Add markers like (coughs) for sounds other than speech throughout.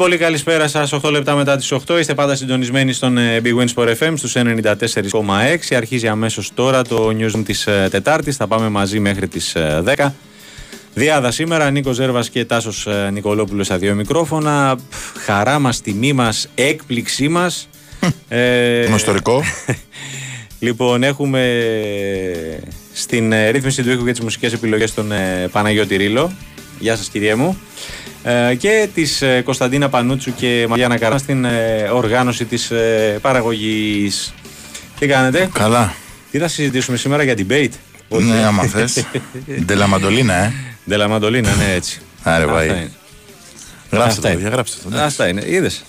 Πολύ πολύ καλησπέρα σας. 8 λεπτά μετά τις 8 είστε πάντα συντονισμένοι στον ε, Big Win Sport FM στους 94,6. Αρχίζει αμέσως τώρα το newsroom της Τετάρτης. Θα πάμε μαζί μέχρι τις 10. Διάδα σήμερα, Νίκος Ζέρβας και Τάσος Νικολόπουλος στα δύο μικρόφωνα. Πφ, Χαρά μας, τιμή μας, έκπληξή μας. ε, Γνωστορικό. (laughs) Λοιπόν, έχουμε στην ε, ρύθμιση του ήχου και τις μουσικές επιλογές τον ε, Παναγιώτη Ρήλο. Γεια σας κυριέ μου. Ε, και της ε, Κωνσταντίνα Πανούτσου και Μαριάννα Καρά στην ε, οργάνωση της ε, παραγωγής. Τι κάνετε, Καλά. τι θα συζητήσουμε σήμερα για debate; Ναι, άμα θες. (laughs) Ντελαμαντολίνα, ε. Ντελαμαντολίνα, ναι έτσι. Άρε, Αυτά βαΐ. είναι. Γράψτε Αυτά το, είναι. παιδιά, γράψτε το. εντάξει. Αυτά είναι. Είδες.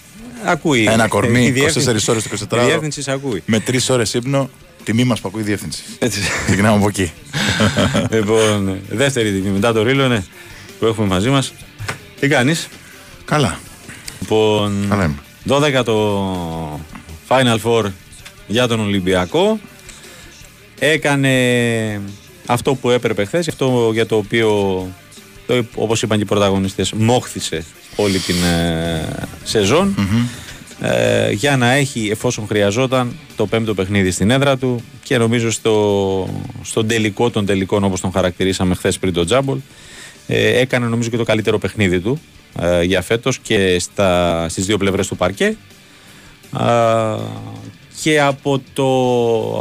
Ακούει. Ένα κορμί, Η διεύθυνση- 24 ώρες το 24 Η διεύθυνση σε ακούει. Με τρεις ώρες ύπνο, τιμή μας που ακούει η διεύθυνση. Έτσι. Ξεκινάμε από εκεί. (laughs) λοιπόν, δεύτερη τιμή μετά το Ρήλο, ναι, που έχουμε μαζί μας. Τι κάνεις; Καλά. Λοιπόν, Καλά είμαι. 12 το Final Four για τον Ολυμπιακό. Έκανε αυτό που έπρεπε χθες, αυτό για το οποίο, το, όπως είπαν και οι πρωταγωνιστές, μόχθησε όλη την ε, σεζον Ε, για να έχει εφόσον χρειαζόταν το πέμπτο παιχνίδι στην έδρα του και νομίζω στο, στον τελικό των τελικών όπως τον χαρακτηρίσαμε χθες πριν τον Τζάμπολ ε, έκανε νομίζω και το καλύτερο παιχνίδι του ε, για φέτος και στα, στις δύο πλευρές του παρκέ Α, και από, το,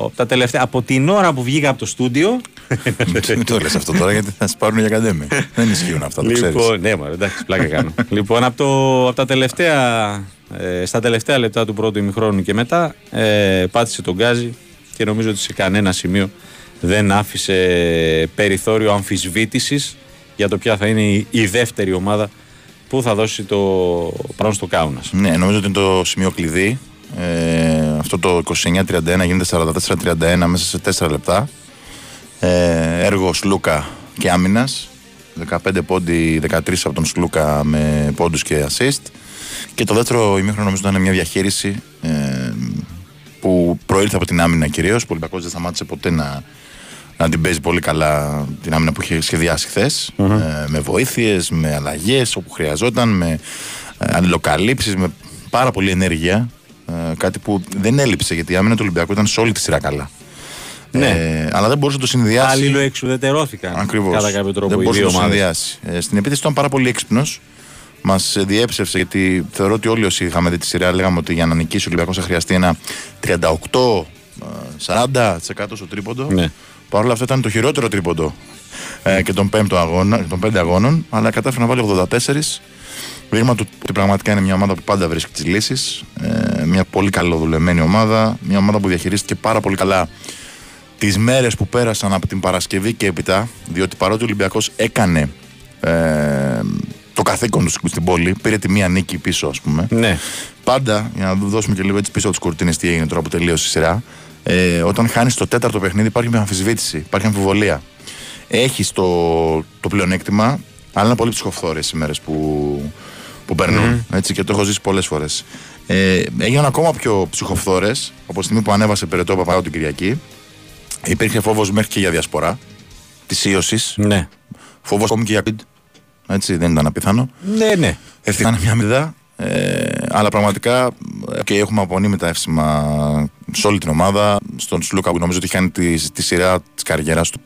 από, τα τελευταία, από την ώρα που βγήκα από το στούντιο (laughs) Μην το λες αυτό τώρα γιατί θα σα πάρουν για ακαδέμι. Δεν ισχύουν αυτά, το ξέρεις. Λοιπόν, ναι, μωρέ, εντάξει, πλάκα κάνω. (laughs) λοιπόν, από, το, από τα τελευταία, ε, στα τελευταία λεπτά του πρώτου ημιχρόνου και μετά, ε, πάτησε τον γκάζι και νομίζω ότι σε κανένα σημείο δεν άφησε περιθώριο αμφισβήτησης για το ποια θα είναι η, η δεύτερη ομάδα που θα δώσει το παρόν στο Κάουνας. Ναι, νομίζω ότι είναι το σημείο κλειδί. Ε, αυτό το 29-31 γίνεται 44-31 μέσα σε 4 λεπτά. Ε, έργος Σλούκα και άμυνας. 15 πόντι, 13 από τον Σλούκα με πόντους και assist. Και το δεύτερο ημίχρονο νομίζω ήταν μια διαχείριση ε, που προήλθε από την άμυνα κυρίως. Ο Ολυμπιακός δεν σταμάτησε ποτέ να, να την παίζει πολύ καλά την άμυνα που είχε σχεδιάσει χθες. Ε, με βοήθειες, με αλλαγές όπου χρειαζόταν, με ε, αλληλοκαλύψεις, με πάρα πολλή ενέργεια. Ε, κάτι που δεν έλειψε γιατί η άμυνα του Ολυμπιακού ήταν σε όλη τη σειρά καλά. Ναι. Ε, αλλά δεν μπορούσε να το συνδυάσει. Αλληλοεξουδετερώθηκαν Ακριβώς. κατά κάποιο τρόπο Δεν οι μπορούσε δύο να το ομάδες. συνδυάσει. Ε, στην επίθεση ήταν πάρα πολύ έξυπνος. Μας διέψευσε γιατί θεωρώ ότι όλοι όσοι είχαμε δει τη σειρά λέγαμε ότι για να νικήσει ο Ολυμπιακός θα χρειαστεί ένα 38-40% στο τρίποντο. Ναι. Παρ' όλα αυτά ήταν το χειρότερο τρίποντο ε, και των, πέμπτο αγώνα, των πέντε αγώνων, αλλά κατάφερε να βάλει 84. Δείγμα του ότι πραγματικά είναι μια ομάδα που πάντα βρίσκει τις λύσεις. Ε, μια πολύ καλοδουλεμένη ομάδα. Μια ομάδα που διαχειρίστηκε πάρα πολύ καλά τις μέρες που πέρασαν από την Παρασκευή και έπειτα. Διότι παρότι ο Ολυμπιακός έκανε ε, το καθήκον τους στην πόλη, πήρε τη μία νίκη πίσω, ας πούμε. Ναι. Πάντα, για να δώσουμε και λίγο έτσι πίσω από τι κουρτίνες τι έγινε τώρα που τελείωσε η σειρά, ε, όταν χάνεις το τέταρτο παιχνίδι υπάρχει μια αμφισβήτηση, υπάρχει αμφιβολία. Έχεις το, το πλεονέκτημα, αλλά είναι πολύ ψυχοφθόρες οι μέρες που, που περνουν Έτσι, και το έχω ζήσει πολλές φορές. Ε, έγιναν ακόμα πιο ψυχοφθόρες από τη στιγμή που ανέβασε περαιτό Παπαγάου την Κυριακή. Υπήρχε φόβος μέχρι και για διασπορά της ίωσης. Ναι. Φόβος ακόμη και για Πιντ. Έτσι, δεν ήταν απίθανο. Ναι, ναι. Ευθύγανε μια μηδά. Ε, αλλά πραγματικά ε, και έχουμε απονείμει τα εύσημα σε όλη την ομάδα. Στον Σλούκα που νομίζω ότι χάνει τη, τη σειρά της καριέρας του.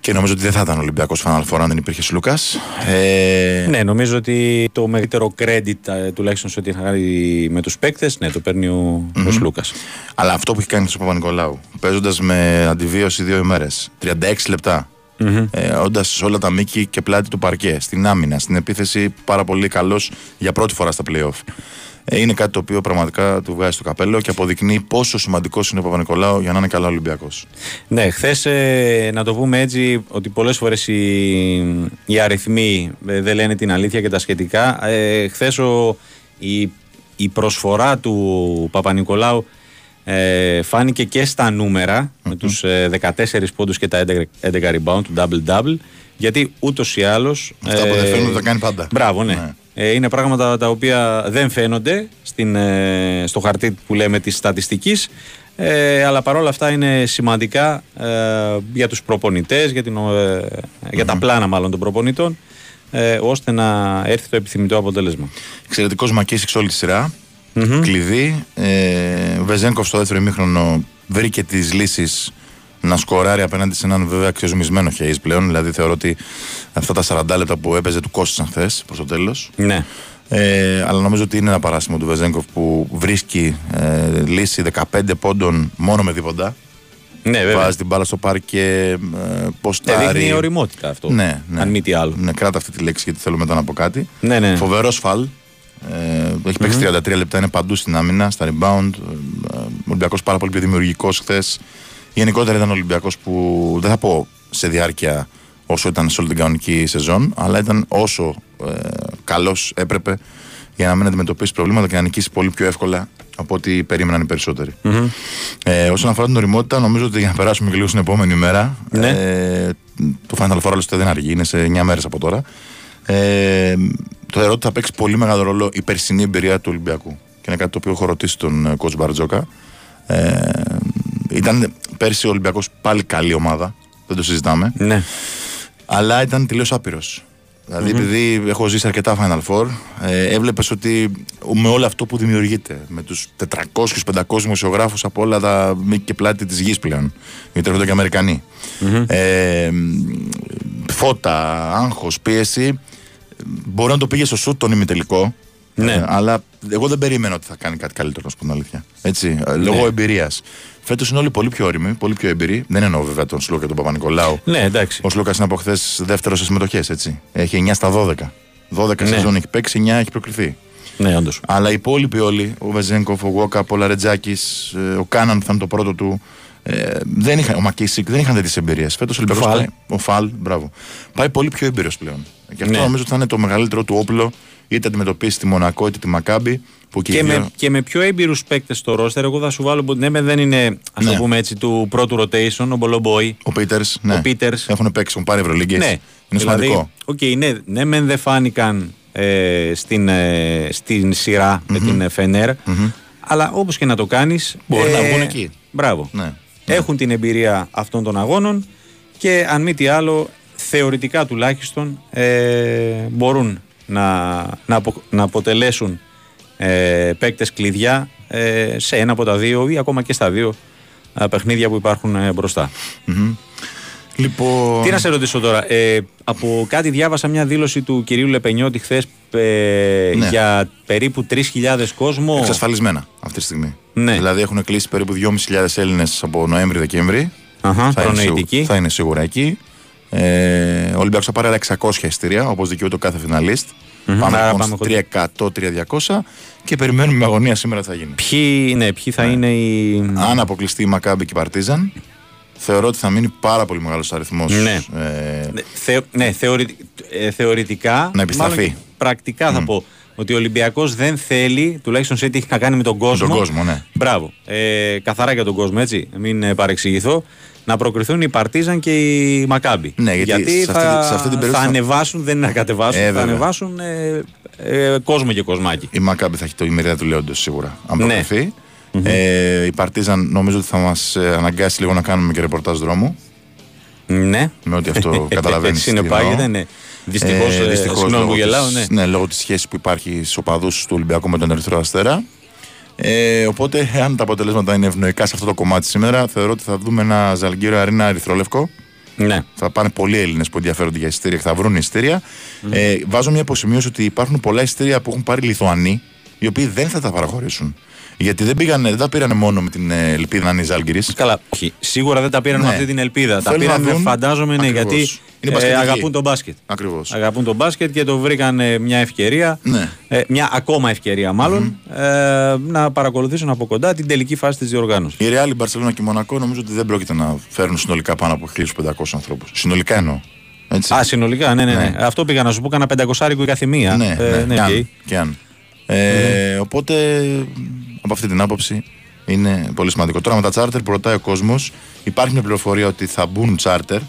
Και νομίζω ότι δεν θα ήταν Ολυμπιακός Final Four αν δεν υπήρχε Σλούκας. Ε, Ναι, νομίζω ότι το μεγαλύτερο credit ε, τουλάχιστον σε ό,τι είχα κάνει με τους παίκτες, ναι, το παίρνει ο, ο Σλούκας. Αλλά αυτό που έχει κάνει ο Παπα-Νικολάου, παίζοντας με αντιβίωση δύο ημέρες, 36 λεπτά, ε, όντας σε όλα τα μήκη και πλάτη του παρκέ. Στην άμυνα, στην επίθεση, πάρα πολύ καλός για πρώτη φορά στα playoff. Ε, είναι κάτι το οποίο πραγματικά του βγάζει το καπέλο και αποδεικνύει πόσο σημαντικό είναι ο Παπα-Νικολάου για να είναι καλά Ολυμπιακός. Ναι, χθες να το πούμε έτσι ότι πολλές φορές οι, οι αριθμοί ε, δεν λένε την αλήθεια και τα σχετικά. Ε, χθες η, η προσφορά του Παπα-Νικολάου ε, φάνηκε και στα νούμερα με τους ε, 14 πόντους και τα 11, 11 rebound του double-double γιατί ούτως ή άλλως Αυτά που δεν φαίνονται τα κάνει πάντα. Μπράβο, ναι. Ναι. Ε, είναι πράγματα τα οποία δεν φαίνονται στην, ε, στο χαρτί που λέμε της στατιστικής ε, αλλά παρόλα αυτά είναι σημαντικά ε, για τους προπονητές, για, την, ε, για τα πλάνα μάλλον των προπονητών ε, ώστε να έρθει το επιθυμητό αποτέλεσμα. Εξαιρετικός Μακίσικ όλη τη σειρα Κλειδί. Ε, Βεζέγκοφ στο δεύτερο ημίχρονο βρήκε τις λύσεις να σκοράρει απέναντι σε έναν βέβαια αξιοζουμισμένο Χέις πλέον. Δηλαδή θεωρώ ότι αυτά τα 40 λεπτά που έπαιζε του κόστησαν χθες προς το τέλος. Ναι. Ε, αλλά νομίζω ότι είναι ένα παράσημο του Βεζέγκοφ που βρίσκει ε, λύση 15 πόντων μόνο με δίποντα. Ναι, βέβαια. Βάζει την μπάλα στο πάρκ και ε, Ε, ποστάρει. δείχνει οριμότητα αυτό. Ναι, ναι. Αν μη τι άλλο. Ναι, κράτα αυτή τη λέξη γιατί θέλω μετά να πω κάτι. Ναι, ναι. Φοβερός φαλ. Ε, έχει παίξει 33 λεπτά, είναι παντού στην άμυνα, στα rebound. Ε, Ο Ολυμπιακός πάρα πολύ πιο δημιουργικός χθες. Γενικότερα ήταν ο Ολυμπιακός που δεν θα πω σε διάρκεια όσο ήταν σε όλη την κανονική σεζόν, αλλά ήταν όσο ε, καλός έπρεπε για να μην αντιμετωπίσει προβλήματα και να νικήσει πολύ πιο εύκολα από ό,τι περίμεναν οι περισσότεροι. Ε, όσον αφορά την οριμότητα, νομίζω ότι για να περάσουμε και λίγο στην επόμενη μέρα. Ναι. Ε, το Final Four άλλωστε δεν αργεί, είναι σε 9 μέρες από τώρα. Ε, το θεωρώ ότι θα παίξει πολύ μεγάλο ρόλο η περσινή εμπειρία του Ολυμπιακού. Και είναι κάτι το οποίο έχω ρωτήσει τον ε, coach Μπαρτζόκα. Ε, ήταν πέρσι ο Ολυμπιακός πάλι καλή ομάδα. Δεν το συζητάμε. Ναι. Αλλά ήταν τελείως άπειρος. Δηλαδή, επειδή έχω ζήσει αρκετά Final Four, ε, έβλεπες ότι με όλο αυτό που δημιουργείται, με τους 400-500 δημοσιογράφους από όλα τα μήκη και πλάτη της γης πλέον, γιατί έρχονται και αμερικανοι Ε, φώτα, άγχος, πίεση. Μπορεί να το πήγε στο σουτ τον ημιτελικό. Ναι. ε, αλλά εγώ δεν περίμενα ότι θα κάνει κάτι καλύτερο, να σου πω την αλήθεια. Έτσι, ε, λόγω Ναι. εμπειρίας. Φέτος είναι όλοι πολύ πιο όριμοι, πολύ πιο εμπειροί. Δεν εννοώ βέβαια τον Σλούκα και τον Παπα-Νικολάου. Ναι, εντάξει. Ο Σλούκας είναι από χθες δεύτερος σε συμμετοχές, έτσι. Έχει 9 στα 12. 12 Ναι. σεζόν έχει παίξει, 9 έχει προκριθεί. Ναι, όντως. Αλλά οι υπόλοιποι όλοι, ο Βεζέγκοφ, ο Γουόκα, ο Λαρετζάκης, ο Κάναν που θα είναι το πρώτο του, ε, δεν είχαν, ο ΜακΚίσικ δεν είχαν τέτοιες εμπειρίες. Φέτος ο Ολυμπιακό Φαλ. πάει. Ο Φαλ, μπράβο. Πάει πολύ πιο έμπειρος πλέον. Και αυτό Ναι. νομίζω ότι θα είναι το μεγαλύτερο του όπλο, είτε αντιμετωπίσει τη Μονακό είτε τη Μακάμπι. Που και, Και οι δύο- με, και με πιο έμπειρους παίκτες στο ρόστερ, εγώ θα σου βάλω που ναι, μεν δεν είναι ας το Ναι. πούμε έτσι του πρώτου rotation, ο Μπολομπόι. Ο Πίτερς. Ναι. Ο Peters. Έχουν παίξει, έχουν πάρει Ευρωλίγκες. Ναι, Είναι δηλαδή, σημαντικό. οκ, ναι, ναι, μεν δεν φάνηκαν ε, στην, ε, στην σειρά με την ε, Φενέρ, αλλά όπως και να το κάνεις. Μπορεί να βγουν εκεί. Μπράβο. Ναι. Έχουν την εμπειρία αυτών των αγώνων και αν μη τι άλλο, θεωρητικά τουλάχιστον ε, μπορούν να, να, απο- να αποτελέσουν ε, παίκτες κλειδιά ε, σε ένα από τα δύο ή ακόμα και στα δύο ε, παιχνίδια που υπάρχουν ε, μπροστά. Λοιπόν. Τι να σε ρωτήσω τώρα. Ε, από κάτι διάβασα μια δήλωση του κυρίου Λεπενιώτη χθες Ναι. για περίπου 3.000 κόσμο. Εξασφαλισμένα αυτή τη στιγμή. Ναι. Δηλαδή έχουν κλείσει περίπου 2.500 Έλληνες από Νοέμβρη-Δεκέμβρη. Αχα, θα, είναι προνοητική. σίγου- θα είναι σίγουρα εκεί. Ε, ο Ολυμπιακός θα πάρει άλλα 600 εισιτήρια όπως δικαιούται ο κάθε φιναλίστ. Πάμε Άρα λοιπόν πάμε στις 300-300 και περιμένουμε με αγωνία σήμερα τι θα γίνει. Ποιοι, ναι, ποιοι θα είναι οι. Αν αποκλειστεί η Μακάμπη και η Παρτίζαν, θεωρώ ότι θα μείνει πάρα πολύ μεγάλος αριθμός. Ναι. Ε, Ναι, θεω- ναι, θεωρη- ε, θεωρητικά. Να επιστραφεί. μάλλον και πρακτικά θα πω ότι ο Ολυμπιακός δεν θέλει, τουλάχιστον σε τι έχει να κάνει με τον κόσμο. τον κόσμο, ναι. Μπράβο. Ε, καθαρά για τον κόσμο, έτσι. Μην ε, παρεξηγηθώ. Να προκριθούν οι Παρτίζαν και οι Μακάμπι. Ναι, γιατί σε θα, αυτή- σε αυτή την περίπτωση θα θα- ανεβάσουν, δεν είναι να κατεβάσουν. Ε, θα βέβαια. ανεβάσουν ε, ε, κόσμο και κοσμάκι. Η Μακάμπη θα έχει το ημερίδα του Λέοντος σίγουρα. Αν Ναι. Προκριθεί. Ε, η Παρτίζαν νομίζω ότι θα μας αναγκάσει λίγο να κάνουμε και ρεπορτάζ δρόμου. Ναι. Με ό,τι αυτό (laughs) καταλαβαίνεις. Έτσι συνεπάγεται, ναι. Δυστυχώς. Ε, συγγνώμη που γελάω, ναι. ναι, λόγω της σχέσης που υπάρχει στους οπαδούς του Ολυμπιακού με τον Ερυθρό Αστέρα. Ε, οπότε, αν τα αποτελέσματα είναι ευνοϊκά σε αυτό το κομμάτι σήμερα, θεωρώ ότι θα δούμε ένα Ζαλγκύρο Αρίνα Ερυθρόλευκο. ναι. Θα πάνε πολλοί Έλληνες που ενδιαφέρονται για εισιτήρια και θα βρουν εισιτήρια. Ε, βάζω μια υποσημείωση ότι υπάρχουν πολλά εισιτήρια που έχουν πάρει Λιθουανοί οι οποίοι δεν θα τα παραχωρήσουν. Γιατί δεν, πήγανε, δεν τα πήρανε μόνο με την ε, ελπίδα να είναι η Ζάλγκυρης. Καλά, όχι. Σίγουρα δεν τα πήραν με Ναι. αυτή την ελπίδα. Τα Θέλουν να πήραν, δουν- φαντάζομαι, ναι, Ακριβώς. γιατί Είναι ε, μπασκετικοί. αγαπούν τον μπάσκετ. Ακριβώς. Αγαπούν τον μπάσκετ και το βρήκαν ε, μια ευκαιρία, Ναι. ε, μια ακόμα ευκαιρία μάλλον, ε, να παρακολουθήσουν από κοντά την τελική φάση της διοργάνωσης. Η Real, η Barcelona και η Μονακό νομίζω ότι δεν πρόκειται να φέρουν συνολικά πάνω από 1500 ανθρώπους. Συνολικά εννοώ. Έτσι. Α, συνολικά, ναι, ναι, ναι. Ναι. Αυτό πήγα να σου πω, κάνα πεντακοσάρικο η κάθε μία. ναι, Ε, ναι, και αν, οκ. και αν. Ε, Οπότε από αυτή την άποψη είναι πολύ σημαντικό. Τώρα με τα τσάρτερ που ρωτάει ο κόσμος, υπάρχει μια πληροφορία ότι θα μπουν τσάρτερ.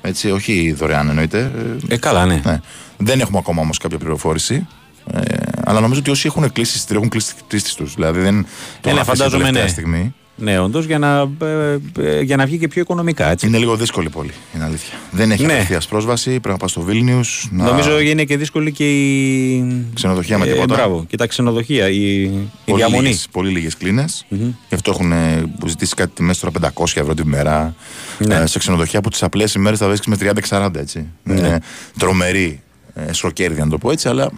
Έτσι, όχι δωρεάν εννοείται. Ε, Ε, καλά, ναι. Ναι. Δεν έχουμε ακόμα όμως κάποια πληροφόρηση. Ε, αλλά νομίζω ότι όσοι έχουν κλείσει εισιτήριο έχουν κλείσει τις πτήσει τους. Δηλαδή δεν το Ε, ναι, έχουν αφήσει φαντάζομαι, τελευταία ναι. στιγμή. Ναι, όντως για, να, ε, ε, για να βγει και πιο οικονομικά. Έτσι. Είναι λίγο δύσκολη πόλη, είναι αλήθεια. Δεν έχει Ναι. απευθεία πρόσβαση, πρέπει να πας στο Βίλνιους. Να... Νομίζω είναι και δύσκολη και η. Ξενοδοχεία με ε, τίποτα. Μπράβο, και τα ξενοδοχεία, η, η Πολύ διαμονή. λίγες, πολύ λίγες κλίνες. Γι' αυτό έχουν ε, ζητήσει κάτι τιμές τώρα 500 ευρώ την μέρα. Ναι. Ε, σε ξενοδοχεία που τις απλές ημέρες θα βρίσκεις με 30-40 έτσι. Ναι. Είναι τρομερή ε, σοκέρδια να το πω έτσι, αλλά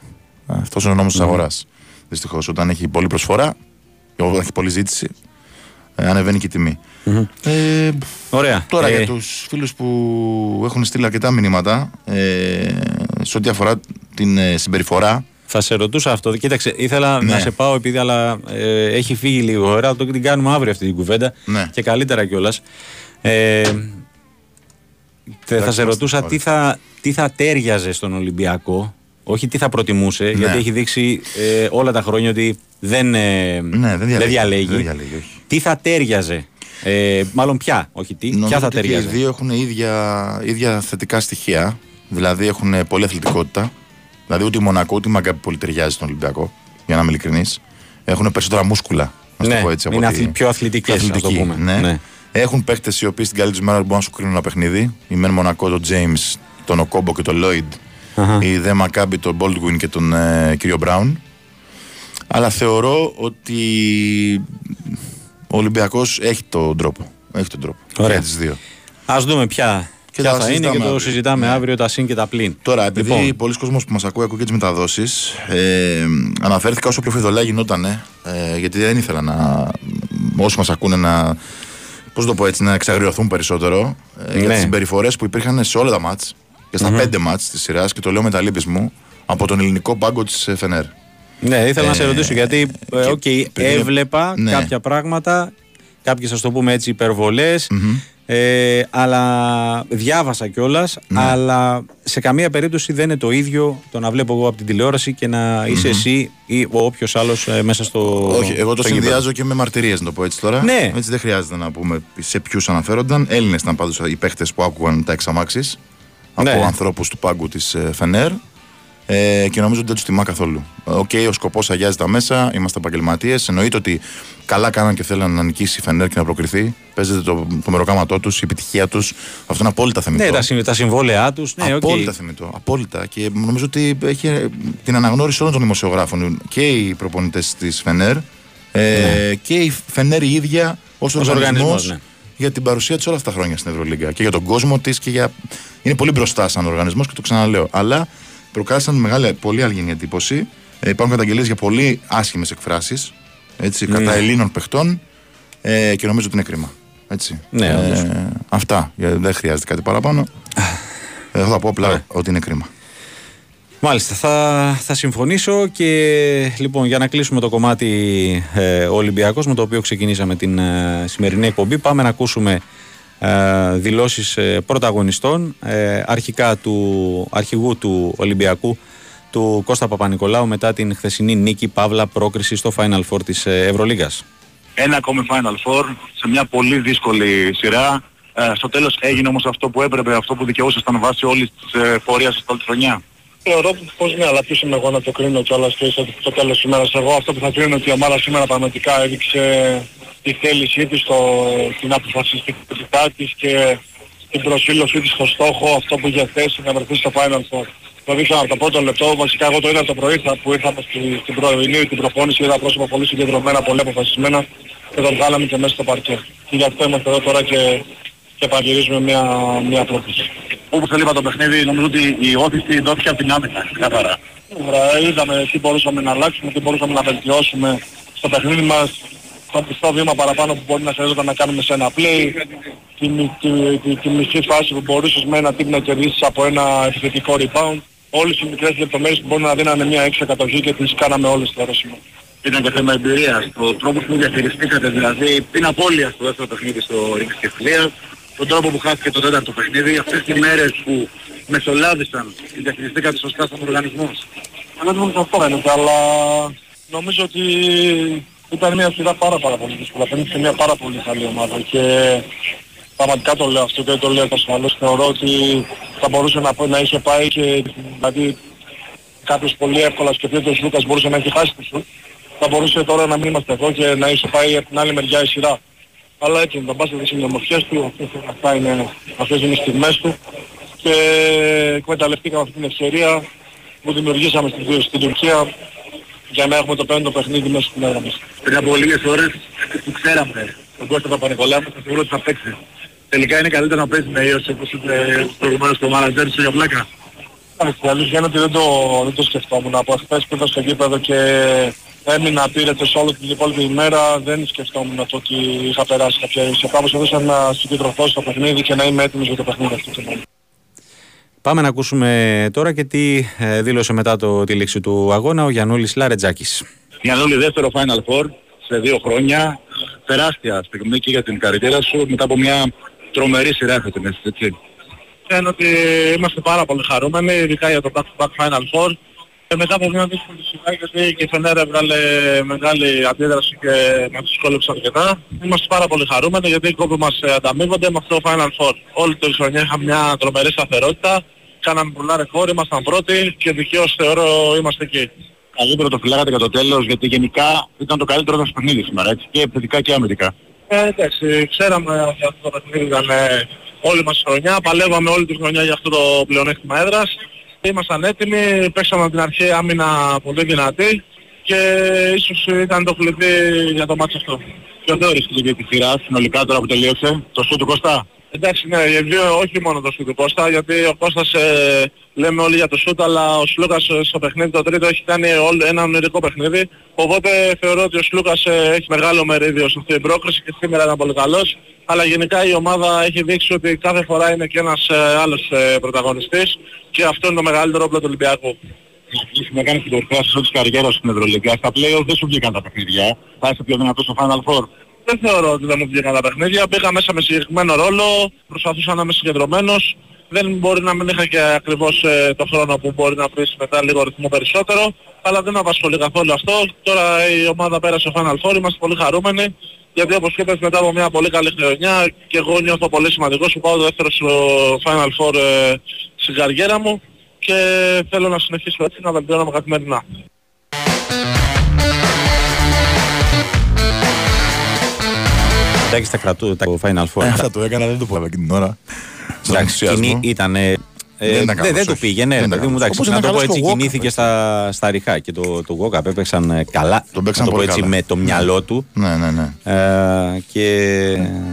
αυτός είναι ο νόμος της αγοράς. Δυστυχώς όταν έχει πολλή προσφορά, και όταν έχει πολλή ζήτηση, ε, ανεβαίνει και η τιμη Ε, Ωραία. Τώρα Ε, για τους φίλους που έχουν στείλει αρκετά μηνύματα ε, σε ό,τι αφορά την ε, συμπεριφορά Θα σε ρωτούσα αυτό. Κοίταξε, ήθελα Ναι. να σε πάω επειδή αλλά, ε, έχει φύγει λίγο ώρα. Το την κάνουμε αύριο αυτή την κουβέντα. Ναι. Και καλύτερα κιόλας. Ε, θε- θα Εντάξει, σε ρωτούσα ωραία. τι θα, τι θα τέριαζε στον Ολυμπιακό. Όχι τι θα προτιμούσε, Ναι. γιατί έχει δείξει ε, όλα τα χρόνια ότι δεν, ε, ναι, δεν διαλέγει. διαλέγει. Δεν διαλέγει, όχι. Τι θα τέριαζε. Ε, μάλλον ποια, όχι τι. Νομίζω ποια θα ότι και οι ταιριάζε. δύο έχουν ίδια, ίδια θετικά στοιχεία. Δηλαδή έχουν πολλή αθλητικότητα. Δηλαδή ούτε η Μονακό ούτε η Μαγκάπη πολύ ταιριάζει στον Ολυμπιακό. Για να είμαι ειλικρινής. Έχουν περισσότερα μούσκουλα. Να το Ναι, πω έτσι, από είναι ότι- αθλη- πιο αθλητικές, πιο ας το αθλητικοί, πούμε. Ναι. Ναι. Έχουν παίκτες οι οποίοι στην καλύτερη τους μέρα μπορούν να σου κρίνουν ένα παιχνίδι. Η Μεν Μονακό, τον James, τον Οκόμπο και τον Λόιντ. Αχα. Η Δε Μακάμπη, τον Baldwin και τον ε, κύριο Μπράουν. Αλλά θεωρώ ότι ο Ολυμπιακός έχει τον τρόπο. Έχει τον τρόπο. Ωραία. Για τις δύο. Α δούμε ποια, Και ποια τα θα είναι και συζητάμε το αύριο. συζητάμε Ναι. αύριο τα συν και τα πλήν. Τώρα, επειδή Λοιπόν. πολλοί κόσμος που μας ακούει, ακούει και τις μεταδόσεις, ε, αναφέρθηκα όσο πιο φιδωλά γινόταν, ε, γιατί δεν ήθελα να. όσοι μας ακούνε να. Πώς το πω έτσι, να εξαγριωθούν περισσότερο ε, για Ναι. τις συμπεριφορές που υπήρχαν σε όλα τα ματς και στα πέντε ματς της σειράς και το λέω μετά λύπης μου από τον ελληνικό πάγκο της Φενέρ. Ναι, ήθελα να σε Ε, ρωτήσω γιατί ε, και οκ, επειδή- έβλεπα Ναι. κάποια πράγματα, κάποιες ας το πούμε έτσι υπερβολές, ε, αλλά διάβασα κιόλας, Ναι. αλλά σε καμία περίπτωση δεν είναι το ίδιο το να βλέπω εγώ από την τηλεόραση και να είσαι εσύ ή όποιος άλλος μέσα στο. Όχι, εγώ το στο γήπεδο. συνδυάζω και με μαρτυρίες, να το πω έτσι τώρα. Ναι. Έτσι δεν χρειάζεται να πούμε σε ποιους αναφέρονταν. Έλληνες ήταν πάντως οι παίχτες που άκουγαν τα εξ αμάξης από Ναι. ανθρώπους του πάγκου της Φενέρ. Ε, και νομίζω ότι δεν τους τιμά καθόλου. Οκ, ο σκοπός αγιάζει τα μέσα, είμαστε επαγγελματίες. Εννοείται ότι καλά κάναν και θέλαν να νικήσει η Φενέρ και να προκριθεί. Παίζεται το, το μεροκάματό τους, η επιτυχία τους. Αυτό είναι απόλυτα θεμιτό. Ναι, τα, συ- τα συμβόλαιά τους. Ναι, οκ. Απόλυτα θεμιτό. Απόλυτα. Και νομίζω ότι έχει ε, την αναγνώριση όλων των δημοσιογράφων και οι προπονητές της Φενέρ ε, και η Φενέρ η ίδια ως Ως οργανισμός οργανισμός, ναι. Για την παρουσία της όλα αυτά τα χρόνια στην Ευρωλίγκα και για τον κόσμο της και για. Είναι πολύ μπροστά σαν οργανισμός και το ξαναλέω. Αλλά προκάλεσαν μεγάλη, πολύ αλγενή εντύπωση. Ε, υπάρχουν καταγγελίες για πολύ άσχημες εκφράσεις κατά Ναι. Ελλήνων παιχτών ε, και νομίζω ότι είναι κρίμα. Έτσι. Ναι, όντως. ε, αυτά. Ε, Δεν χρειάζεται κάτι παραπάνω. Εγώ θα πω απλά Ωραία. ότι είναι κρίμα. Μάλιστα, θα, θα συμφωνήσω και λοιπόν για να κλείσουμε το κομμάτι ε, ο Ολυμπιακός με το οποίο ξεκινήσαμε την ε, σημερινή εκπομπή πάμε να ακούσουμε ε, δηλώσεις ε, πρωταγωνιστών ε, αρχικά του αρχηγού του Ολυμπιακού του Κώστα Παπα-Νικολάου μετά την χθεσινή νίκη Παύλα πρόκριση στο Final Four της ε, Ευρωλίγας. ένα ακόμη Final Four σε μια πολύ δύσκολη σειρά. Ε, στο τέλος έγινε όμως αυτό που έπρεπε, αυτό που δικαιούσασταν βάσει όλης της ε, πορείας σας όλη τη χρονιά. Θεωρώ πως ναι, αλλά ποιος είμαι εγώ να το κρίνω κιόλας και στο, στο τέλος της ημέρας. Εγώ αυτό που θα κρίνω ότι η ομάδα σήμερα πραγματικά έδειξε τη θέλησή της, το, την αποφασιστικότητά της και την προσήλωσή της στο στόχο, αυτό που είχε θέσει να βρεθεί στο Final Four. Το δείξαμε από το πρώτο λεπτό, βασικά εγώ το είδα το πρωί θα- που ήρθαμε στη, στην πρωινή την προπόνηση, είδα πρόσωπα πολύ συγκεντρωμένα, πολύ αποφασισμένα και τον βγάλαμε και μέσα στο παρκέ. Και γι' αυτό είμαστε εδώ τώρα και και πανηγυρίζουμε μια, μια πρόκληση. Όπως έλειπα το παιχνίδι, νομίζω ότι η όθηση δόθηκε από την άμυνα, καθαρά. Σίγουρα είδαμε τι μπορούσαμε να αλλάξουμε, τι μπορούσαμε να βελτιώσουμε στο παιχνίδι μας. Το πιστό βήμα παραπάνω που μπορεί να χρειάζεται να κάνουμε σε ένα play. Τη, μι- τη, τη, τη μισή φάση που μπορούσες με ένα τύπο να κερδίσεις από ένα επιθετικό rebound. Όλες οι μικρές λεπτομέρειες που μπορεί να δίνανε μια έξω κατοχή και τις κάναμε όλες στο ερώσιμο. Ήταν και θέμα εμπειρίας. Το τρόπος που διαχειριστήκατε, δηλαδή την απώλεια στο δεύτερο παιχνίδι στο Ρίξ και Φιλίας, τον τρόπο που χάθηκε το τέταρτο παιχνίδι, αυτές τις μέρες που μεσολάβησαν και διαχειριστήκατε σωστά στον οργανισμό. Αλλά δεν αυτό φαίνεται, αλλά νομίζω ότι ήταν μια σειρά πάρα πάρα πολύ δύσκολα. Φαίνεται μια πάρα πολύ καλή ομάδα και πραγματικά το λέω αυτό και το λέω ασφαλώς. Θεωρώ ότι θα μπορούσε να, πω- να είχε πάει και δηλαδή κάποιος πολύ εύκολα σκεφτεί ότι ο Λούκας μπορούσε να έχει χάσει το σουτ. Θα μπορούσε τώρα να μην είμαστε εδώ και να είχε πάει από την άλλη μεριά η σειρά. Αλλά έτσι είναι, το μπάσκετ είναι οι ομορφιές του, αυτές, αυτά είναι, αυτές είναι οι στιγμές του και εκμεταλλευτήκαμε αυτή την ευκαιρία που δημιουργήσαμε στην, στην Τουρκία για να έχουμε το πέμπτο παιχνίδι μέσα στην έδρα μας. Πριν από λίγες ώρες που ξέραμε τον Κώστα Παπα-Νικολάου θα σίγουρο ότι θα παίξει. Τελικά είναι καλύτερο να παίζει με ίωση όπως είπε προηγουμένως το μάνατζέρ σου για πλάκα. Εντάξει, η αλήθεια είναι ότι δεν το, δεν το σκεφτόμουν. Από χθες που ήταν στο γήπεδο και έμεινα πήρετες όλη την υπόλοιπη ημέρα, δεν σκεφτόμουν το ότι είχα περάσει κάποια ίσια. Κάπως έδωσα να συγκεντρωθώ στο παιχνίδι και να είμαι έτοιμος για το παιχνίδι αυτό. το moment. Πάμε να ακούσουμε τώρα και τι ε, δήλωσε μετά το, τη λήξη του αγώνα ο Γιαννούλης Λαρετζάκης. Γιαννούλη δεύτερο Final Four σε δύο χρόνια. Τεράστια στιγμή και για την καριέρα σου μετά από μια τρομερή σειρά φετινές, έτσι. είναι ότι είμαστε πάρα πολύ χαρούμενοι, ειδικά για το back-to-back Final Four. Και μετά από μια δύσκολη σειρά, γιατί και η Φενέρα έβγαλε μεγάλη αντίδραση και μας δυσκόλεψε αρκετά. Είμαστε πάρα πολύ χαρούμενοι γιατί οι κόποι μας ε, ανταμείβονται με αυτό το Final Four. Όλη τη χρονιά είχαμε μια τρομερή σταθερότητα, κάναμε πολλά ρεκόρ, ήμασταν πρώτοι και δικαίως θεωρώ είμαστε εκεί. Καλύτερο το φυλάγατε για το τέλος γιατί γενικά ήταν το καλύτερο μας παιχνίδι σήμερα, έτσι. Και επιθετικά και αμυντικά. Ε, εντάξει, ξέραμε ότι αυτό το παιχνίδι ήταν ε, όλη μας η χρονιά, παλεύαμε όλη τη χρονιά για αυτό το πλεονέκτημα έδρας. Ήμασταν έτοιμοι, παίξαμε από την αρχή άμυνα πολύ δυνατή και ίσως ήταν το κλειδί για το μάτσο αυτό. Ποιο θεωρείς κλειδί τη σειρά συνολικά τώρα που τελείωσε, το σου του Κωστά. Εντάξει, ναι, οι δύο, όχι μόνο το σούτ του Κώστα, γιατί ο Κώστας ε, λέμε όλοι για το σούτ, αλλά ο Σλούκας ε, στο παιχνίδι το τρίτο έχει κάνει όλο, ένα ονειρικό παιχνίδι. Οπότε θεωρώ ότι ο Σλούκας ε, έχει μεγάλο μερίδιο σε αυτή την πρόκριση και σήμερα ήταν πολύ καλός. Αλλά γενικά η ομάδα έχει δείξει ότι κάθε φορά είναι και ένας ε, άλλος ε, πρωταγωνιστής και αυτό είναι το μεγαλύτερο όπλο του Ολυμπιακού. Είσαι να κάνεις την κορυφαία σου της καριέρας στην Ευρωλίγκα. Στα play δεν σου βγήκαν τα παιχνίδια. Θα είσαι πιο δυνατός στο Final Four. Δεν θεωρώ ότι δεν μου βγήκαν τα παιχνίδια. Πήγα μέσα με συγκεκριμένο ρόλο, προσπαθούσα να είμαι συγκεντρωμένος. Δεν μπορεί να μην είχα και ακριβώς ε, το χρόνο που μπορεί να βρεις μετά λίγο ρυθμό περισσότερο, αλλά δεν με απασχολεί καθόλου αυτό. Τώρα η ομάδα πέρασε στο Final Four, είμαστε πολύ χαρούμενοι, γιατί όπως είπες μετά από μια πολύ καλή χρονιά και εγώ νιώθω πολύ σημαντικός που πάω το δεύτερο στο Final Four ε, στην καριέρα μου και θέλω να συνεχίσω έτσι να βελτιώνομαι καθημερινά. Εντάξει, τα κρατού, τα Final Four. Ε, αυτά το έκανα, δεν το πω εκείνη την ώρα. Στον Εντάξει, ενθουσιασμό. κοινή ήταν. Ε, Δεν δεν, ήταν καλός, δεν του όχι. πήγαινε, ρε Δεν παιδί ήταν μου. καλός. Εντάξει, Όπως να ήταν το πω καλός έτσι, στο Walkup, κινήθηκε στα, στα ριχά και το, το Walkup έπαιξαν ε, καλά. Τον παίξαν να το πω πολύ έτσι καλά. με το μυαλό του. Ναι, ναι, ναι. Ε, και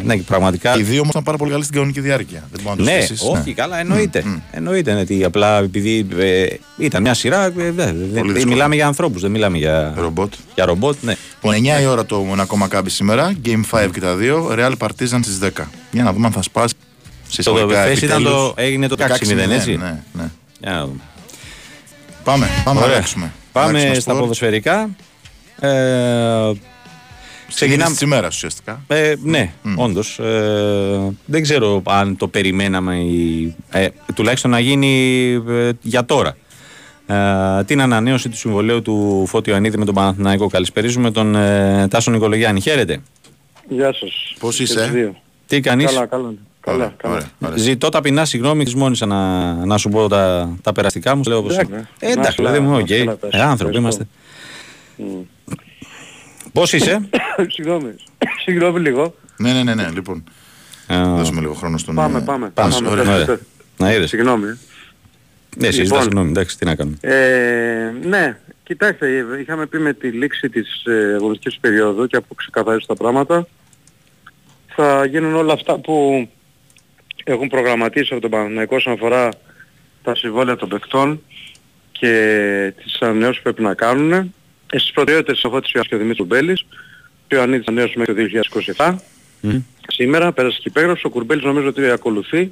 ναι, και πραγματικά. Οι δύο όμως ήταν πάρα πολύ καλοί στην κανονική διάρκεια. Δεν μπορεί να το Ναι, στήσεις, όχι, ναι. καλά, εννοείται. Μμ, μμ. Εννοείται ναι, ότι απλά επειδή ε, ήταν μια σειρά. ε, δε- δε- δε- δύσκολο. μιλάμε για ανθρώπους, δεν μιλάμε για Ρομπότ. για ρομπότ. Ναι. Λοιπόν, 9 η ώρα το Μονακό Μακάμπι σήμερα. Game 5 και τα δύο. Real Partizan στις 10. Για να δούμε αν θα σπάσει. Σε Το εισαγωγικά χθες ήταν επιτέλους. το, έγινε το 16-0, 16-0, έτσι. Ναι, ναι. Για να δούμε. Πάμε, πάμε να Ωραία. αλλάξουμε. Πάμε Αλλάξουμε στα σπορ. ποδοσφαιρικά. Ε, Ξεκινάμε. ξεκινάμε- της ημέρας ουσιαστικά. Ε, ναι, όντως. Ε, δεν ξέρω αν το περιμέναμε ή, ε, τουλάχιστον να γίνει ε, για τώρα. Ε, την ανανέωση του συμβολέου του Φώτη Ιωαννίδη με τον Παναθηναϊκό. Καλησπερίζουμε τον ε, Τάσο Νικολογιάννη. Χαίρετε. Γεια σας. Πώς Και είσαι; τους δύο. Τι κάνεις; Καλά, καλά. Καλά, Ωραία, καλά. ωραία, ωραία. Ζητώ ταπεινά συγγνώμη, μόνησα να, να σου πω τα, τα περαστικά μου. Λέω, όπως- Εντάξει, ε, εντάξει, να δηλαδή μου, να οκ. καλά πες. Ε, άνθρωποι Ευχαριστώ. είμαστε. Πώς είσαι; (coughs) Συγγνώμη. (coughs) Συγγνώμη λίγο. Ναι, ναι, ναι, ναι. Λοιπόν, Ε, δώσουμε λίγο χρόνο στον... Πάμε, ε, πάμε. Πάμε, πάμε. ωραία. Πες, ωραία. πες. Να είδες. Συγγνώμη. Ναι, εσύ ζητάς Λοιπόν. συγγνώμη, εντάξει, τι να κάνουμε. Ε, ναι, κοιτάξτε, είχαμε πει με τη λήξη της ε, αγωνιστικής περίοδου και από ξεκαθαρίσει τα πράγματα θα γίνουν όλα αυτά που έχουν προγραμματίσει από τον Παναθηναϊκό όσον αφορά τα συμβόλαια των παιχτών και τις ανανεώσεις που πρέπει να κάνουν. Ε, στις προτεραιότητες ο Φώτης και ο Δημήτρου Μπέλης, ο Ιωαννίδης ανανέωσε μέχρι το 2027. Μμμ. Σήμερα πέρασε και υπέγραψε, ο Κουρμπέλης νομίζω ότι ακολουθεί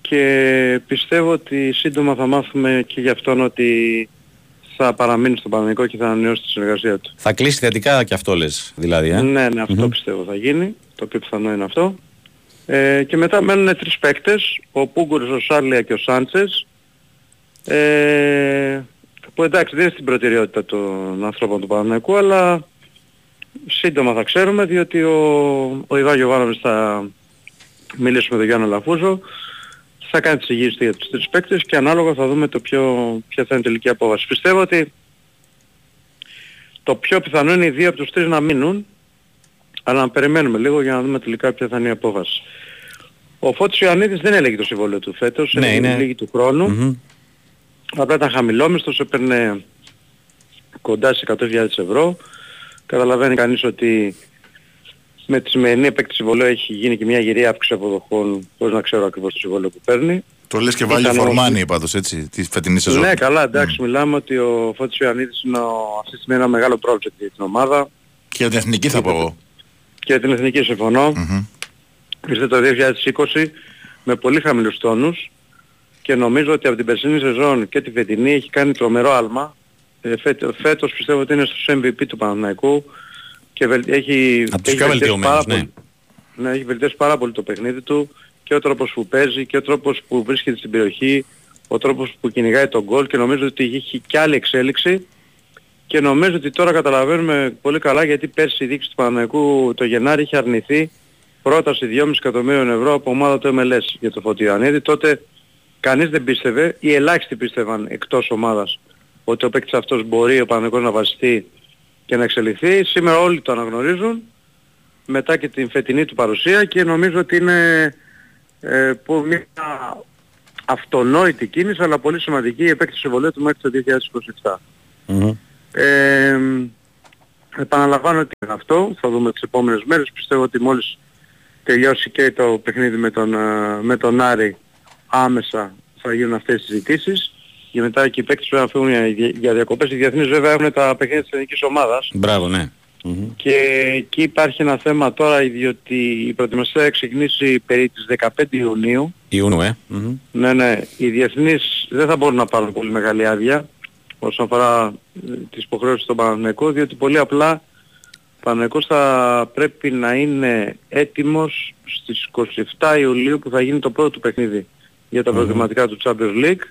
και πιστεύω ότι σύντομα θα μάθουμε και για αυτόν ότι θα παραμείνει στο Παναγικό και θα ανανεώσει τη συνεργασία του. Θα κλείσει θετικά και αυτό λες, δηλαδή. Ε; Ναι, ναι, αυτό Μμμ. πιστεύω θα γίνει. Το πιο πιθανό είναι αυτό. Ε, και μετά μένουν τρεις παίκτες, ο Πούγκουρος, ο Σάρλια και ο Σάντσες. Ε, που εντάξει δεν είναι στην προτεραιότητα των ανθρώπων του Παναγικού, αλλά σύντομα θα ξέρουμε, διότι ο, ο Ιβάν Γιωβάνοβης θα μιλήσει με τον Γιάννη Λαφούζο, θα κάνει τις εγγύησεις για τους τρεις παίκτες και ανάλογα θα δούμε το πιο, ποια θα είναι η τελική απόβαση. Πιστεύω ότι το πιο πιθανό είναι οι δύο από τους τρεις να μείνουν, αλλά να περιμένουμε λίγο για να δούμε τελικά ποια θα είναι η απόφαση. Ο Φώτης Ιωαννίδης δεν έλεγε το συμβόλαιο του φέτος, Ναι, έλεγε είναι- λίγη του χρόνου. Μμμ. Απλά ήταν χαμηλόμιστος, έπαιρνε κοντά στις 100.000 ευρώ. Καταλαβαίνει κανείς ότι με τη σημερινή επέκτηση συμβολέου έχει γίνει και μια γυρία αύξηση αποδοχών, χωρίς να ξέρω ακριβώς το συμβόλαιο που παίρνει. Το λες και βάλει Ήταν ο- φορμάνι πάντως έτσι, τη φετινή σεζόν. Ναι, καλά, εντάξει, μιλάμε ότι ο Φώτης Ιωαννίδης είναι ο, αυτή τη στιγμή ένα μεγάλο project για την ομάδα Και για την εθνική θα πω εγώ. και για την εθνική συμφωνώ. Μμμ. Ήρθε το 2020 με πολύ χαμηλούς τόνους και νομίζω ότι από την περσινή σεζόν και τη φετινή έχει κάνει τρομερό άλμα. Ε, φέτο- φέτος πιστεύω ότι είναι στους MVP του Παναθηναϊκού και βελ- έχει, Από τους έχει πιο βελτιώσει βελτιωμένους, πάρα ναι. πολύ- ναι, έχει βελτιώσει πάρα πολύ το παιχνίδι του και ο τρόπος που παίζει και ο τρόπος που βρίσκεται στην περιοχή, ο τρόπος που κυνηγάει τον γκολ και νομίζω ότι έχει και άλλη εξέλιξη και νομίζω ότι τώρα καταλαβαίνουμε πολύ καλά γιατί πέρσι η δείξη του Παναθηναϊκού το Γενάρη είχε αρνηθεί πρόταση 2,5 εκατομμύριων ευρώ από ομάδα του MLS για το Φώτη Ιωαννίδη. Τότε κανείς δεν πίστευε ή ελάχιστοι πίστευαν εκτός ομάδας ότι ο παίκτης αυτός μπορεί ο Παναθηναϊκός να βασιστεί και να εξελιχθεί. Σήμερα όλοι το αναγνωρίζουν μετά και την φετινή του παρουσία και νομίζω ότι είναι ε, που μια αυτονόητη κίνηση αλλά πολύ σημαντική η επέκτηση συμβολέου του μέχρι το 2027. Μμμ. Ε, επαναλαμβάνω ότι είναι αυτό, θα δούμε τις επόμενες μέρες. Πιστεύω ότι μόλις τελειώσει και το παιχνίδι με τον, ε, με τον Άρη άμεσα θα γίνουν αυτές τις συζητήσεις. Και μετά και οι παίκτες πρέπει να φύγουν για, για διακοπές. Οι διεθνείς βέβαια έχουν τα παιχνίδια της εθνικής ομάδας. Μπράβο, ναι. Μμμ. Και εκεί υπάρχει ένα θέμα τώρα διότι η προετοιμασία θα ξεκινήσει περί τις 15 Ιουνίου. Ιούνιου, ε. Μμμ. Ναι, ναι. Οι διεθνείς δεν θα μπορούν να πάρουν πολύ μεγάλη άδεια όσον αφορά ε, τις υποχρεώσεις στον Παναθηναϊκό, διότι πολύ απλά ο Παναθηναϊκός θα πρέπει να είναι έτοιμος στις 27 Ιουλίου που θα γίνει το πρώτο του παιχνίδι για τα Μμμ. προετοιμαστικά του Champions League.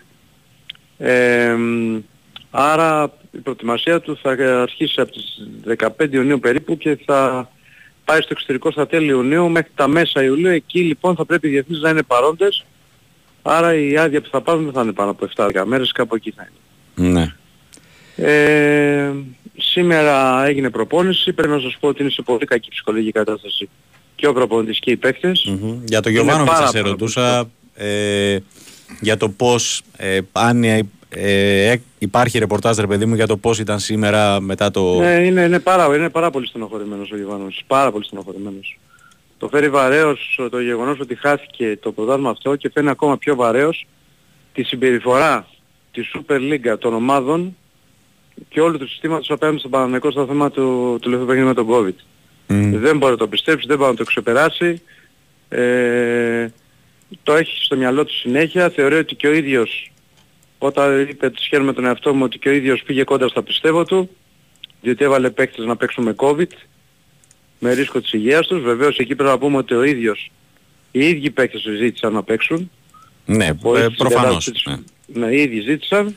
Ε, μ, άρα η προετοιμασία του θα αρχίσει από τις 15 Ιουνίου περίπου και θα πάει στο εξωτερικό στα τέλη Ιουνίου μέχρι τα μέσα Ιουλίου. Εκεί λοιπόν θα πρέπει οι διεθνείς να είναι παρόντες Άρα η άδεια που θα πάρουν δεν θα είναι πάνω από 7-10 μέρες, κάπου εκεί θα είναι. Ναι. Ε, σήμερα έγινε προπόνηση, πρέπει να σας πω ότι είναι σε πολύ κακή ψυχολογική κατάσταση και ο προπονητής και οι παίκτες. Μμμ. Για τον Είναι Γιωβάνοβιτς πάρα σας πολύ ερωτούσα ε, για το πώς ε, αν ε, ε, υπάρχει ρεπορτάζ ρε παιδί μου για το πώς ήταν σήμερα μετά το... Ναι, είναι, είναι, πάρα, είναι πάρα πολύ στενοχωρημένος ο Γιωβάνος, πάρα πολύ στενοχωρημένος. Το φέρει βαρέως το γεγονός ότι χάθηκε το πρωτάθλημα αυτό και φέρνει ακόμα πιο βαρέως τη συμπεριφορά της Super League των ομάδων και όλου του συστήματος απέναντι στον Παναμαϊκό στο θέμα του, του τελευταίου παιχνιδιού με τον COVID. Μμ. Δεν μπορεί να το πιστέψει, δεν μπορεί να το ξεπεράσει. Ε, το έχει στο μυαλό του συνέχεια. Θεωρεί ότι και ο ίδιος, όταν είπε ότι σχέδιο με τον εαυτό μου, ότι και ο ίδιος πήγε κόντρα στα πιστεύω του, διότι έβαλε παίκτες να παίξουν με COVID, με ρίσκο της υγείας τους. Βεβαίως εκεί πρέπει να πούμε ότι ο ίδιος, οι ίδιοι παίκτες τους ζήτησαν να παίξουν. Ναι, Χωρίς ε, την προφανώς. κατάσταση Ναι. της- Ναι, οι ίδιοι ζήτησαν.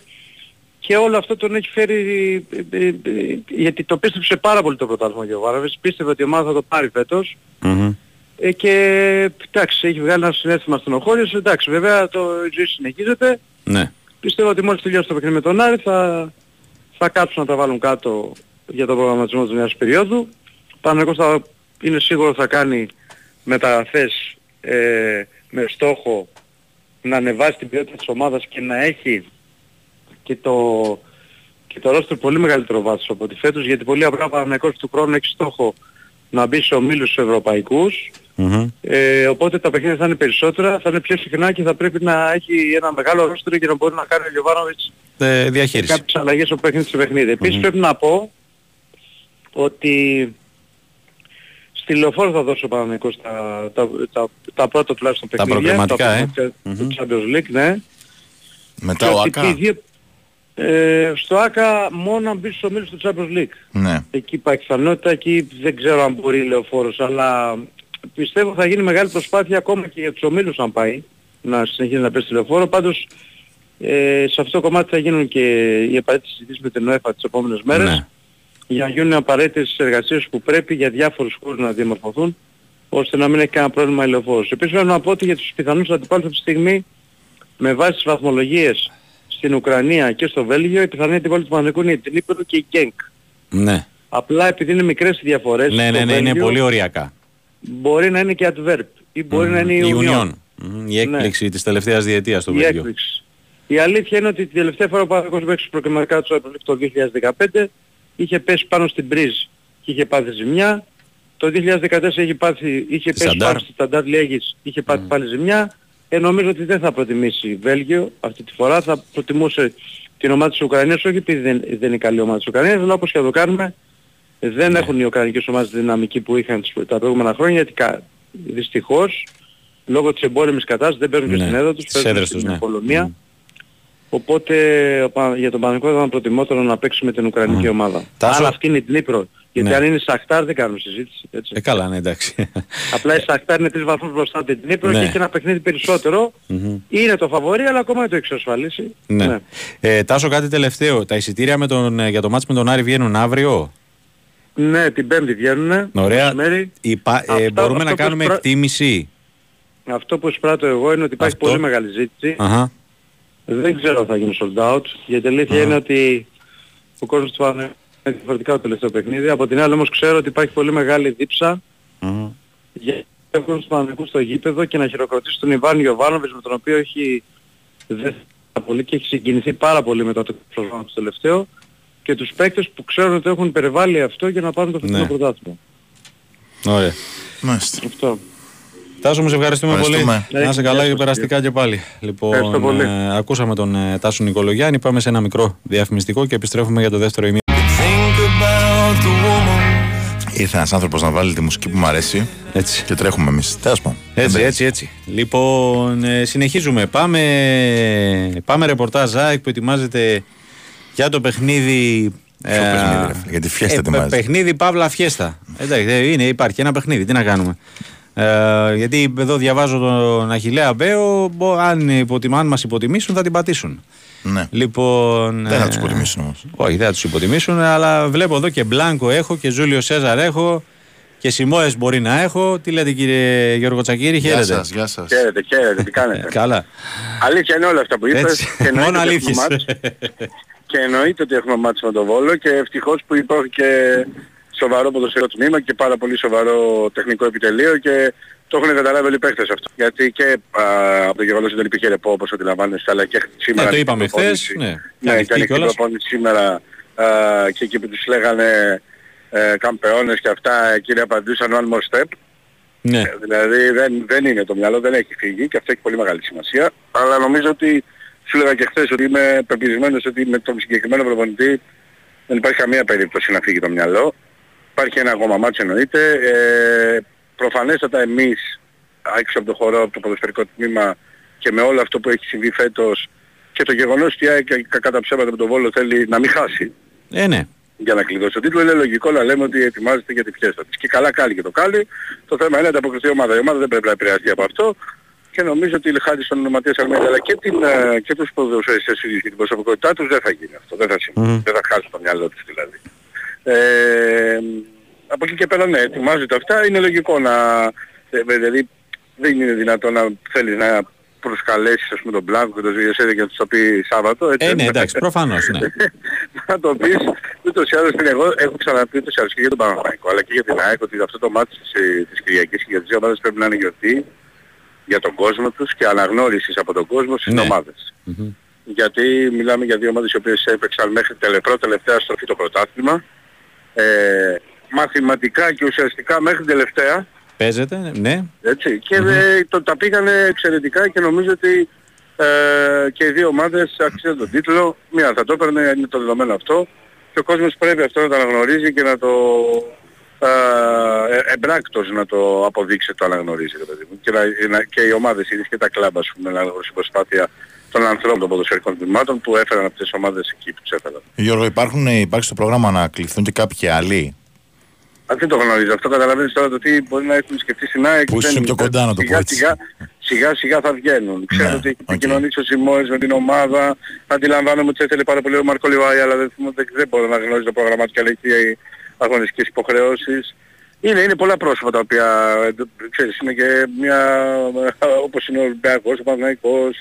Και όλο αυτό τον έχει φέρει, ε, ε, ε, γιατί το πίστεψε πάρα πολύ το πρωτάθλημα ο Γιωβάραβης. Πίστευε ότι η ομάδα θα το πάρει φέτος. Μμμ. Ε, και εντάξει, έχει βγάλει ένα συνέστημα στενοχώριας. Εντάξει, βέβαια το η ζωή συνεχίζεται. Ναι. Πιστεύω ότι μόλις τελειώσει το παιχνίδι με τον Άρη θα, θα κάτσουν να τα βάλουν κάτω για τον προγραμματισμό της νέας περίοδου. Παναγικός θα είναι σίγουρο θα κάνει μεταγραφές ε, με στόχο να ανεβάσει την ποιότητα της ομάδας και να έχει και το, και το ρόστρο πολύ μεγαλύτερο βάθος από τη φέτος γιατί πολύ απλά ο Παναγικός του χρόνου έχει στόχο να μπει σε ομίλους τους ευρωπαϊκούς. Μμμ. Ε, οπότε τα παιχνίδια θα είναι περισσότερα, θα είναι πιο συχνά και θα πρέπει να έχει ένα μεγάλο ρόστρο για να μπορεί να κάνει ο Γιωβάνοβιτς Ε, διαχείριση. κάποιες αλλαγές στο παιχνίδι σε παιχνίδι. Επίσης πρέπει να πω ότι στη λεωφόρο θα δώσω πάνω τα, τα, τα, τα πρώτα τουλάχιστον Τα παιχνίδια. προκριματικά, ε. παιχνίδια του Champions League, ναι. Μετά Και ο ότι Άκα. οι δύο- ε, στο ΆΚΑ μόνο να μπεις στους ομίλους του Champions League. Ναι. Εκεί υπάρχει πιθανότητα, εκεί δεν ξέρω αν μπορεί λεωφόρος, αλλά πιστεύω θα γίνει μεγάλη προσπάθεια ακόμα και για τους ομίλους αν πάει να συνεχίσει να πέσει στη λεωφόρο. Πάντως ε, σε αυτό το κομμάτι θα γίνουν και οι απαραίτητες συζητήσεις με την ΟΕΦΑ τις επόμενες μέρες Ναι. για να γίνουν απαραίτητες εργασίες που πρέπει για διάφορους χώρους να διαμορφωθούν ώστε να μην έχει κανένα πρόβλημα η λεωφόρος. Επίσης θέλω να πω ότι για τους πιθανούς αντιπάλους αυτή τη στιγμή με βάση τις βαθμολογίες στην Ουκρανία και στο Βέλγιο η πιθανή αντιπάλους του Παναγικού είναι η Τρίπολη και η Γκένκ. Ναι. Απλά επειδή είναι μικρές οι διαφορές Ναι, στο ναι, ναι, είναι Βέλγιο, πολύ οριακά. μπορεί να είναι και Adverb ή μπορεί να είναι η η Union. Union. Μμμ, Η έκπληξη της τελευταίας διετίας στο Η Βέλγιο. έκπληξη. Η αλήθεια είναι ότι την τελευταία φορά που ο Παναγικός μέχρι στους προκριματικά του Champions League το 2015 είχε πέσει πάνω στην Μπριζ και είχε πάθει ζημιά. Το 2014 είχε, πάθει, είχε πέσει Σταντάρ. πάνω στη Σταντάρ Liège, είχε πάθει πάλι ζημιά. Ε, νομίζω ότι δεν θα προτιμήσει Βέλγιο αυτή τη φορά. Θα προτιμούσε την ομάδα της Ουκρανίας, όχι επειδή δεν, δεν είναι καλή ομάδα της Ουκρανίας, αλλά όπως και να το κάνουμε, δεν έχουν οι Ουκρανικές ομάδες τη δυναμική που είχαν τις- τα προηγούμενα χρόνια, γιατί κα- δυστυχώς, λόγω της εμπόρεμης κατάστασης δεν παίρνουν και Ναι, στην έδρα τους, στις παίζουν έδρες στην τους, ναι. Πολωνία. Μμ. Οπότε ο Πα- για τον Παναγικό θα ήταν προτιμότερο να παίξει με την Ουκρανική ομάδα. Τάσο- Αλλά αυτή είναι η Δνήπρο. Γιατί Ναι. αν είναι Σαχτάρ δεν κάνουμε συζήτηση. Έτσι. Ε, καλά, ναι, εντάξει. Απλά η Σαχτάρ είναι τρεις βαθμούς μπροστά από την Δνήπρο Ναι. και έχει ένα παιχνίδι περισσότερο. Μμμ. Είναι το φαβορή αλλά ακόμα δεν το έχει εξασφαλίσει. Ναι. Ε, Τάσο, κάτι τελευταίο. Τα εισιτήρια με τον, ε, για το μάτς με τον Άρη βγαίνουν αύριο; Ναι, την Πέμπτη βγαίνουνε. Ωραία. μεσημέρι. Υπά, ε, Αυτό- μπορούμε αυτό να που κάνουμε σπρα- εκτίμηση; Αυτό που εισπράττω εγώ είναι ότι υπάρχει Αυτό. πολύ μεγάλη ζήτηση. Αχα. Δεν ξέρω αν θα γίνει sold out. Γιατί η αλήθεια είναι ότι ο κόσμος του Παναγικού είναι διαφορετικά το τελευταίο παιχνίδι. Από την άλλη όμως ξέρω ότι υπάρχει πολύ μεγάλη δίψα Μμμ. για τον κόσμο τους Παναγικού στο γήπεδο και να χειροκροτήσει τον Ιβάν Γιωβάνοβιτς με τον οποίο έχει δεν πολύ και έχει συγκινηθεί πάρα πολύ με το πρόγραμμα του τελευταίο και τους παίκτες που ξέρουν ότι έχουν υπερβάλει αυτό για να πάρουν το φετινό Ναι. πρωτάθλημα. Ωραία. Μάλιστα. Αυτό. Τάσο, μου σε ευχαριστούμε, Ευχαριστούμε. πολύ. Να είσαι καλά και περαστικά και πάλι. Ευχαριστώ Λοιπόν, πολύ. ε, ακούσαμε τον ε, Τάσο Νικολογιάννη. Πάμε σε ένα μικρό διαφημιστικό και επιστρέφουμε για το δεύτερο ημίχρονο. Ήρθε ένας άνθρωπος να βάλει τη μουσική που μου αρέσει Έτσι. και τρέχουμε εμείς. Τέλος πάντων. Έτσι, Δεν έτσι, έτσι. Λοιπόν, ε, συνεχίζουμε. Πάμε, πάμε ρεπορτάζ ΑΕΚ που ετοιμάζεται για το παιχνίδι. Ποιο παιχνίδι, ρε φίλε, για τη φιέστα ε, ετοιμάζεται. Παιχνίδι Παύλα Φιέστα. Εντάξει, ε, είναι, υπάρχει ένα παιχνίδι. Τι να κάνουμε. Ε, γιατί εδώ διαβάζω τον Αχιλέα Μπέο. μπο- Αν, υποτιμά, αν μας υποτιμήσουν θα την πατήσουν. Ναι. Λοιπόν, Δεν θα ε, τους υποτιμήσουν όμως. Όχι, δεν θα τους υποτιμήσουν, αλλά βλέπω εδώ και Μπλάνκο έχω και Ζούλιο Σέζαρ έχω και Σιμόες μπορεί να έχω. Τι λέτε κύριε Γιώργο Τσακύρη, Γεια χαίρετε; σας, γεια σας. Χαίρετε, χαίρετε, τι κάνετε; Καλά. Αλήθεια είναι όλα αυτά που είπες. Έτσι. Και εννοείται Μόνο ότι αλήθειες. έχουμε μάτς. και εννοείται ότι έχουμε μάτς με τον Βόλο και ευτυχώς που υπάρχει και σοβαρό ποδοσφαιρικό τμήμα και πάρα πολύ σοβαρό τεχνικό επιτελείο και το έχουν καταλάβει όλοι οι παίχτες αυτό. Γιατί και α, από το γεγονός ότι δεν υπήρχε ρεπό όπως αντιλαμβάνεστε αλλά και σήμερα... Ναι, το ανοιχτή είπαμε προπόνηση. χθες, ναι. Και Ναι, ανοιχτή και ανοιχτή κιόλας. προπόνηση σήμερα α, και εκεί που τους λέγανε ε, καμπεώνες και αυτά κύριε απαντούσαν one more step. Ναι. Ε, Δηλαδή δεν, δεν είναι το μυαλό, δεν έχει φύγει και αυτό έχει πολύ μεγάλη σημασία. Αλλά νομίζω ότι σου έλεγα και χθες ότι είμαι πεπισμένος ότι με τον συγκεκριμένο προπονητή δεν υπάρχει καμία περίπτωση να φύγει το μυαλό. Υπάρχει ένα ακόμα μάτσο εννοείται. Ε, προφανέστατα εμείς έξω από το χώρο, από το ποδοσφαιρικό τμήμα και με όλο αυτό που έχει συμβεί φέτος και το γεγονός ότι η ΑΕΚ κατά ψέματα με τον Βόλο θέλει να μην χάσει Ε, ναι. για να κλειδώσει το τίτλο, είναι λογικό να λέμε ότι ετοιμάζεται για τη φιέστα της. Και καλά κάνει και το κάνει. Το θέμα είναι να ανταποκριθεί η ομάδα. Η ομάδα δεν πρέπει να επηρεαστεί από αυτό. Και νομίζω ότι χάρη στον Ματίας Αρμέντα αλλά και, την, ε, και τους ποδοσφαιριστές ίδιους και την προσωπικότητά τους δεν θα γίνει αυτό. Δεν θα συμβεί. Μμμ. Δεν θα χάσουν το μυαλό τους δηλαδή. Ε, από εκεί και πέρα ναι, ετοιμάζεται αυτά. Είναι λογικό να... ε, δηλαδή δεν είναι δυνατόν να θέλεις να προσκαλέσεις ας πούμε τον Μπλάνκο και τον Ζυγεσέδη και να τους το πει Σάββατο. Έτσι, Ε, ναι, εντάξει, προφανώς, ναι. (laughs) να το πεις ούτως ή άλλως είναι εγώ έχω ξαναπεί ούτως ή άλλως και για τον Παναθηναϊκό αλλά και για την ΑΕΚ ότι αυτό το μάτι της, ε, της Κυριακής και για τις δύο ομάδες πρέπει να είναι γιορτή για τον κόσμο τους και αναγνώρισης από τον κόσμο στις Ναι. ομάδες. Μμμ. Γιατί μιλάμε για δύο ομάδες οι οποίες έπαιξαν μέχρι τελε, πρώτη τελευταία στροφή το πρωτάθλημα. Ε, μαθηματικά και ουσιαστικά μέχρι την τελευταία. Παίζεται, ναι. Έτσι. Και ε, το, τα πήγανε εξαιρετικά και νομίζω ότι ε, και οι δύο ομάδες αξίζουν τον τίτλο. Μία θα το έπαιρνε, είναι το δεδομένο αυτό. Και ο κόσμος πρέπει αυτό να το αναγνωρίζει και να το ε, ε, εμπράκτος να το αποδείξει το αναγνωρίζει. ρε παιδί μου. Και, να, να- και οι ομάδες ίδιες και τα κλαμπ ας πούμε να αναγνωρίσουν προσπάθεια των ανθρώπων των ποδοσφαιρικών τμήματων που έφεραν αυτές τις ομάδες εκεί που τους έφεραν. Γιώργο, υπάρχουν, υπάρχει στο πρόγραμμα να κληθούν και κάποιοι άλλοι; Αν δεν το γνωρίζω. Αυτό καταλαβαίνεις τώρα το τι μπορεί να έχουν σκεφτεί στην ΑΕΚ. Που είσαι δεν- πιο κοντά, να το πω σιγά, έτσι. Σιγά, σιγά σιγά θα βγαίνουν. Ξέρω Ναι, ότι έχει οκ. επικοινωνήσει ο Σιμόες με την ομάδα. Αντιλαμβάνομαι ότι ήθελε πάρα πολύ ο Μάρκο Λιβάγια, αλλά δεν, δεν, δεν μπορώ να γνωρίζω το πρόγραμμα του και αλλά έχει αγωνιστικές υποχρεώσεις. Είναι, είναι πολλά πρόσωπα τα οποία, ε, ξέρεις, είναι και μια, όπως είναι ο Ολυμπιακός, ο Παναγικός,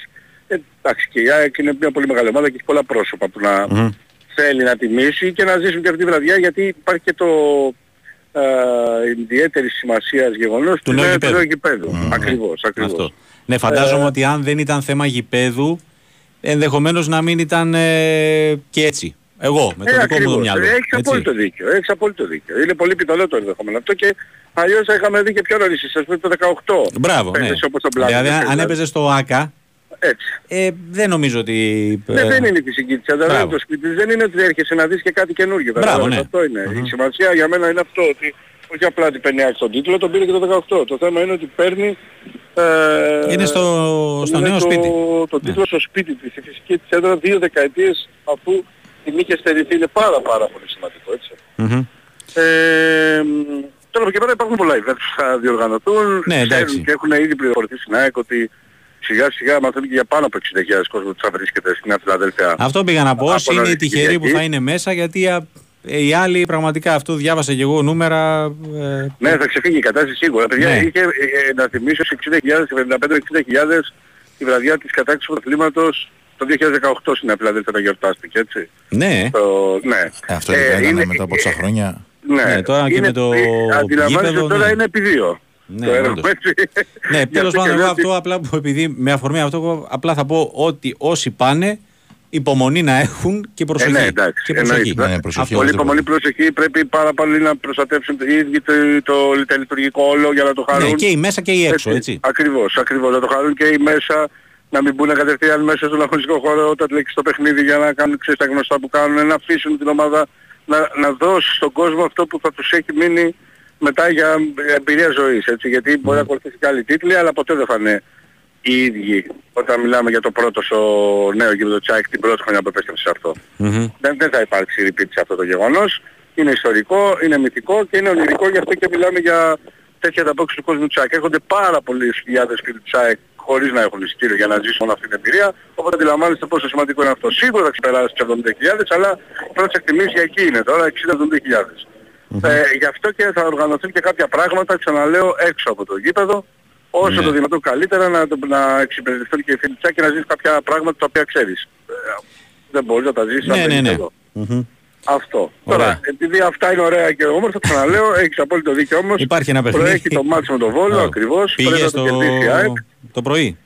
ε, εντάξει και η ΑΕΚ είναι μια πολύ μεγάλη ομάδα και έχει πολλά πρόσωπα που να Μμμ. θέλει να τιμήσει και να ζήσουν και αυτή τη βραδιά γιατί υπάρχει και το ε, ιδιαίτερης σημασίας γεγονός Του νέου νέου- γηπέδου. νέου γηπέδου. Ακριβώς, ακριβώς. Αυτό. Ναι, φαντάζομαι Ε, ότι αν δεν ήταν θέμα γηπέδου, ενδεχομένως να μην ήταν ε, και έτσι. Εγώ, με το Ε, δικό μου το ακριβώς. μυαλό. Ε, Έχεις έτσι. απόλυτο δίκιο. Έχεις απόλυτο δίκιο. Είναι πολύ πιθανό το ενδεχόμενο αυτό και αλλιώς θα είχαμε δει και πιο νωρίς, ας πούμε το 18. Μπράβο, ναι. Παίζεις όπως τον Μπλάνο. Δηλαδή, αν- αν έπαιζες στο ΑΚΑ, Έτσι. ε, δεν νομίζω ότι. Ναι, ε, δεν είναι η φυσική της αδερφής. μπράβο. Το σπίτι της δεν είναι ότι έρχεσαι να δεις και κάτι καινούργιο. Μπράβο, κατάλαβες. ναι. Αυτό είναι. Η σημασία για μένα είναι αυτό. Ότι όχι απλά ότι παίρνει άξιο τον τίτλο, τον πήρε και το 18. Το θέμα είναι ότι παίρνει... Ε, Είναι στο- στο είναι νέο το, σπίτι. Το τίτλο στο σπίτι της, η φυσική της έδρα δύο δεκαετίες αφού την είχε στερηθεί. Είναι πάρα πάρα πολύ σημαντικό, έτσι. μμμ. Ε, μ, τώρα από εκεί πέρα υπάρχουν πολλά events που θα διοργανωθούν. Ναι, εντάξει. Ξέρουν και έχουν ήδη πληροφορηθεί στην ΑΕΚ ότι σιγά σιγά μαθαίνουν και για πάνω από 60.000 κόσμο που θα βρίσκεται στην Νέα Φιλαδέλφια. Αυτό πήγα να πω. Από Όσοι είναι οι νωρίς τυχεροί που Κυριακή. θα είναι μέσα, γιατί α, ε, οι άλλοι πραγματικά αυτό διάβασα και εγώ νούμερα. ε, Ναι, θα ξεφύγει η κατάσταση σίγουρα. Παιδιά, Ναι. είχε, ε, ε, να θυμίσω σε 60.000, 55-60.000 τη βραδιά της κατάκτησης του πρωταθλήματος το 2018 στην Νέα Φιλαδέλφια τα γιορτάστηκε, έτσι. Ναι, Το, ναι. Ε, αυτό ειδικά Ε, ήταν είναι- μετά από τόσα χρόνια. Ναι, Ναι, τώρα και είναι, με το ε, Αντιλαμβάνεσαι γήπεδο, ότι τώρα ναι. είναι επί δύο. Ναι, το έργο, όντως. έτσι. ναι Γι' τέλος αυτό πάντων, και εγώ λέω αυτό ότι- απλά που επειδή με αφορμή αυτό, εγώ απλά θα πω ότι όσοι πάνε, υπομονή να έχουν και προσοχή. Ε, ναι, εντάξει, και προσοχή. εννοείται. Ναι, προσοχή, Αυτό. Πολύ οπωσδήποτε. υπομονή προσοχή πρέπει πάρα πολύ να προστατεύσουν οι ίδιοι το, το, το λειτουργικό όλο για να το χαρούν. Ναι, και οι μέσα και οι έξω, έτσι. Ακριβώς, ακριβώς. Να το χαρούν και οι μέσα να μην μπουν κατευθείαν μέσα στον αγωνιστικό χώρο όταν λέξει το παιχνίδι για να κάνουν ξέρεις, τα γνωστά που κάνουν, να αφήσουν την ομάδα να, να δώσει στον κόσμο αυτό που θα τους έχει μείνει μετά για εμπειρία ζωής. Έτσι, γιατί μπορεί να ακολουθήσει και άλλοι τίτλοι, αλλά ποτέ δεν θα είναι οι ίδιοι όταν μιλάμε για το πρώτο στο νέο γήπεδο Τσάικ την πρώτη χρονιά που επέστρεψε σε αυτό. Μμμ. Δεν, δεν θα υπάρξει repeat σε αυτό το γεγονός. Είναι ιστορικό, είναι μυθικό και είναι ονειρικό γι' αυτό και μιλάμε για τέτοια ανταπόκριση του κόσμου του Τσάικ. Έρχονται πάρα πολλοί χιλιάδες φίλοι του Τσάικ χωρίς να έχουν εισιτήριο για να ζήσουν αυτή την εμπειρία. Οπότε αντιλαμβάνεστε πόσο σημαντικό είναι αυτό. Σίγουρα θα ξεπεράσει τις 70.000 αλλά οι πρώτες εκτιμήσεις για εκεί είναι τώρα 60-70.000. Ε, γι' αυτό και θα οργανωθούν και κάποια πράγματα, ξαναλέω, έξω από το γήπεδο, όσο Ναι. το δυνατόν καλύτερα να, το- να εξυπηρετηθούν και οι φίλοι του Τσάικ και να ζήσουν κάποια πράγματα τα οποία ξέρεις. Ε, δεν μπορείς να τα ζήσεις αν Ναι, δεν ναι, είσαι ναι. εδώ. Μμμ. Αυτό. Ωραία. Τώρα, επειδή αυτά είναι ωραία και όμορφα, ξαναλέω, (laughs) έχεις απόλυτο δίκιο όμως. Υπάρχει ένα παιχνίδι. Προέχει το μάτσο με τον Βόλο, Α, ακριβώς. Πήγε Πρέπει να στο... το κερδίσει η ΑΕΚ. το πρωί.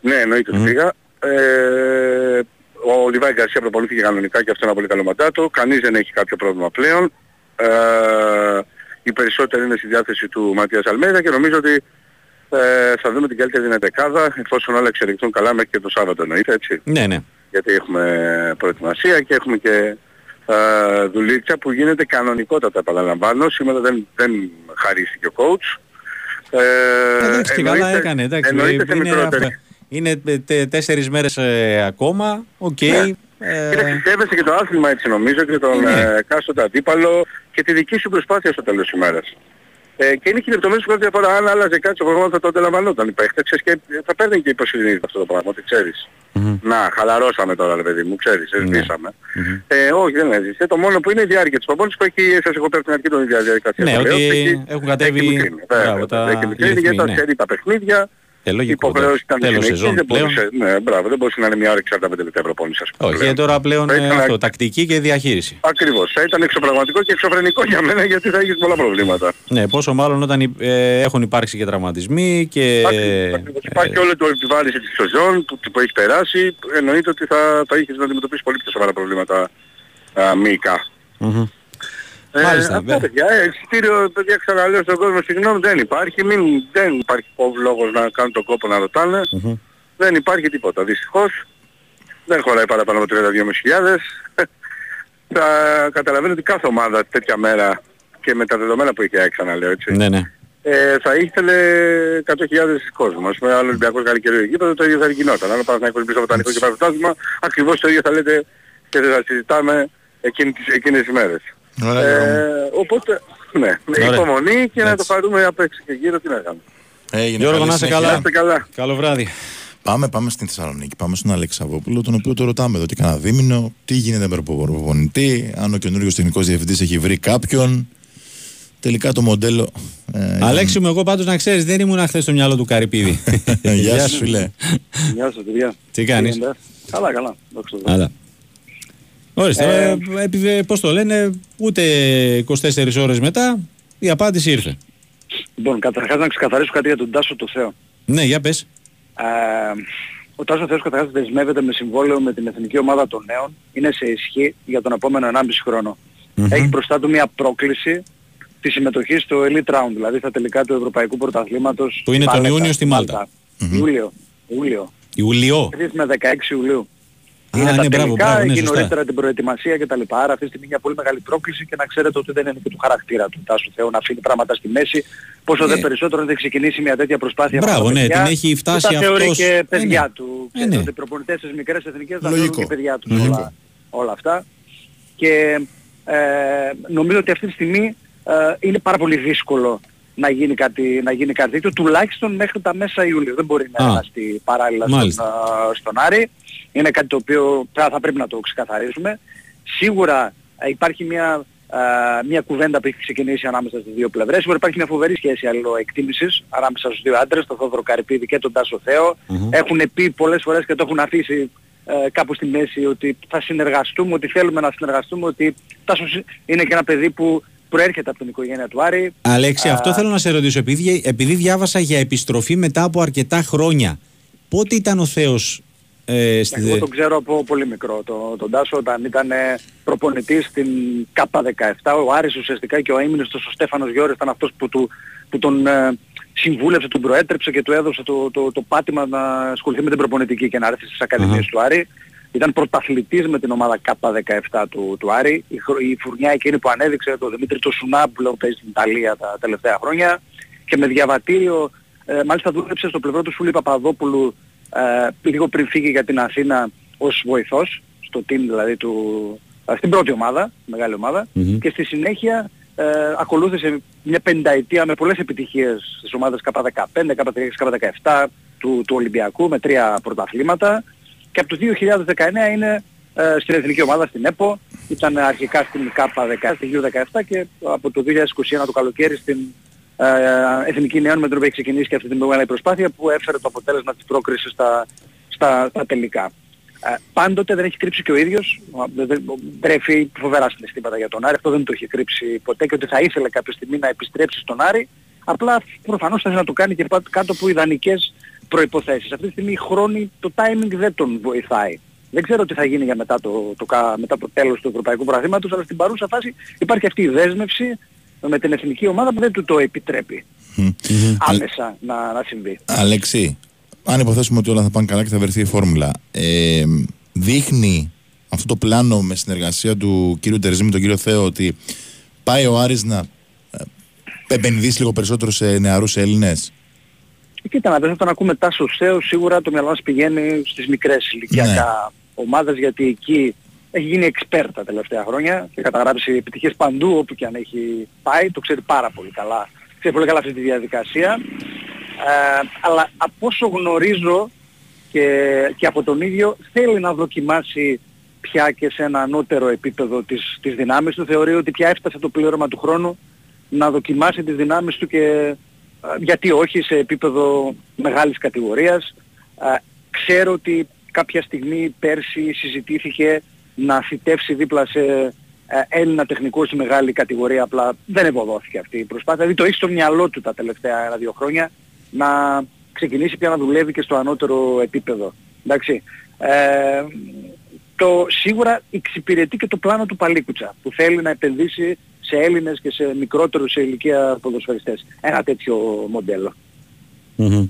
Ναι, εννοείται ότι Μμμ. πήγα. Ε, ο Λιβάη Γκαρσία προπονήθηκε κανονικά και αυτό είναι ένα πολύ καλό μαντάτο. Κανείς δεν έχει κάποιο πρόβλημα πλέον. Ε, οι περισσότεροι είναι στη διάθεση του Ματίας Αλμέδα και νομίζω ότι ε, θα δούμε την καλύτερη δυνατή δεκάδα εφόσον όλα εξελιχθούν καλά μέχρι και το Σάββατο εννοείται έτσι. Ναι, ναι. γιατί έχουμε προετοιμασία και έχουμε και ε, δουλίτσα που γίνεται κανονικότατα επαναλαμβάνω. Σήμερα δεν, δεν χαρίστηκε ο coach. Ε, Εντάξει, και καλά εννοείται- έκανε. Εντάξει, εννοείται σε είναι, μικρότερη. αυτά. είναι τε- τε- τέσσερις μέρες ε, ακόμα. Οκ. Ναι. Ε, Κοίταξε, σέβεσαι και το άθλημα έτσι νομίζω και τον Ναι. ε, κάστοτε αντίπαλο και τη δική σου προσπάθεια στο τέλος της ημέρας. Ε, και είναι και οι λεπτομέρειες που κάνουν διαφορά. Αν άλλαζε κάτι στο πρόγραμμα θα το αντιλαμβανόταν οι παίχτες ξέρεις, και θα παίρνει και υποσυνείδητα αυτό το πράγμα, ότι ξέρεις. μμμ. Να, χαλαρώσαμε τώρα, ρε παιδί μου, ξέρεις, Ναι. σβήσαμε. Μμμ. Ε, όχι, δεν έζησε. Το μόνο που είναι η διάρκεια της προπόνησης που έχει, σας έχω πει από την αρχή τον ίδια διαδικασία. Ναι, το ότι λέω, και έχει- έχουν κατέβει- έχει μικρύνει. μπράβο, Βέβαια, τα- Έχει οι μικρύνει ρυθμοί, γιατί τα ναι. ξέρει τα παιχνίδια. Ε, Η λογικό. υποχρέωση ήταν Τέλος συνεχής, σεζόν δεν πλέον. μπορούσε, ναι, μπράβο, δεν μπορούσε να είναι μια ώρα 45 λεπτά προπόνηση ας πούμε. Όχι, πλέον. ε, τώρα πλέον Θα ε, ήταν- αυτό, τακτική και διαχείριση. Ακριβώς. Θα ήταν εξωπραγματικό και εξωφρενικό για μένα γιατί θα έχεις πολλά προβλήματα. Ναι, πόσο μάλλον όταν υ- ε, έχουν υπάρξει και τραυματισμοί και... Ακριβώς, ακριβώς. Υπάρχει όλο το επιβάλληση της σεζόν που, που έχει περάσει. Εννοείται ότι θα, θα είχες να αντιμετωπίσεις πολύ πιο σοβαρά προβλήματα α, μυϊκά. Μμμ. Μάλιστα, αυτό ναι. παιδιά, ε, εισιτήριο, παιδιά ξαναλέω στον κόσμο, συγγνώμη, δεν υπάρχει. Μην, δεν υπάρχει κόβ- λόγος να κάνουν τον κόπο να ρωτάνε. Δεν υπάρχει τίποτα, δυστυχώς. Δεν χωράει παραπάνω από 32.500. (laughs) Θα καταλαβαίνω ότι κάθε ομάδα τέτοια μέρα και με τα δεδομένα που έχει ξαναλέω έτσι. Ναι, ναι. Ε, θα ήθελε 100.000 κόσμος. Ας πούμε, άλλο Ολυμπιακός κάνει καιρό γήπεδο, το ίδιο θα γινόταν. Άλλο Παναθηναϊκός πίσω από το ανοιχτό και πάει φτάσμα, ακριβώς το ίδιο θα λέτε και θα συζητάμε εκείνη τις, εκείνες τις μέρες. Ωραία, Ε, Γιώργο. οπότε, ναι, με Ωραία. υπομονή και να το Έτσι. πάρουμε απ' έξω και γύρω τι να κάνουμε. Έγινε, Γιώργο, καλή να είσαι συνέχεια. καλά. Να είστε καλά. Καλό βράδυ. Πάμε, πάμε στην Θεσσαλονίκη. Πάμε στον Αλέξη Σαββόπουλο, τον οποίο το ρωτάμε εδώ και κανένα δίμηνο. Τι γίνεται με τον προπονητή, αν ο καινούριο τεχνικός διευθυντής έχει βρει κάποιον. Τελικά το μοντέλο. Ε, Αλέξη μου, εγώ πάντως να ξέρεις δεν ήμουν χθες στο μυαλό του Καρυπίδη. (laughs) ήταν- Γεια σου, φίλε. Γεια σας παιδιά. Τι κάνεις; γίνεται; Καλά, καλά. Δόξα τω Θεώ. Αλλά. Ορίστε, ε, επειδή, πώς το λένε, ούτε 24 ώρες μετά η απάντηση ήρθε. Λοιπόν, καταρχάς να ξεκαθαρίσω κάτι για τον Τάσο το Θεό. Ναι, για πες. Ε, ο Τάσος Θεός καταρχάς δεσμεύεται με συμβόλαιο με την Εθνική Ομάδα των Νέων. Είναι σε ισχύ για τον επόμενο 1,5 χρόνο. Μμμ. Έχει μπροστά του μια πρόκληση της συμμετοχής στο Elite Round, δηλαδή στα τελικά του Ευρωπαϊκού Πρωταθλήματος. Που είναι τον Μάλτα, Ιούνιο στη Μάλτα. Ιούλιο. Ιούλιο. Ιουλιό. 3 με 16 Ιουλίου. Α, είναι τα ναι, μπράβο, τελικά, μπράβο, ναι, έχει σωστά. νωρίτερα την προετοιμασία κτλ. Άρα αυτή τη στιγμή μια πολύ μεγάλη πρόκληση και να ξέρετε ότι δεν είναι και του χαρακτήρα του Τάσου Θεού να αφήνει πράγματα στη μέση. Πόσο Ναι. δεν περισσότερο να δεν ξεκινήσει μια τέτοια προσπάθεια. με Μπράβο, τα ναι, παιδιά, την έχει φτάσει που τα θεωρεί αυτός. και Ε, παιδιά ναι. του. Ε, Ξέρετε ναι. ότι οι προπονητές στις μικρές εθνικές θα Λογικό. θεωρούν και παιδιά τους Λογικό. όλα, όλα αυτά. Και ε, νομίζω ότι αυτή τη στιγμή ε, είναι πάρα πολύ δύσκολο να γίνει κάτι, να γίνει κάτι τέτοιο, τουλάχιστον μέχρι τα μέσα Ιουλίου. Δεν μπορεί να Α, εργαστεί παράλληλα στον, μάλιστα. α, στον Άρη. Είναι κάτι το οποίο θα, θα πρέπει να το ξεκαθαρίσουμε. Σίγουρα ε, υπάρχει μια, α, μια κουβέντα που έχει ξεκινήσει ανάμεσα στις δύο πλευρές. Σίγουρα υπάρχει μια φοβερή σχέση αλληλοεκτίμησης ανάμεσα στους δύο άντρες, τον Θόδωρο Καρυπίδη και τον Τάσο Θεό. Μμμ. Έχουν πει πολλές φορές και το έχουν αφήσει ε, κάπου στη μέση ότι θα συνεργαστούμε, ότι θέλουμε να συνεργαστούμε, ότι Τάσος είναι και ένα παιδί που προέρχεται από την οικογένεια του Άρη. Αλέξη, Α, αυτό θέλω να σε ρωτήσω. Επειδή, επειδή διάβασα για επιστροφή μετά από αρκετά χρόνια, πότε ήταν ο Θεός ε, στη... Εγώ τον ξέρω από πολύ μικρό τον, τον Τάσο όταν ήταν ε, προπονητής στην ΚΑΠΑ 17. Ο Άρης ουσιαστικά και ο αείμνηστος ο Στέφανος Γιώρης ήταν αυτός που, του, που τον ε, συμβούλευσε, τον προέτρεψε και του έδωσε το, το, το πάτημα να ασχοληθεί με την προπονητική και να έρθει στις ακαδημίες Αχα. του Άρη. Ήταν πρωταθλητής με την ομάδα ΚΑΠΑ 17 του, του Άρη. Η, χρο- η φουρνιά εκείνη που ανέδειξε το Δημήτρη το Σουνά που λέω παίζει στην Ιταλία τα τελευταία χρόνια και με διαβατήριο ε, μάλιστα δούλεψε στο πλευρό του Σούλη Παπαδόπουλου ε, λίγο πριν φύγει για την Αθήνα ως βοηθός, στο team δηλαδή του, ε, στην πρώτη ομάδα, μεγάλη ομάδα, Μμμ. και στη συνέχεια ε, ακολούθησε μια πενταετία με πολλές επιτυχίες στις ομάδες K15, K16, K17 του, του Ολυμπιακού με τρία πρωταθλήματα και από το 2019 είναι ε, στην εθνική ομάδα στην ΕΠΟ, ήταν αρχικά στην K17, στην U17 και από το 2021 το καλοκαίρι στην ε, Εθνική Νέων με την οποία έχει ξεκινήσει και αυτή την μεγάλη προσπάθεια που έφερε το αποτέλεσμα της πρόκρισης στα, στα, στα τελικά. Ε, πάντοτε δεν έχει κρύψει και ο ίδιος, δεν- δεν- τρέφει φοβερά συναισθήματα για τον Άρη, αυτό δεν το έχει κρύψει ποτέ και ότι θα ήθελε κάποια στιγμή να επιστρέψει στον Άρη, απλά προφανώς θα ήθελε να το κάνει και πά- κάτω από ιδανικές προϋποθέσεις. Αυτή τη στιγμή η χρόνη, το timing δεν τον βοηθάει. Δεν ξέρω τι θα γίνει για μετά το, το, κα- μετά το τέλος του Ευρωπαϊκού Πρωταθλήματος, αλλά στην παρούσα φάση υπάρχει αυτή η δέσμευση με την εθνική ομάδα που δεν του το επιτρέπει Μμ. άμεσα να, να συμβεί. Αλέξη, αν υποθέσουμε ότι όλα θα πάνε καλά και θα βρεθεί η φόρμουλα, ε, δείχνει αυτό το πλάνο με συνεργασία του κύριου Τερζή με τον κύριο Θεό ότι πάει ο Άρης να ε, επενδύσει λίγο περισσότερο σε νεαρούς Έλληνες; Κοίτα να δεις, όταν ακούμε Τάσο Σέο, σίγουρα το μυαλό μας πηγαίνει στις μικρές ηλικιακά ομάδες, γιατί εκεί έχει γίνει expert τα τελευταία χρόνια και καταγράψει επιτυχίες παντού όπου και αν έχει πάει, το ξέρει πάρα πολύ καλά. Ξέρει πολύ καλά αυτή τη διαδικασία. Ε, αλλά από όσο γνωρίζω και, και από τον ίδιο θέλει να δοκιμάσει πια και σε ένα ανώτερο επίπεδο της, της δυνάμεις του. Θεωρεί ότι πια έφτασε το πλήρωμα του χρόνου να δοκιμάσει τις δυνάμεις του και ε, γιατί όχι σε επίπεδο μεγάλης κατηγορίας. Ε, Ξέρω ότι κάποια στιγμή πέρσι συζητήθηκε να θητεύσει δίπλα σε ε, Έλληνα τεχνικό στη μεγάλη κατηγορία, απλά δεν ευωδόθηκε αυτή η προσπάθεια. Δηλαδή το έχει στο μυαλό του τα τελευταία ένα-δύο χρόνια να ξεκινήσει πια να δουλεύει και στο ανώτερο επίπεδο. Εντάξει. Ε, το σίγουρα εξυπηρετεί και το πλάνο του Παλίκουτσα που θέλει να επενδύσει σε Έλληνες και σε μικρότερους σε ηλικία ποδοσφαιριστές. Ένα τέτοιο μοντέλο. Μμμ.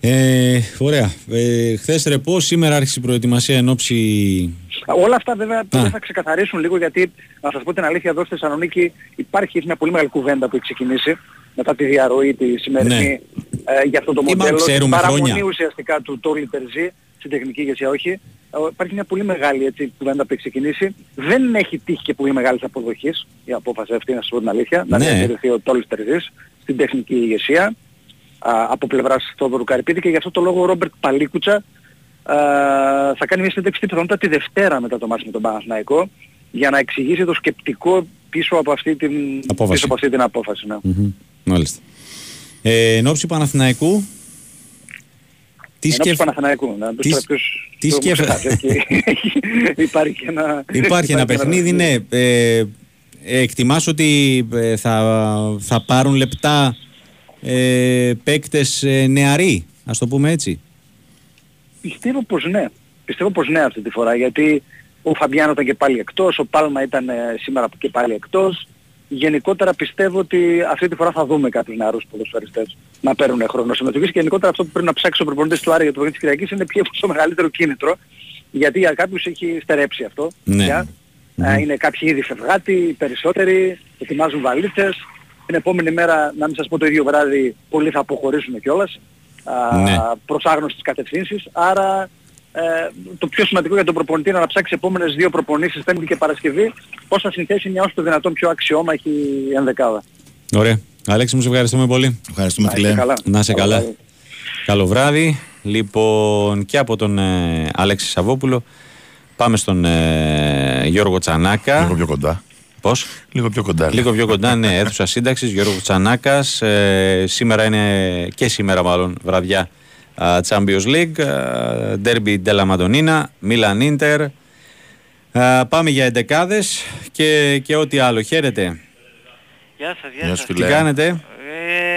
Ε, ωραία. Ε, Χθες ρεπό, σήμερα άρχισε η προετοιμασία εν ώψη. Όλα αυτά βέβαια τώρα θα ξεκαθαρίσουν λίγο γιατί να σας πω την αλήθεια εδώ στη Θεσσαλονίκη υπάρχει μια πολύ μεγάλη κουβέντα που έχει ξεκινήσει μετά τη διαρροή τη σημερινή ε, για αυτό το Ναι. Ή μάλλον μοντέλο. ξέρουμε την παραμονή χρόνια. ουσιαστικά του Τόλι Τερζή στην τεχνική ηγεσία όχι. Ε, Υπάρχει μια πολύ μεγάλη έτσι, κουβέντα που έχει ξεκινήσει. Δεν έχει τύχει και πολύ μεγάλης αποδοχής η απόφαση αυτή, να σας πω την αλήθεια, να Ναι. διατηρηθεί ο Τόλις Τερζής στην τεχνική ηγεσία α, από πλευράς Θόδωρου Καρυπίδη και γι' αυτό το λόγο ο Ρόμπερτ Παλίκουτσα α, θα κάνει μια συνέντευξη πιθανότητα τη Δευτέρα μετά το μάτς με τον Παναθηναϊκό για να εξηγήσει το σκεπτικό πίσω από αυτή την Απόφαση. πίσω από αυτή την απόφαση. Ναι. Μμμ. Μάλιστα. Ε, εν ώψη Παναθηναϊκού. Τι Ενώ σκεφ... τους Παναθηναϊκούς. Να τι τους σ- κάποιους τι το έχουν σκεφ- ξεχάσει, εκεί. (laughs) Υπάρχει και ένα... Υπάρχει ένα παιχνίδι, ναι. Ε, εκτιμάς ότι ε, θα, θα πάρουν λεπτά ε, παίκτες ε, νεαροί, ας το πούμε έτσι; Πιστεύω πως ναι. Πιστεύω πως ναι αυτή τη φορά γιατί ο Φαμπιάνο ήταν και πάλι εκτός, ο Πάλμα ήταν ε, σήμερα και πάλι εκτός. Γενικότερα πιστεύω ότι αυτή τη φορά θα δούμε κάποιους νεαρούς ποδοσφαιριστές να παίρνουν χρόνο συμμετοχής και γενικότερα αυτό που πρέπει να ψάξει ο προπονητής του Άρη για το παιχνίδι της Κυριακής είναι ποιο είναι το μεγαλύτερο κίνητρο γιατί για κάποιους έχει στερέψει αυτό. Ναι. πια. Ε, είναι κάποιοι ήδη φευγάτοι, οι περισσότεροι ετοιμάζουν βαλίτσες. Την επόμενη μέρα, να μην σας πω το ίδιο βράδυ, πολλοί θα αποχωρήσουν κιόλας α, Ναι. προς άγνωστες κατευθύνσεις. Άρα ε, το πιο σημαντικό για τον προπονητή είναι να ψάξει επόμενες δύο προπονήσεις, Πέμπτη και Παρασκευή, πώς θα συνθέσει μια όσο το δυνατόν πιο αξιόμαχη ενδεκάδα. Ωραία. Αλέξη μου, σε ευχαριστούμε πολύ. Ευχαριστούμε Να είστε φίλε. καλά. Να είσαι Καλό καλά. βράδυ. Καλό βράδυ. Λοιπόν, και από τον ε, Αλέξη Σαββόπουλο πάμε στον ε, Γιώργο Τσανάκα. Λίγο πιο κοντά. Πώς; Λίγο πιο κοντά. Λίγο πιο κοντά, ναι, αίθουσα σύνταξης. Γιώργος Τσανάκας. σήμερα είναι και σήμερα, μάλλον βραδιά α, Champions League. α, Derby della Madonnina, Milan Inter. Α, Πάμε για εντεκάδες και, και ό,τι άλλο. Χαίρετε. Γεια σας, Γεια γεια σου σας. Τι φίλε. κάνετε,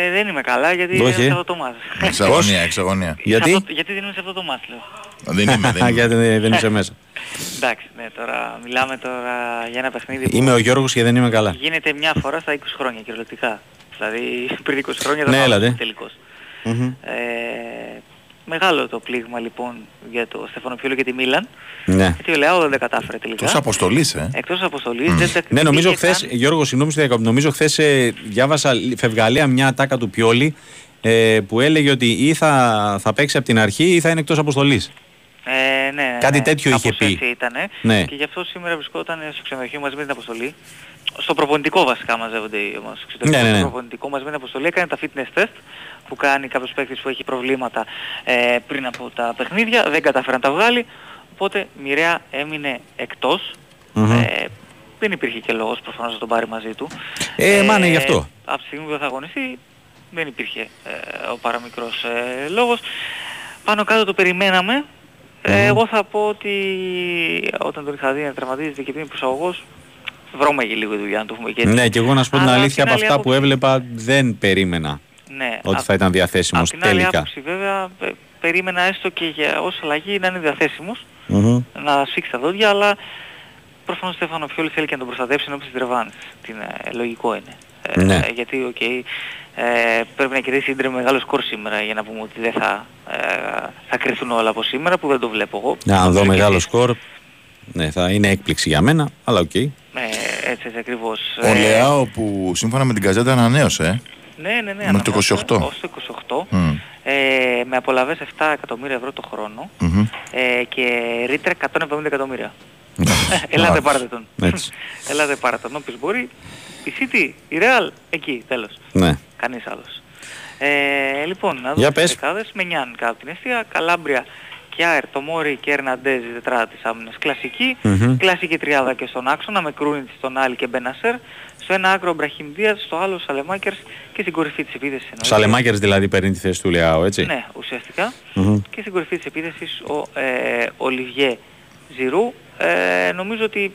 Ε, δεν είμαι καλά γιατί Όχι. είναι σε αυτό το μάτς. Εξαγωνία, εξαγωνία. Γιατί; Σε αυτό- γιατί δεν είμαι σε αυτό το μάτς, λέω. Δεν είμαι, δεν είμαι. γιατί δεν δεν είσαι μέσα. Εντάξει, ναι, τώρα μιλάμε τώρα για ένα παιχνίδι που Είμαι ο Γιώργος και δεν είμαι καλά. γίνεται μια φορά στα 20 χρόνια κυριολεκτικά. Δηλαδή πριν 20 χρόνια Ναι, δεν έλατε. θα τελικός. Μμμ. Ε, μεγάλο το πλήγμα λοιπόν για το Στέφανο Πιόλο και τη Μίλαν. Ναι. Γιατί ο Λεάο δεν τα κατάφερε τελικά. Τόσο αποστολής, ε. Εκτός αποστολής. Δεν τα Ναι, νομίζω πήγε χθε, καν- Γιώργο, συγγνώμη, στη διακόπτη. νομίζω χθες ε, διάβασα λι- φευγαλέα μια ατάκα του Πιόλη ε, που έλεγε ότι ή θα, θα παίξει από την αρχή ή θα είναι εκτός αποστολής. Ε, ναι, ναι, Κάτι ναι. τέτοιο είχε Κάπως πει. έτσι ήτανε. Ναι. Και γι' αυτό σήμερα βρισκόταν στο ξενοδοχείο μαζί με την αποστολή. Στο προπονητικό βασικά μαζεύονται οι όμως. Ναι, ναι, ναι. Στο προπονητικό μαζί με την αποστολή έκανε τα fitness test που κάνει κάποιος παίκτης που έχει προβλήματα ε, πριν από τα παιχνίδια. Δεν κατάφερε να τα βγάλει. Οπότε μοιραία έμεινε εκτός. Μμμ. Ε, δεν υπήρχε και λόγος προφανώς να τον πάρει μαζί του. Ε, μα ναι, γι' αυτό. Από τη στιγμή που δεν θα αγωνιστεί δεν υπήρχε ε, ο παραμικρός ε, λόγος. Πάνω κάτω το περιμέναμε. Ε, εγώ θα πω ότι όταν τον είχα δει να τραυματίζεται και πριν προσαγωγός, βρώμαγε λίγο η δουλειά, να το πούμε και έτσι. Ναι, και εγώ να σου πω την Αλλά απ' αλήθεια, από άλλη αυτά που άποψη- έβλεπα δεν περίμενα ναι, ότι απ' θα ήταν διαθέσιμος Απ' την άλλη τελικά. άποψη βέβαια ε, περίμενα έστω και για ως αλλαγή να είναι διαθέσιμος, Μμμ. να σφίξει τα δόντια, αλλά προφανώς ο Στέφανο Πιόλι θέλει και να τον προστατεύσει εν όψει της ρεβάνς. Τι είναι, ε, λογικό είναι. Ε, Ναι. γιατί, οκ, ε, πρέπει να κερδίσει η Ίντερ με μεγάλο σκορ σήμερα για να πούμε ότι δεν θα, ε, θα κριθούν όλα από σήμερα, που δεν το βλέπω εγώ. Να δω Νομίζω μεγάλο και- σκορ. Ναι, θα είναι έκπληξη για μένα, αλλά οκ. Ε, έτσι, έτσι ακριβώς. Ο Ε, Λεάο που σύμφωνα με την Gazzetta ανανέωσε, ε. Ναι, ναι, ναι. το αναφέρεται 28. Ως το 28. Μμ. Ε, με απολαβές 7 εκατομμύρια ευρώ το χρόνο Μμμ. ε, και ρήτρα 170 εκατομμύρια. Ναι. (laughs) Ελάτε Α, πάρτε τον. Έτσι. (laughs) Ελάτε πάρτε τον όποιος μπορεί. Η City, η Real, εκεί, τέλος. Ναι. Κανείς άλλος. Ε, λοιπόν, να Για δούμε πες. τις δεκάδες. Με Νιάν κάτω από την αιστεία. Καλάμπρια και Άερ, το Μόρι και Ερναντέζ η τετράδα της άμυνας. Κλασική. Μμμ. Κλασική τριάδα και στον άξονα με Κρούνιτ στον Άλλη και Μπενασέρ. Στο ένα άκρο ο Μπραχίμ Δίας, στο άλλο ο Σαλεμάκερς και στην κορυφή της επίθεσης Ο εννοείται. Σαλεμάκερς δηλαδή παίρνει τη θέση του Λεάου, έτσι; Ναι, ουσιαστικά. Μμμ. Και στην κορυφή της επίθεσης ο ε, Ολιβιέ Ζιρού. Ε, νομίζω ότι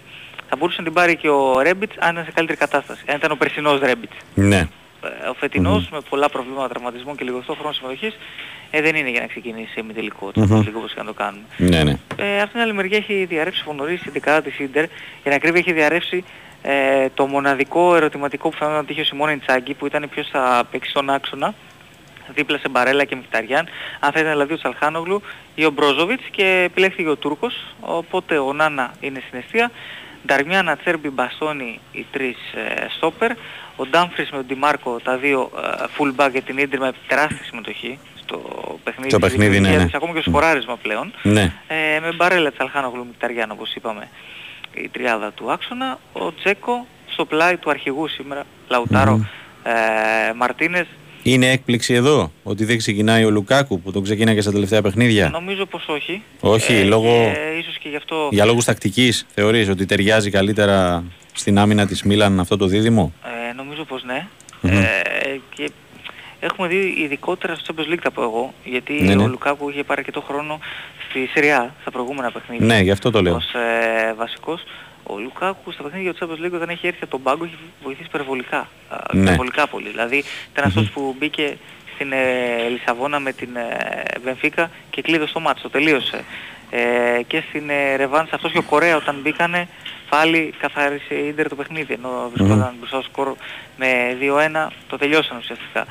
θα μπορούσε να την πάρει και ο Ρέμπιτς αν ήταν σε καλύτερη κατάσταση. Αν ήταν ο περσινός Ρέμπιτς. Ναι. Ε, ο φετινος με πολλά προβλήματα τραυματισμών και λιγοστό χρόνο συμμετοχής ε, δεν είναι για να ξεκινήσει σε ημιτελικό το Μμμ. λίγο όπως και να το κάνουμε. Ναι, ναι. Ε, από την άλλη μεριά έχει διαρρεύσει από νωρίς η δεκάδα της Ίντερ. Για να κρύβει έχει διαρρεύσει Ε, το μοναδικό ερωτηματικό που φαίνονταν να τύχει ο Σιμών Ιντσάγκη που ήταν ποιος θα παίξει στον άξονα δίπλα σε Μπαρέλα και Μιχταριάν, αν θα ήταν δηλαδή ο Τσαλχάνογλου ή ο Μπρόζοβιτς και επιλέχθηκε ο Τούρκος, οπότε ο Νάνα είναι στην αιστεία. Νταρμιάν, Ατσέρμπι, Μπαστόνι, οι τρεις ε, στόπερ. Ο Ντάμφρις με τον Ντιμάρκο, τα δύο ε, fullback για την Ίντερ με τεράστια συμμετοχή στο παιχνίδι. Στο παιχνίδι, ναι, ναι. Ακόμα και στο σκοράρισμα πλέον. Ναι. Ε, με Μπαρέλα, Τσαλχάνογλου, Μχιταριάν όπως είπαμε η τριάδα του άξονα. Ο Τζέκο στο πλάι του αρχηγού σήμερα, Λαουτάρο, ε, Μαρτίνες, Είναι έκπληξη εδώ ότι δεν ξεκινάει ο Λουκάκου που τον ξεκίναγε στα τελευταία παιχνίδια; Νομίζω πως όχι. Όχι, λόγω- Και ίσως και γι' αυτό Για λόγους τακτικής θεωρείς ότι ταιριάζει καλύτερα στην άμυνα της Μίλαν αυτό το δίδυμο; ε, νομίζω πως ναι. Μμμ. Ε, και έχουμε δει ειδικότερα στο Champions League θα πω εγώ, γιατί Ναι, ναι. ο Λουκάκου είχε πάρει και το χρόνο στη Σεριά, στα προηγούμενα παιχνίδια. Ναι, γι' αυτό το λέω. Ως ε, βασικός. Ο Λουκάκου στα παιχνίδια του Champions League όταν έχει έρθει από τον πάγκο έχει βοηθήσει υπερβολικά. α, Ναι. Υπερβολικά πολύ. Δηλαδή ήταν αυτός που μπήκε στην ε, Λισαβόνα με την ε, Βενφίκα και κλείδωσε το μάτσο, τελείωσε. Ε, και στην ε, Ρεβάνς αυτός και ο Κορέα όταν μπήκανε πάλι καθάρισε η Ίντερ το παιχνίδι ενώ βρισκόταν μπροστά στο σκορ με 2-1 το τελειώσαν ουσιαστικά.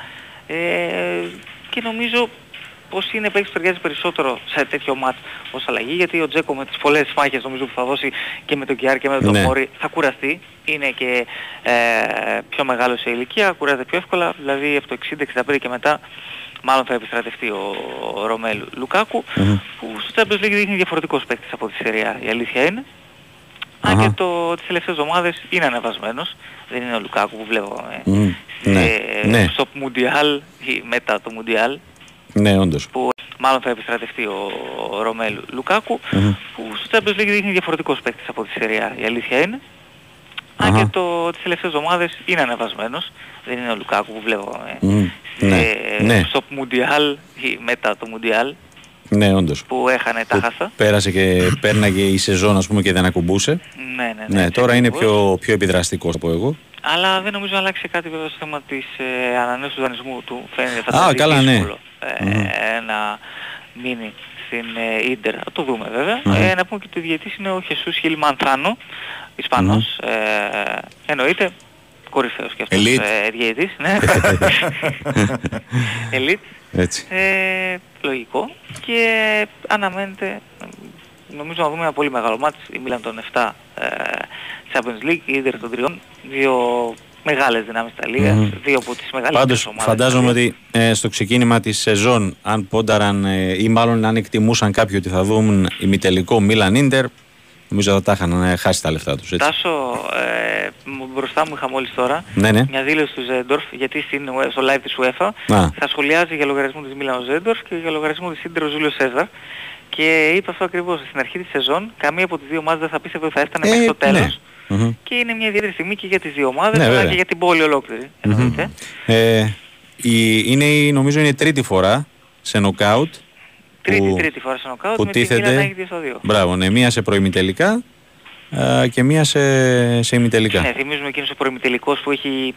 Ε, και νομίζω πως είναι παίκτης που ταιριάζει περισσότερο σε τέτοιο μάτς ως αλλαγή γιατί ο Τζέκο με τις πολλές μάχες νομίζω που θα δώσει και με τον Κιάρ και με τον Ναι. Μόρι θα κουραστεί. Είναι και ε, πιο μεγάλο σε ηλικία, κουράζεται πιο εύκολα, δηλαδή από το 60-65 και μετά μάλλον θα επιστρατευτεί ο, ο Ρωμέλου Λουκάκου που στο Champions League δείχνει διαφορετικός παίκτης από τη Σεριά, η αλήθεια είναι. Αν Αχα. και το, τις τελευταίες εβδομάδες είναι ανεβασμένος, δεν είναι ο Λουκάκου που βλέπω ε, Μμ, σε- ναι, ναι. στο Μουντιάλ ή μετά το Μουντιάλ Ναι, όντως. που μάλλον θα επιστρατευτεί ο, ο Ρωμέλου Λουκάκου Μμμ. που στο Champions League δείχνει διαφορετικός παίκτης από τη Σεριά, η αλήθεια είναι. Αν Αχα. και το, τις τελευταίες εβδομάδες είναι ανεβασμένος, δεν είναι ο Λουκάκου που βλέπω ε, Μμ, σε- ναι, ναι. στο Μουντιάλ ή μετά το Μουντιάλ Ναι, όντως. που έχανε τα Που χάσα. πέρασε και πέρναγε η σεζόν ας πούμε και δεν ακουμπούσε. Ναι, ναι, ναι. Ναι, τώρα είναι ακριβώς. πιο, πιο επιδραστικός από εγώ. Αλλά δεν νομίζω να αλλάξει κάτι βέβαια στο θέμα της ε, ανανέωσης του δανεισμού του. Φαίνεται Α, φανταστικά καλά, ναι. δύσκολο ε, Μμμ. να μείνει στην ε, Ίντερ. Θα το δούμε βέβαια. Μμμ. Ε, να πούμε και ότι ο διαιτής είναι ο Χεσούς Χιλμανθάνο, Ισπανός. Ε, εννοείται κορυφαίος και αυτός Elite. ε, διαιτής. Ναι. (laughs) Elite. Έτσι. Ε, λογικό. Και αναμένεται νομίζω να δούμε ένα πολύ μεγάλο μάτς. Η Μίλαν των 7 ε, Champions League, η Ίντερ των 3. Δύο μεγάλες δυνάμεις της Ιταλίας, Μμμ. δύο από τις μεγαλύτερες Πάντως ομάδες. φαντάζομαι της Ιταλίας. ότι ε, στο ξεκίνημα της σεζόν αν πόνταραν ε, ή μάλλον αν εκτιμούσαν κάποιοι ότι θα δουν ημιτελικό Μίλαν Ίντερ νομίζω θα τα είχαν ε, χάσει τα λεφτά τους. Έτσι. Τάσο, ε, μου- μπροστά μου είχα μόλις τώρα Ναι, ναι. μια δήλωση του Ζέντορφ γιατί στην, ουε- στο live της UEFA Α. θα σχολιάζει για λογαριασμό της Μίλαν ο Ζέντορφ και για λογαριασμό της Ίντερ ο Ζούλιος Σέζαρ και είπε αυτό ακριβώς στην αρχή της σεζόν καμία από τις δύο ομάδες δεν θα πίστευε ότι θα έφτανε Ε, μέχρι το τέλος ναι. Μμμ. και είναι μια ιδιαίτερη στιγμή και για τις δύο ομάδες Ναι, αλλά βέβαια. και για την πόλη ολόκληρη εννοείται. Ε, η, είναι η, νομίζω είναι η τρίτη φορά σε νοκάουτ Τρίτη, που- τρίτη φορά σε νοκάουτ που με τη Μίλαν τίθεται- να έχει 2 στο 2. Μπράβο, ναι, μία σε προημιτελικά α, και μία σε, σε ημιτελικά. Ναι, θυμίζουμε εκείνος ο προημιτελικός που έχει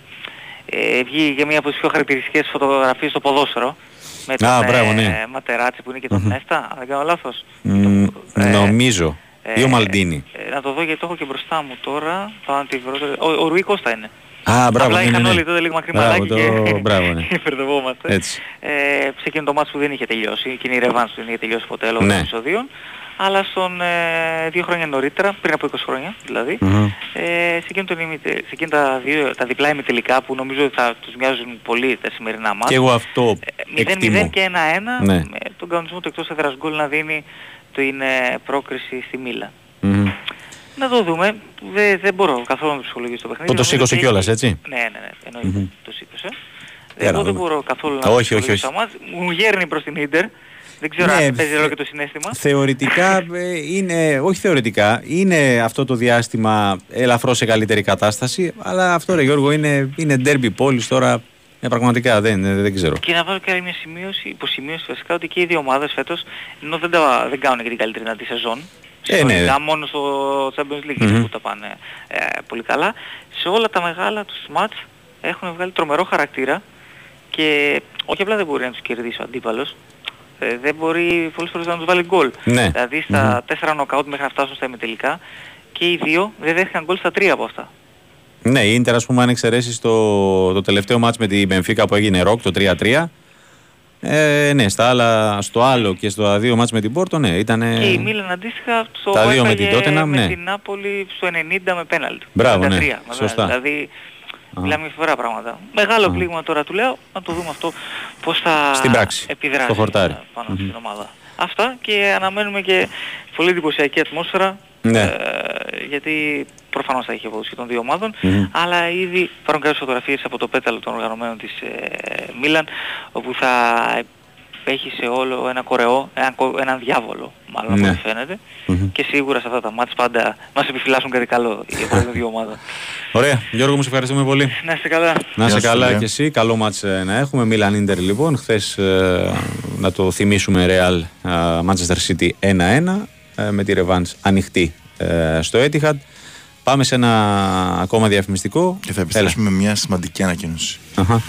ε, βγει για μία από τις πιο χαρακτηριστικές φωτογραφίες στο ποδόσφαιρο. Με τον Α, μπράβο, ε, ναι. Ματεράτσι που είναι και τον Νέστα, αν δεν κάνω λάθος. Μ, Ε, νομίζω. ή ο ε, Μαλντίνη. ε, να το δω γιατί το έχω και μπροστά μου τώρα. Θα τη βρω τώρα. Ο, ο Ρουί Κώστα είναι. Α, μπράβο, Απλά ναι, είχαν ναι, ναι. όλοι τότε λίγο μακρύ Μπράβο, μαλάκι το- και μπράβο, ναι. (laughs) μπερδευόμαστε. Έτσι. Ε, σε εκείνο το μάτς που δεν είχε τελειώσει, εκείνη η ρεβάνς που δεν είχε τελειώσει ποτέ λόγω Ναι. των επεισοδίων. Αλλά στον ε, δύο χρόνια νωρίτερα, πριν από 20 χρόνια δηλαδή, Μμμ. ε, σε, εκείνο τον ημιτε- σε εκείνα τα, δύο, τα διπλά ημιτελικά που νομίζω ότι θα τους μοιάζουν πολύ τα σημερινά μάτς. Και εγώ αυτό Ε, εκτιμώ. 0-0 και 1-1 Ναι. με τον κανονισμό του εκτός έδρας γκολ να δίνει την ε, πρόκριση στη Μίλα. Μμμ. Να το δούμε. Δεν, δεν μπορώ καθόλου να το ψυχολογήσω το παιχνίδι. Που το Νομίζω σήκωσε ότι κιόλας, έχει- έτσι; Ναι, ναι, ναι. Εννοείται. Μμμ. Το σήκωσε. Για να Εγώ δεν δούμε. μπορώ καθόλου να Όχι, το όχι, ψυχολογήσω όχι. το μάτς. Μου γέρνει προς την Ίντερ. Δεν ξέρω Ναι, αν παίζει ρόλο θε- και το συνέστημα. Θεωρητικά (laughs) ε, είναι, όχι θεωρητικά, είναι αυτό το διάστημα ελαφρώς σε καλύτερη κατάσταση, αλλά αυτό ρε Γιώργο είναι, είναι ντέρμπι πόλης τώρα, ε, πραγματικά δεν, δεν, δεν ξέρω. Και να βάλω και άλλη μια σημείωση, υποσημείωση βασικά, ότι και οι δύο ομάδες φέτος, ενώ δεν, τα, δεν κάνουν και την καλύτερη δυνατή σεζόν, Ε, ναι. συνολικά μόνο στο Champions League Μμμ. που τα πάνε ε, πολύ καλά, σε όλα τα μεγάλα τους μάτς έχουν βγάλει τρομερό χαρακτήρα και όχι απλά δεν μπορεί να τους κερδίσει ο αντίπαλος, ε, δεν μπορεί πολλές φορές να τους βάλει γκολ. Ναι. Δηλαδή στα τέσσερα νοκάουτ μέχρι να φτάσουν στα ημιτελικά και οι δύο δεν δέχτηκαν γκολ στα τρία από αυτά. Ναι, η Ίντερ, ας πούμε, αν εξαιρέσεις το, το τελευταίο μάτς με την Μπενφίκα που έγινε ροκ, το 3-3. Ε, ναι, στα άλλα, στο άλλο και στο δύο μάτς με την Πόρτο, ναι, ήταν. Και η Μίλαν αντίστοιχα το τα δύο με την έφαγε Tottenham, με ναι. την Νάπολη στο 90 με πέναλτ. Μπράβο, ναι. 93, βέβαια. Σωστά. Δηλαδή μιλάμε φορά πράγματα. Μεγάλο πλήγμα τώρα του λέω, να το δούμε αυτό πώς θα Στην πράξη, επιδράσει στο χορτάρι. ε, πάνω στην ομάδα. Αυτά και αναμένουμε και πολύ εντυπωσιακή ατμόσφαιρα Ναι. ε, γιατί προφανώς θα έχει απόδοση και των δύο ομάδων, αλλά ήδη υπάρχουν κάποιες φωτογραφίες από το πέταλο των οργανωμένων της ε, Μίλαν, όπου θα έχει σε όλο ένα κορεό, έναν, κο- έναν διάβολο μάλλον από Ναι. ό,τι φαίνεται. Και σίγουρα σε αυτά τα μάτς πάντα μας επιφυλάσσουν κάτι καλό οι επόμενες δύο ομάδες. Ωραία. Γιώργο, μου σε ευχαριστούμε πολύ. Να είστε καλά. Να είσαι Γεια σου, καλά φίλε. και εσύ. Καλό μάτς ε, να έχουμε. Μίλαν Ίντερ λοιπόν. Χθες να το θυμίσουμε Real ε, Manchester City 1-1 ε, με τη Revans ανοιχτή ε, στο Etihad. Πάμε σε ένα ακόμα διαφημιστικό. Και θα επιστρέψουμε με μια σημαντική ανακοίνωση. Έλα. Αχα.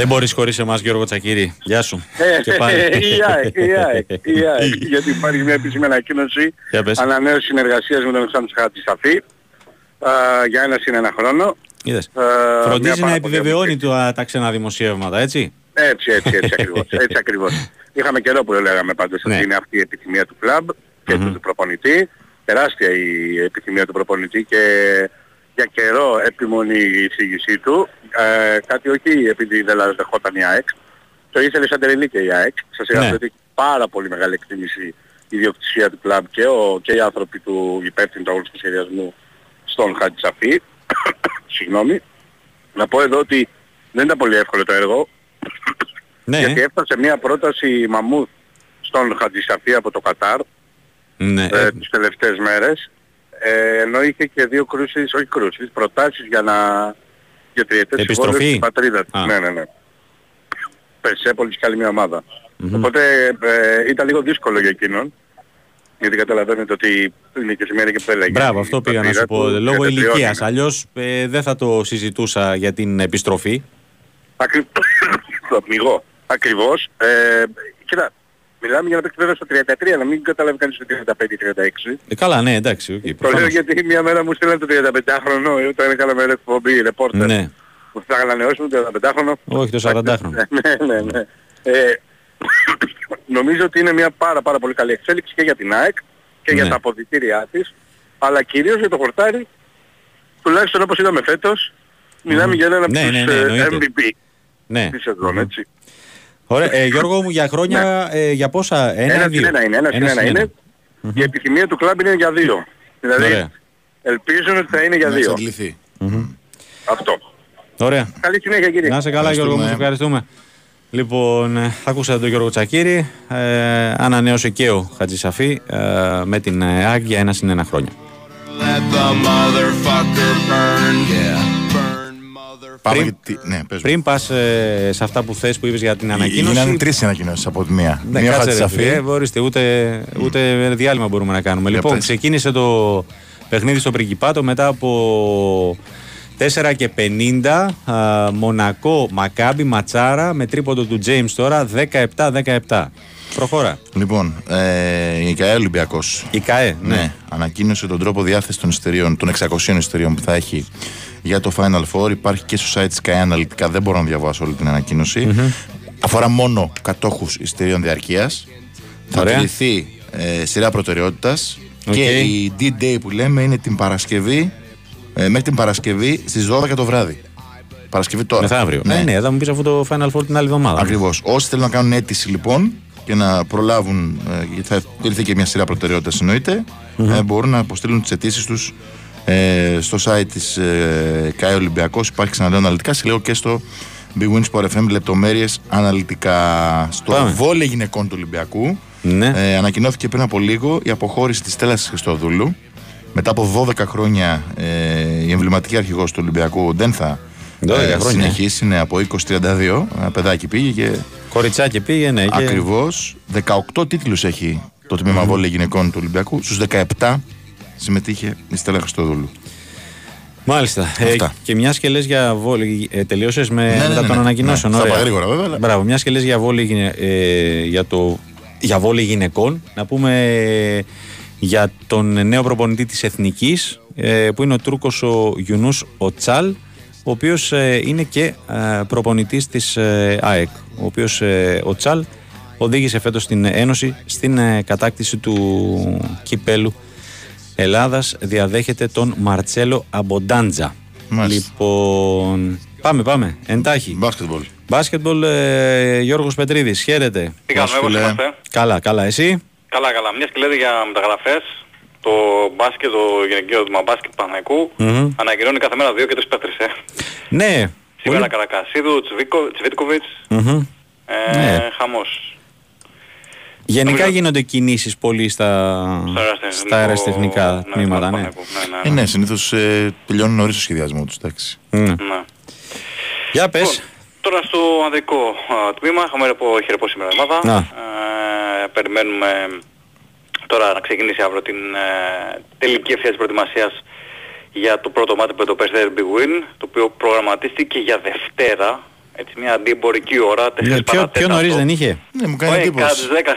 Δεν μπορείς χωρίς εμάς, Γιώργο Τσακύρη. Γεια σου. Και πάλι. Η ΑΕΚ, η ΑΕΚ, η ΑΕΚ. (laughs) Γιατί υπάρχει μια επίσημη ανακοίνωση Για πες. ανανέωση συνεργασίας με τον Αλεξάνδρου Χατζησαφή α, για ένα συν ένα χρόνο. Είδες. Ε, μια Φροντίζει να πάρα επιβεβαιώνει πολύ- τα, τα ξένα δημοσιεύματα, έτσι. Έτσι, έτσι, έτσι ακριβώς. (laughs) Έτσι ακριβώς. Είχαμε καιρό που λέγαμε πάντως Ναι. ότι είναι αυτή η επιθυμία του κλαμπ και του προπονητή. Τεράστια η επιθυμία του προπονητή και για καιρό επιμονή η εισήγησή του. Ε, κάτι όχι επειδή δεν δεχόταν η ΑΕΚ. Το ήθελε σαν τρελή και η ΑΕΚ. Σας είπα Ναι. ότι έχει πάρα πολύ μεγάλη εκτίμηση η ιδιοκτησία του κλαμπ και, ο, και οι άνθρωποι του υπεύθυνου του αγωνιστικού σχεδιασμού στον Χατζησαφή. (coughs) Συγγνώμη. Να πω εδώ ότι δεν ήταν πολύ εύκολο το έργο. Ναι, Γιατί έφτασε μια πρόταση μαμούθ στον Χατζησαφή από το Κατάρ ναι. ε, ε, τις τελευταίες μέρες. Ε, ενώ είχε και δύο κρούσεις, όχι κρούσεις, προτάσεις για να... για τριετές Επιστροφή; συμβόλαιος στην πατρίδας του. Α. Ναι, ναι, ναι. Περσέπολης και άλλη μια ομάδα. Οπότε ε, ήταν λίγο δύσκολο για εκείνον. Γιατί καταλαβαίνετε ότι είναι και σε μια ηλικία που έλεγε. Μπράβο, αυτό πήγα να σου πω. Λόγω ηλικίας. Αλλιώς δεν θα το συζητούσα για την επιστροφή. Ακρι... (coughs) το αμυγό. Ακριβώς. Ε, κοίτα, μιλάμε για να παίξει βέβαια στο 33, να μην καταλάβει κανείς το 35-36. Ε, καλά, ναι, εντάξει. οκ, Το λέω προφανώς. γιατί μια μέρα μου στείλαν το 35χρονο, όταν έκανα με εκπομπή, ρεπόρτερ. Ναι. Μου θα ανανεώσουμε το 35χρονο. Όχι, το 40χρονο. ναι, ναι, ναι. Ε, (coughs) νομίζω ότι είναι μια πάρα πάρα πολύ καλή εξέλιξη και για την ΑΕΚ και για Ναι. τα αποδυτήριά της, αλλά κυρίως για το χορτάρι, τουλάχιστον όπως είδαμε φέτος, μιλάμε για έναν από Ναι, τους ναι, ναι, ε, εννοείται. MVP Ναι. της σεζόν, έτσι. Ωραία. Ε, Γιώργο μου, για χρόνια, ε, για πόσα, ένα, Ένα ή δύο. συν ένα είναι, ένα συν ένα είναι. Η επιθυμία του κλαμπ είναι για δύο. Δηλαδή, Ωραία. ελπίζουν ότι θα είναι για Να δύο. εξαντληθεί. Αυτό. Ωραία. Καλή συνέχεια κύριε. Να είσαι καλά, Γιώργο μου, σε ευχαριστούμε. Λοιπόν, ε, ακούσατε τον Γιώργο Τσακύρη. Ε, ανανέωσε και ο Χατζησαφή ε, με την ε, ΑΕΚ για ένα συν ένα χρόνια. Let the Πάμε Πριν- γιατί. Ναι, πες μου. Πριν πας σε αυτά που θες που είπες για την ανακοίνωση. Γίνανε τρεις ανακοινώσεις από τη μία. Ναι, μία κάτσε ρε Χατζησαφή. φίλε, ορίστε, ούτε, ούτε διάλειμμα μπορούμε να κάνουμε. Για λοιπόν, πες. ξεκίνησε το παιχνίδι στο Πριγκιπάτο μετά από 4 και 50. α, Μονακό, Μακάμπι, Ματσάρα με τρίποντο του James τώρα 17-17. Προχώρα. Λοιπόν, ε, η ΚΑΕ Ολυμπιακός Η ΚΑΕ, ναι. ναι. ανακοίνωσε τον τρόπο διάθεσης των εισιτηρίων, των 600 εισιτηρίων που θα έχει για το Final Four. Υπάρχει και στο site της ΚΑΕ αναλυτικά, δεν μπορώ να διαβάσω όλη την ανακοίνωση. Αφορά μόνο κατόχους εισιτηρίων διαρκείας. Θα Ωραία. τηρηθεί ε, σειρά προτεραιότητας Οκ. και η D-Day που λέμε είναι την Παρασκευή, ε, μέχρι την Παρασκευή στις 12 το βράδυ. Παρασκευή τώρα. Μεθαύριο. Ναι, ναι, θα μου πεις αυτό το Final Four την άλλη εβδομάδα. Ακριβώς. Όσοι θέλουν να κάνουν αίτηση λοιπόν και να προλάβουν, ε, γιατί θα τηρηθεί και μια σειρά προτεραιότητας εννοείται, ε, μπορούν να αποστείλουν τις αιτήσεις τους ε, στο site της ε, ΚΑΕ Ολυμπιακός. Υπάρχει ξαναλέω αναλυτικά, σε λέω και στο Big Win Sport FM, λεπτομέρειες αναλυτικά. Στο Πάμε. βόλε γυναικών του Ολυμπιακού Ναι. ε, ανακοινώθηκε πριν από λίγο η αποχώρηση της Στέλλας Χριστοδούλου. Μετά από 12 χρόνια ε, η εμβληματική αρχηγός του Ολυμπιακού δεν θα 12 χρόνια. συνεχίσει. Είναι από 20-32. Ένα παιδάκι πήγε και Κοριτσάκι πήγαινε. και- Ακριβώς. 18 τίτλους έχει το τμήμα βόλεϊ γυναικών του Ολυμπιακού. Στους 17 συμμετείχε η Στέλλα Χριστοδούλου. Μάλιστα. Ε, Αυτά. και μια και λες για βόλη. Ε, Τελείωσες με ναι, μετά ναι, των ναι. ανακοινώσεων. Ναι, θα Ωραία. πάω γρήγορα, βέβαια, αλλά- Μπράβο. Μια και λες για βόλη γυναι- ε, για, το, για βόλη γυναικών, να πούμε ε, για τον νέο προπονητή της Εθνικής, ε, που είναι ο Τούρκος ο Γιουνούς ο Τσάλ, ο οποίος είναι και ε, προπονητής της ΑΕΚ. Ο οποίος ο Τσάλ οδήγησε φέτος την Ένωση στην ε, κατάκτηση του κυπέλου Ελλάδας διαδέχεται τον Μαρτσέλο Αμποντάντζα. Μάλιστα. Λοιπόν, πάμε, πάμε. Εντάχει. Μπάσκετμπολ. Μπάσκετμπολ, ε, Γιώργος Πετρίδης, χαίρετε. Τι κάνουμε, Γεια σου, όπως φίλε. είμαστε; Καλά, καλά, εσύ; Καλά, καλά. Μια και λέτε για μεταγραφές, το μπάσκετ, το γυναικείο τμήμα μπάσκετ Παναϊκού, Μμμ. ανακοινώνει κάθε μέρα δύο και τρεις παίχτες, ε. Ναι. Σήμερα πολύ- Καρακασίδου, Τσβίκο- Τσβίτκοβιτς, Μμμ. ε, Ναι. χαμός. Γενικά Νομίζω- γίνονται κινήσεις πολύ στα, Στα αεραστεχνικό- στα αεραστεχνικά ναι, τμήματα. του Ναι. Παναϊκού. Ναι, ναι, Ε, ναι. ναι, συνήθως ε, τελειώνει νωρίς το σχεδιασμό τους. Εντάξει. Μμ. Ναι. Για πες. Λοιπόν, τώρα στο ανδρικό α, τμήμα, είχαμε ρεπό, είχε ρεπό σήμερα η ομάδα. Να. Ε, περιμένουμε τώρα να ξεκινήσει αύριο την ε, τελική ευθεία της προετοιμασίας για το πρώτο μάτι με το Persever Big Win, το οποίο προγραμματίστηκε για Δευτέρα, έτσι μια αντιεμπορική ώρα, 4 Ναι, πιο, πιο νωρίς δεν είχε; Ναι, μου κάνει Όχι, εντύπωση. κάτω στις 10.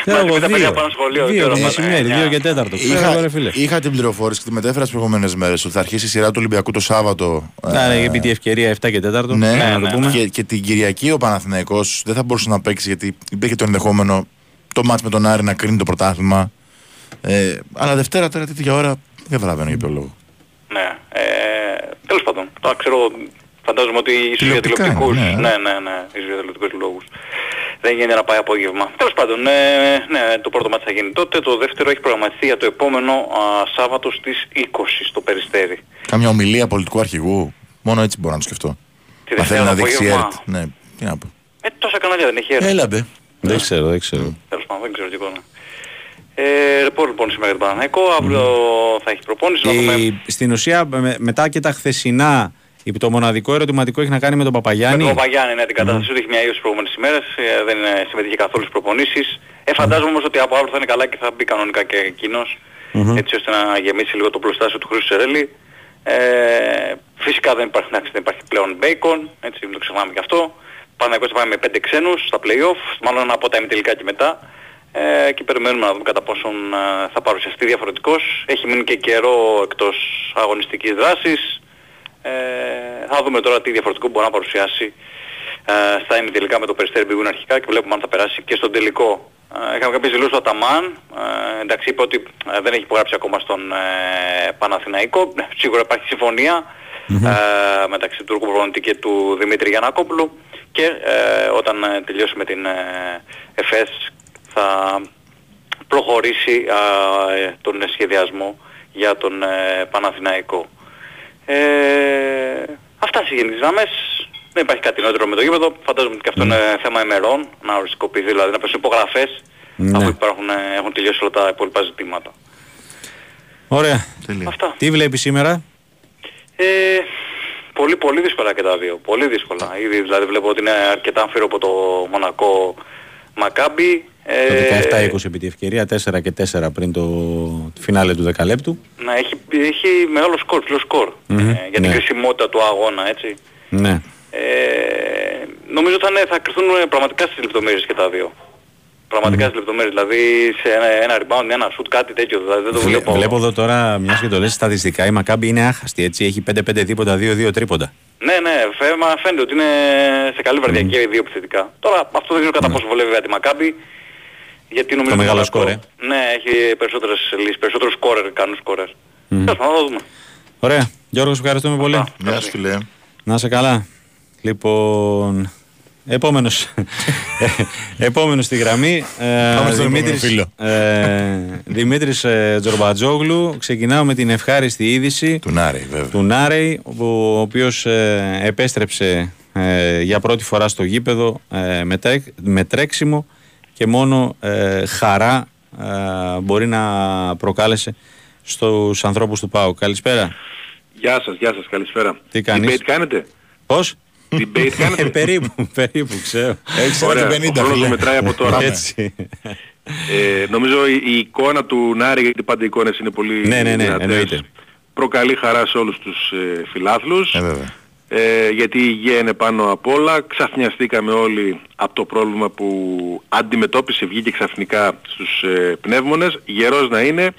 Ξέρω Μαζί εγώ, με τα παιδιά δύο. πάνω σχολείο. Δύο τι ώρα το πάνε, μεσημέρι, εννιά. δύο και τέταρτος. Ξέρω Είχα, εγώ, ρε φίλε. είχα την πληροφόρηση και τη μετέφερα τι προηγούμενες μέρες ότι θα αρχίσει η σειρά του Ολυμπιακού το Σάββατο. Άρα, ε, επί τη ευκαιρία 7 και 4. Ναι, να το πούμε. Και, και την Κυριακή ο Παναθηναϊκός δεν θα μπορούσε να παίξει γιατί υπήρχε το ενδεχόμενο το μάτς με τον Άρη να κρίνει το πρωτάθλημα. Ε, αλλά Δευτέρα τώρα τέτοια ώρα δεν καταλαβαίνω για ποιο λόγο. Ναι. Ε, τέλος πάντων, τώρα ξέρω, φαντάζομαι ότι ίσως για Τηλεοπτικά τηλεοπτικούς, είναι, ναι, ναι. ναι, ναι, ίσως για τηλεοπτικούς λόγους. Δεν γίνεται να πάει απόγευμα. Τέλος πάντων, ε, ναι, το πρώτο μάτι θα γίνει τότε, το δεύτερο έχει προγραμματιστεί για το επόμενο α, Σάββατο στις 20 στο Περιστέρι. Κάμια ομιλία πολιτικού αρχηγού. Μόνο έτσι μπορώ να το σκεφτώ. Τη Να θέλει Δευτέρα να το δείξει απόγευμα. ΕΡΤ. Ναι, τι να πω. Ε, τόσα κανάλια δεν έχει έρθει. Έλα μπε. Δεν ξέρω, δεν ξέρω. Τέλος πάντων, δεν ξέρω τι εικόνα. Ε, ρεπό λοιπόν σήμερα για τον Παναθηναϊκό, αύριο θα έχει προπόνηση, να δούμε. Η- στην ουσία, με- μετά και τα χθεσινά, το μοναδικό ερωτηματικό έχει να κάνει με τον Με Παπαγιάννη. τον Παπαγιάννη, ναι, την κατάσταση του έχει μια ίωση τις προηγούμενες ημέρες, ε, δεν ε, συμμετείχε καθόλου στις προπονήσεις. Ε, φαντάζομαι όμως ότι από αύριο θα είναι καλά και θα μπει κανονικά και εκεινος έτσι ώστε να γεμίσει λίγο το πλωστάσιο του Χρήστου Σερέλη. Ε, φυσικά δεν υπάρχει, εντάξει, δεν υπάρχει πλέον bacon, έτσι μην το ξεχνάμε και αυτό. Πάμε θα πάμε με πέντε ξένους στα play-off, μάλλον από τα ημιτελικά και μετά. Ε, και περιμένουμε να δούμε κατά πόσον ε, θα παρουσιαστεί διαφορετικός. Έχει μείνει και καιρό εκτός αγωνιστικής δράσης. Ε, θα δούμε τώρα τι διαφορετικό μπορεί να παρουσιάσει. Ε, στα ημιτελικά με το Περιστέρι Μπιγούν αρχικά και βλέπουμε αν θα περάσει και στον τελικό. Ε, είχαμε κάποιες δηλώσεις του Αταμάν, ε, εντάξει είπε ότι ε, δεν έχει υπογράψει ακόμα στον ε, Παναθηναϊκό, Ναι, σίγουρα υπάρχει συμφωνία ε, μεταξύ του Τούρκου προπονητή και του Δημήτρη Γιαννάκοπουλου και ε, όταν ε, τελειώσει με την ε, ΕΦΕΣ θα προχωρήσει α, ε, τον σχεδιασμό για τον ε, Παναθηναϊκό. Ε, αυτά στις γενικές γραμμές. Δεν υπάρχει κάτι νεότερο με το γήπεδο. Φαντάζομαι ότι και αυτό είναι θέμα ημερών, να οριστικοποιηθεί, δηλαδή να πέσουν υπογραφές Ναι. αφού υπάρχουν, ε, έχουν τελειώσει όλα τα υπόλοιπα ζητήματα. Ωραία. Τέλεια. Αυτά. Τι βλέπεις σήμερα; Ε, πολύ πολύ δύσκολα και τα δύο. Πολύ δύσκολα. Ήδη δηλαδή βλέπω ότι είναι αρκετά αμφίρο από το Μονακό Μακάμπι. Το Ε, 17-20 επί τη ευκαιρία, 4 και 4 πριν το φινάλε του 10 λεπτού. να έχει, έχει μεγάλο σκορ, ψηλό σκορ. Μμμ, ε, για την ναι. κρισιμότητα του αγώνα, έτσι. Ναι. Ε, νομίζω θα, είναι, θα κρυθούν ε, πραγματικά στις λεπτομέρειες και τα δύο. Πραγματικά στις λεπτομέρειες, δηλαδή σε ένα, ένα rebound, ένα shoot, κάτι τέτοιο, δηλαδή δεν το Βλέ- βλέπω. Βλέπω εδώ τώρα, μιας και το λες στατιστικά, η Μακάμπη είναι άχαστη. Έτσι. Έχει 5-5 δίποτα, 2-2 τρίποντα. Ναι, ναι, φε- μα φαίνεται ότι είναι σε καλή βραδιά και οι δύο επιθετικά. Τώρα αυτό δεν ξέρω κατά πόσο βολεύει για τη Μακάμπη. Γιατί νομίζω Το ότι μεγάλο Μονακό- σκορ, ε. Ναι, έχει περισσότερες λύσεις, περισσότερους σκόρερ, κάνουν σκόρερ. Τέλος πάντων, θα δούμε. Ωραία. Γιώργο, σου ευχαριστούμε πολύ. Αυτά. Γεια σου φίλε. Να είσαι καλά. Λοιπόν, επόμενος, επόμενος στη γραμμή, ε, Πάμε στον Δημήτρης, επόμενο ε, Δημήτρης ε, Τζορμπατζόγλου. Ξεκινάω με την ευχάριστη είδηση Του Νάρη βέβαια. του Νάρεϊ, ο οποίος ε, επέστρεψε ε, για πρώτη φορά στο γήπεδο ε, με, τρέξ- με τρέξιμο και μόνο ε, χαρά ε, μπορεί να προκάλεσε στους ανθρώπους του ΠΑΟ. Καλησπέρα. Γεια σας, γεια σας, καλησπέρα. Τι κάνεις; Debate κάνετε; Πώς; Debate Ε, κάνετε; περίπου, περίπου, ξέρω. Έχεις Ωραία, ένα και 50 ο χρόνος φίλε. μετράει από τώρα. Έτσι. Ε, νομίζω η, η εικόνα του Νάρη, γιατί πάντα οι εικόνες είναι πολύ Ναι, ναι, ναι, δυνατές, εννοείται. προκαλεί χαρά σε όλους τους ε, φιλάθλους. Ε, βέβαια. Ε, γιατί η υγεία είναι πάνω απ' όλα. Ξαφνιαστήκαμε όλοι από το πρόβλημα που αντιμετώπισε, βγήκε ξαφνικά στους ε, πνεύμονες. Γερός να είναι.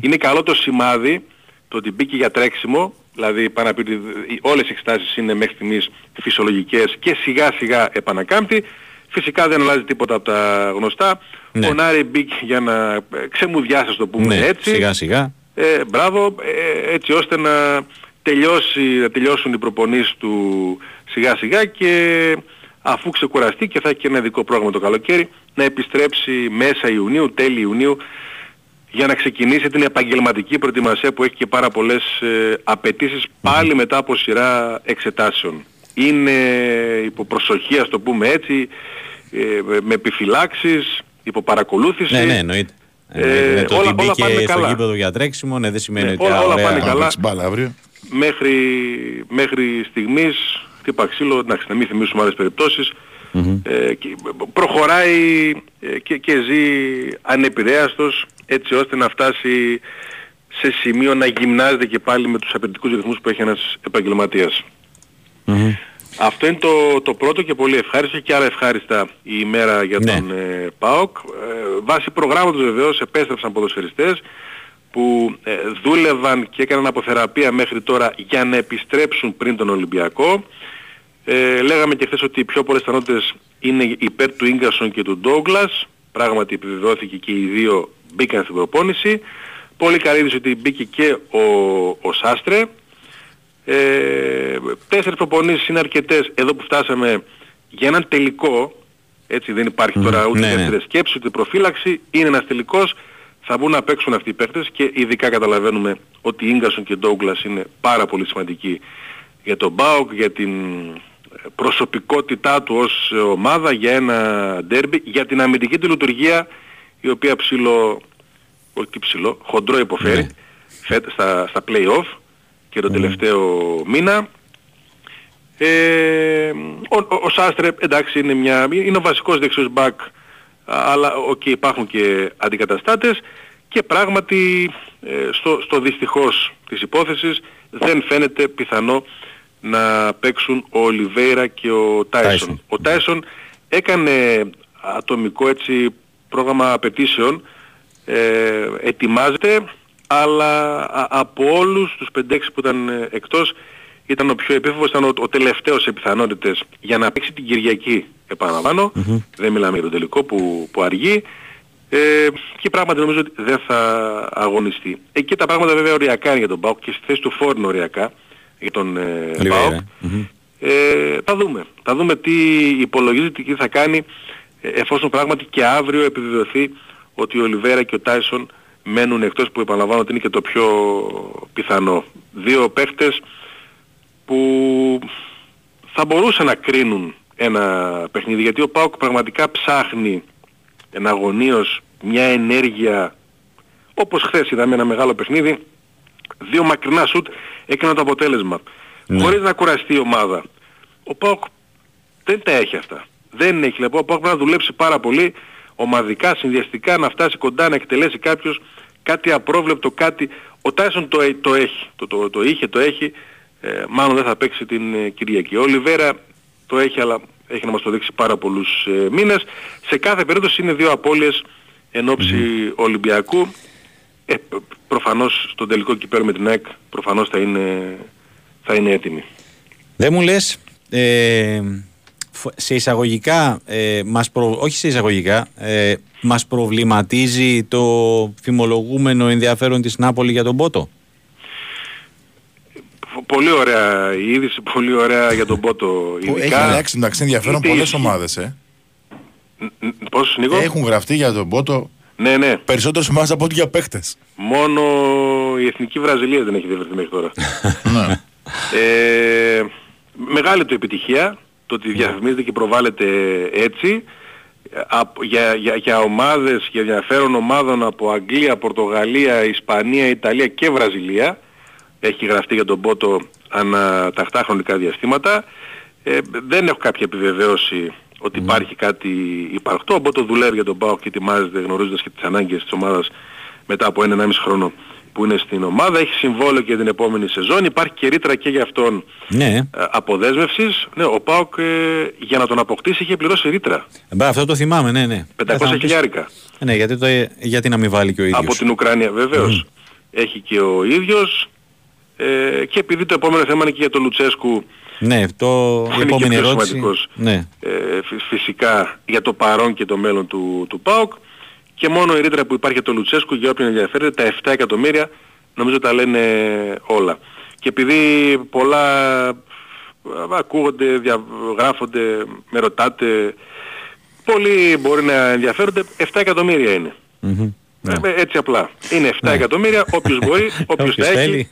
Είναι καλό το σημάδι το ότι μπήκε για τρέξιμο. Δηλαδή πάνω να πει ότι οι- όλες οι εξετάσεις είναι μέχρι στιγμής φυσιολογικές και σιγά σιγά επανακάμπτει. Φυσικά δεν αλλάζει τίποτα από τα γνωστά. Ναι. Ο Νάρη μπήκε για να ε, ξεμουδιάσει, ας το πούμε ναι, έτσι. σιγά σιγά. Ε, μπράβο, ε, έτσι ώστε να, τελειώσει, να τελειώσουν οι προπονήσεις του σιγά σιγά και αφού ξεκουραστεί και θα έχει και ένα ειδικό πρόγραμμα το καλοκαίρι να επιστρέψει μέσα Ιουνίου, τέλη Ιουνίου για να ξεκινήσει την επαγγελματική προετοιμασία που έχει και πάρα πολλές ε, απαιτήσεις πάλι μετά από σειρά εξετάσεων. Είναι υπό προσοχή, ας το πούμε έτσι, ε, με επιφυλάξεις, υπό παρακολούθηση. Ναι, ναι, εννοείται. Ε, Εννοείται. το όλα- ότι όλα πάνε μπήκε στο καλά. γήπεδο για τρέξιμο, ναι, δεν σημαίνει Ναι, ότι όλα- α, όλα ωραία, πάνε Θα καλά. παίξει μπάλα αύριο. Μέχρι, μέχρι στιγμής χτύπα ξύλο, εντάξει, να μην θυμίσουμε άλλες περιπτώσεις, ε, και προχωράει ε, και, και ζει ανεπηρέαστος έτσι ώστε να φτάσει σε σημείο να γυμνάζεται και πάλι με τους απαιτητικούς ρυθμούς που έχει ένας επαγγελματίας. Αυτό είναι το, το πρώτο και πολύ ευχάριστο και άλλα ευχάριστα η ημέρα για Ναι. τον ε, ΠΑΟΚ. Ε, βάσει προγράμματος βεβαίως επέστρεψαν ποδοσφαιριστές που ε, δούλευαν και έκαναν αποθεραπεία μέχρι τώρα για να επιστρέψουν πριν τον Ολυμπιακό. Ε, λέγαμε και χθες ότι οι πιο πολλές πιθανότητες είναι υπέρ του Ίγκασον και του Ντόγκλας. Πράγματι επιβεβαιώθηκε και οι δύο μπήκαν στην προπόνηση. Πολύ καλή είδηση ότι μπήκε και ο, ο Σάστρε. Ε, τέσσερις προπονήσεις είναι αρκετές εδώ που φτάσαμε για έναν τελικό. Έτσι δεν υπάρχει τώρα ούτε ναι, ναι. δεύτερη σκέψη ούτε προφύλαξη. Είναι ένας τελικός. Θα μπουν να παίξουν αυτοί οι παίχτες και ειδικά καταλαβαίνουμε ότι η Ίγκασον και ο Ντόγκλας είναι πάρα πολύ σημαντικοί για τον ΠΑΟΚ, για την προσωπικότητά του ως ομάδα, για ένα ντέρμπι, για την αμυντική του λειτουργία η οποία ψηλό, όχι τι ψηλό, χοντρό υποφέρει Ναι. φέτ- στα, στα play-off και τον τελευταίο μήνα. Ε, ο, ο, ο Σάστρε εντάξει είναι, μια, είναι ο βασικός δεξιός μπακ αλλά οκ, υπάρχουν και αντικαταστάτες και πράγματι ε, στο, στο δυστυχώς της υπόθεσης δεν φαίνεται πιθανό να παίξουν ο Ολιβέηρα και ο Τάισον. Τάισον. Ο Τάισον έκανε ατομικό έτσι πρόγραμμα απαιτήσεων, ε, ετοιμάζεται, αλλά α- από όλους τους 5-6 που ήταν ε, εκτός ήταν ο πιο επίφοβος, ήταν ο, ο τελευταίος σε πιθανότητες για να παίξει την Κυριακή, επαναλαμβάνω, δεν μιλάμε για τον τελικό που, που αργεί, ε, και πράγματι νομίζω ότι δεν θα αγωνιστεί. Εκεί τα πράγματα βέβαια οριακά είναι για τον ΠΑΟΚ και στη θέση του φόρου είναι οριακά για τον ε, Ολιβέηρα. ΠΑΟΚ. Ε, θα δούμε. Θα δούμε τι υπολογίζεται και τι θα κάνει ε, εφόσον πράγματι και αύριο επιβεβαιωθεί ότι ο Ολιβέρα και ο Τάισον μένουν εκτός που επαναλαμβάνω ότι είναι και το πιο πιθανό. Δύο παίχτες που θα μπορούσαν να κρίνουν ένα παιχνίδι γιατί ο Πάοκ πραγματικά ψάχνει εναγωνίως μια ενέργεια όπως χθες είδαμε ένα μεγάλο παιχνίδι δύο μακρινά σουτ έκαναν το αποτέλεσμα. Χωρίς να κουραστεί η ομάδα. Ο Πάοκ δεν τα έχει αυτά. Δεν έχει. Λοιπόν ο Πάοκ πρέπει να δουλέψει πάρα πολύ ομαδικά, συνδυαστικά να φτάσει κοντά να εκτελέσει κάποιος κάτι απρόβλεπτο, κάτι. Ο Τάισον το, ε- το έχει, το, το, το είχε, το έχει ε, μάλλον δεν θα παίξει την ε, Κυριακή. Ο Ολιβέρα το έχει αλλά έχει να μας το δείξει πάρα πολλούς ε, μήνες. Σε κάθε περίπτωση είναι δύο απώλειες εν ώψη Ολυμπιακού. Ε, π- προφανώς στον τελικό κυπέλλο με την ΑΕΚ προφανώς θα είναι, θα είναι έτοιμη. Δεν μου λες, ε, φ- σε εισαγωγικά, ε, μας προ- όχι σε εισαγωγικά, ε, μας προβληματίζει το φημολογούμενο ενδιαφέρον της Νάπολη για τον Πότο; Π- Πολύ ωραία η είδηση, πολύ ωραία για τον Πότο. Που έχει Ειδικά, αλλάξει μεταξύ ενδιαφέρον είτε πολλές ισχύει- ομάδες, ε. Ν- ν- Πώς Νίκο; Έχουν γραφτεί για τον Πότο Ναι, ναι. περισσότερες ομάδες από ό,τι για παίχτες. Μόνο η Εθνική Βραζιλία δεν έχει διευρυνθεί μέχρι τώρα. (laughs) ναι. Ε, μεγάλη του επιτυχία. το ότι διαφημίζεται και προβάλλεται έτσι ε, απ- για, για, για ομάδες, για ενδιαφέρον ομάδων από Αγγλία, Πορτογαλία, Ισπανία, Ιταλία και Βραζιλία έχει γραφτεί για τον Πότο ανά τακτά χρονικά διαστήματα. Ε, δεν έχω κάποια επιβεβαίωση ότι υπάρχει κάτι υπαρκτό. Ο Μπότο δουλεύει για τον ΠΑΟΚ και ετοιμάζεται γνωρίζοντας και τις ανάγκες της ομάδας μετά από ένα 1,5 χρόνο που είναι στην ομάδα. Έχει συμβόλαιο και την επόμενη σεζόν. Υπάρχει και ρήτρα και για αυτόν Ναι. ε, αποδέσμευσης. Ναι, ο ΠΑΟΚ ε, για να τον αποκτήσει είχε πληρώσει ρήτρα. Μπα, αυτό το θυμάμαι, ναι, ναι. 500 Ε, θα μου πεις- χιλιάρικα. Ναι, γιατί, το, γιατί να μην βάλει και ο ίδιος. Από την Ουκρανία βεβαίως. Έχει και ο ίδιος. Ε, και επειδή το επόμενο θέμα είναι και για τον Λουτσέσκου Ναι, το, που η είναι και επόμενη πιο ερώτηση. σημαντικός Ναι. ε, φυ- φυσικά για το παρόν και το μέλλον του, του ΠΑΟΚ και μόνο η ρήτρα που υπάρχει για τον Λουτσέσκου για όποιον ενδιαφέρεται τα 7 εκατομμύρια νομίζω τα λένε όλα και επειδή πολλά ε, ακούγονται, διαγράφονται, με ρωτάτε πολλοί μπορεί να ενδιαφέρονται 7 εκατομμύρια είναι Μμμ. Ε, έτσι απλά. Είναι 7 εκατομμύρια, όποιος μπορεί, (laughs) όποιος Όποιος τα έχει, θέλει.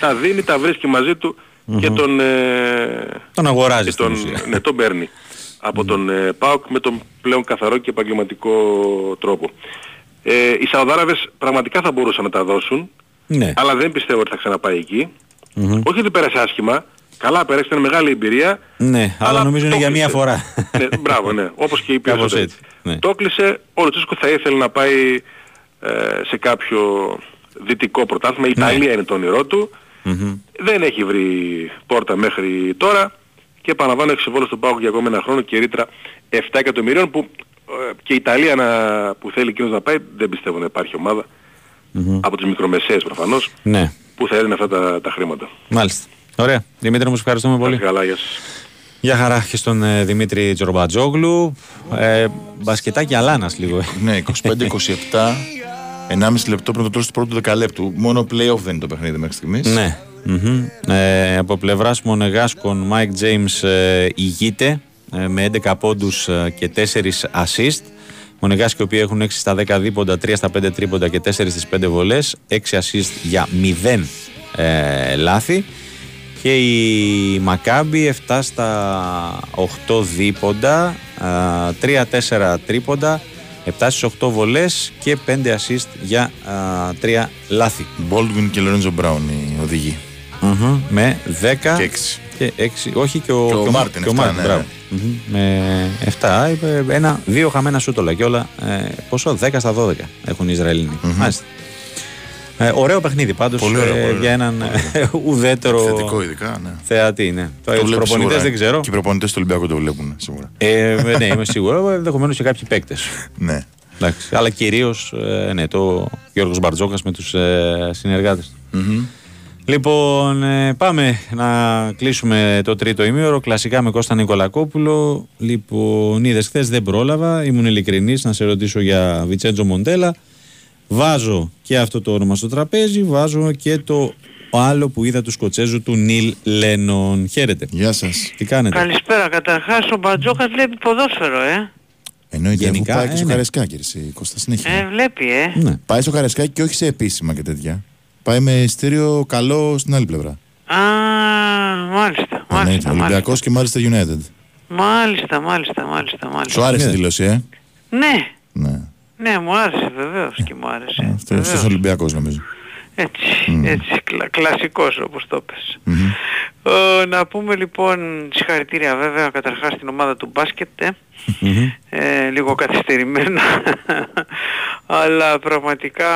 τα δίνει, τα βρίσκει μαζί του και τον, ε, Τον αγοράζει και στην τον, ουσία. ναι, τον παίρνει από τον ε, ΠΑΟΚ με τον πλέον καθαρό και επαγγελματικό τρόπο. Ε, οι Σαουδάραβες πραγματικά θα μπορούσαν να τα δώσουν, Ναι. αλλά δεν πιστεύω ότι θα ξαναπάει εκεί. Μμμ. Όχι ότι πέρασε άσχημα, καλά πέρασε, ήταν μεγάλη εμπειρία. Ναι, αλλά, Αλλά νομίζω είναι το για μία κλείσε. φορά. ναι, μπράβο, ναι. Όπως και οι Κάπως περισσότεροι. έτσι, ναι. Το κλείσε, ο Λουτσίσκο θα ήθελε να πάει ε, σε κάποιο δυτικό πρωτάθλημα. Η Ναι. Ιταλία είναι το όνειρό του. Μμμ. Δεν έχει βρει πόρτα μέχρι τώρα και επαναλαμβάνω έχει συμβόλαιο στον Πάγο για ακόμα ένα χρόνο και ρήτρα 7 εκατομμυρίων που ε, και η Ιταλία να, που θέλει εκείνος να πάει δεν πιστεύω να υπάρχει ομάδα Μμμ. από τις μικρομεσαίες προφανώς Ναι, που θα έδινε αυτά τα, τα χρήματα. μάλιστα. Ωραία. Δημήτρη μου, σε ευχαριστούμε πολύ. Πολύ. Καλά, γεια σας. Γεια χαρά και στον ε, Δημήτρη Τζορμπατζόγλου. Ε, μπασκετάκι Αλάνας λίγο. ε. Ναι, 25-27. 1,5 λεπτό πριν το τέλος του πρώτου δεκαλέπτου. Μόνο playoff δεν είναι το παιχνίδι μέχρι στιγμής. Ναι. Μμμ. Ε, από πλευράς Μονεγάσκων, Μάικ Τζέιμς ε, ηγείται ε, με 11 πόντους ε, και 4 assist. Μονεγάσκοι οι οποίοι έχουν 6 στα 10 δίποντα, 3 στα 5 τρίποντα και 4 στις 5 βολές. 6 assist για 0 ε, λάθη. Και η Μακάμπι 7 στα 8 δίποντα, 3-4 τρίποντα, 7 στις 8 βολές και 5 assist για 3 λάθη. Baldwin και Lorenzo Brown οι οδηγοί. Μμμ, με 10 Και 6. και 6. Όχι και ο, Και ο και Μάρτιν, και ο 7, Μάρτιν, ναι, μπράβο. ναι. Μμμ, Με 7, είπε, ένα, δύο χαμένα σούτολα και όλα. Ε, πόσο, 10 στα 12 έχουν οι Ισραηλινοί. Μάλιστα. Ε, ωραίο παιχνίδι πάντως Πολύ ωραίο, ε, πολύ ωραίο. για έναν ε, ουδέτερο Θετικό ειδικά, ναι. θεατή. Ναι. Το Τους βλέπεις προπονητές σίγουρα. δεν ξέρω. Και οι προπονητές του Ολυμπιακού το βλέπουν σίγουρα. Ε, ναι, είμαι σίγουρο. Ενδεχομένως και κάποιοι παίκτες. (laughs) Ναι. Εντάξει, αλλά κυρίως ναι, το Γιώργος Μπαρτζόκας με τους ε, συνεργάτες του. Μμμ. Λοιπόν, ε, πάμε να κλείσουμε το τρίτο ημίωρο. Κλασικά με Κώστα Νικολακόπουλο. Λοιπόν, είδες χθες δεν πρόλαβα. Ήμουν ειλικρινής να σε ρωτήσω για Βιτσέντζο Μοντέλα. Βάζω και αυτό το όνομα στο τραπέζι. Βάζω και το άλλο που είδα του Σκοτσέζου του Νίλ Λένον. Χαίρετε. Γεια σας. Τι κάνετε; Καλησπέρα. Καταρχάς ο Μπατζόκας βλέπει ποδόσφαιρο, ε. Εννοείται αφού Γενικά, πάει και ε, στο ναι. Καρεσκάκι, εσύ, Κώστα, συνέχεια. Ε, βλέπει, ε. Ναι. Πάει στο Καρεσκάκι και όχι σε επίσημα και τέτοια. Πάει με ειστήριο καλό στην άλλη πλευρά. Α, μάλιστα, Εννοείται. μάλιστα, Ολυμπιακός μάλιστα. και Manchester United. Μάλιστα, μάλιστα, μάλιστα, μάλιστα. Σου άρεσε η Ναι. δήλωση, ε; Ναι, Ναι. Ναι, μου άρεσε βεβαίως και μου άρεσε. Αυτό Βεβαίως. είναι Ολυμπιακός νομίζω. Έτσι, έτσι, κλα, κλασικός όπως το πες. Μμμ. Ε, να πούμε λοιπόν συγχαρητήρια βέβαια καταρχάς στην ομάδα του μπάσκετ, ε. Μμμ. Ε, λίγο καθυστερημένα (laughs) αλλά πραγματικά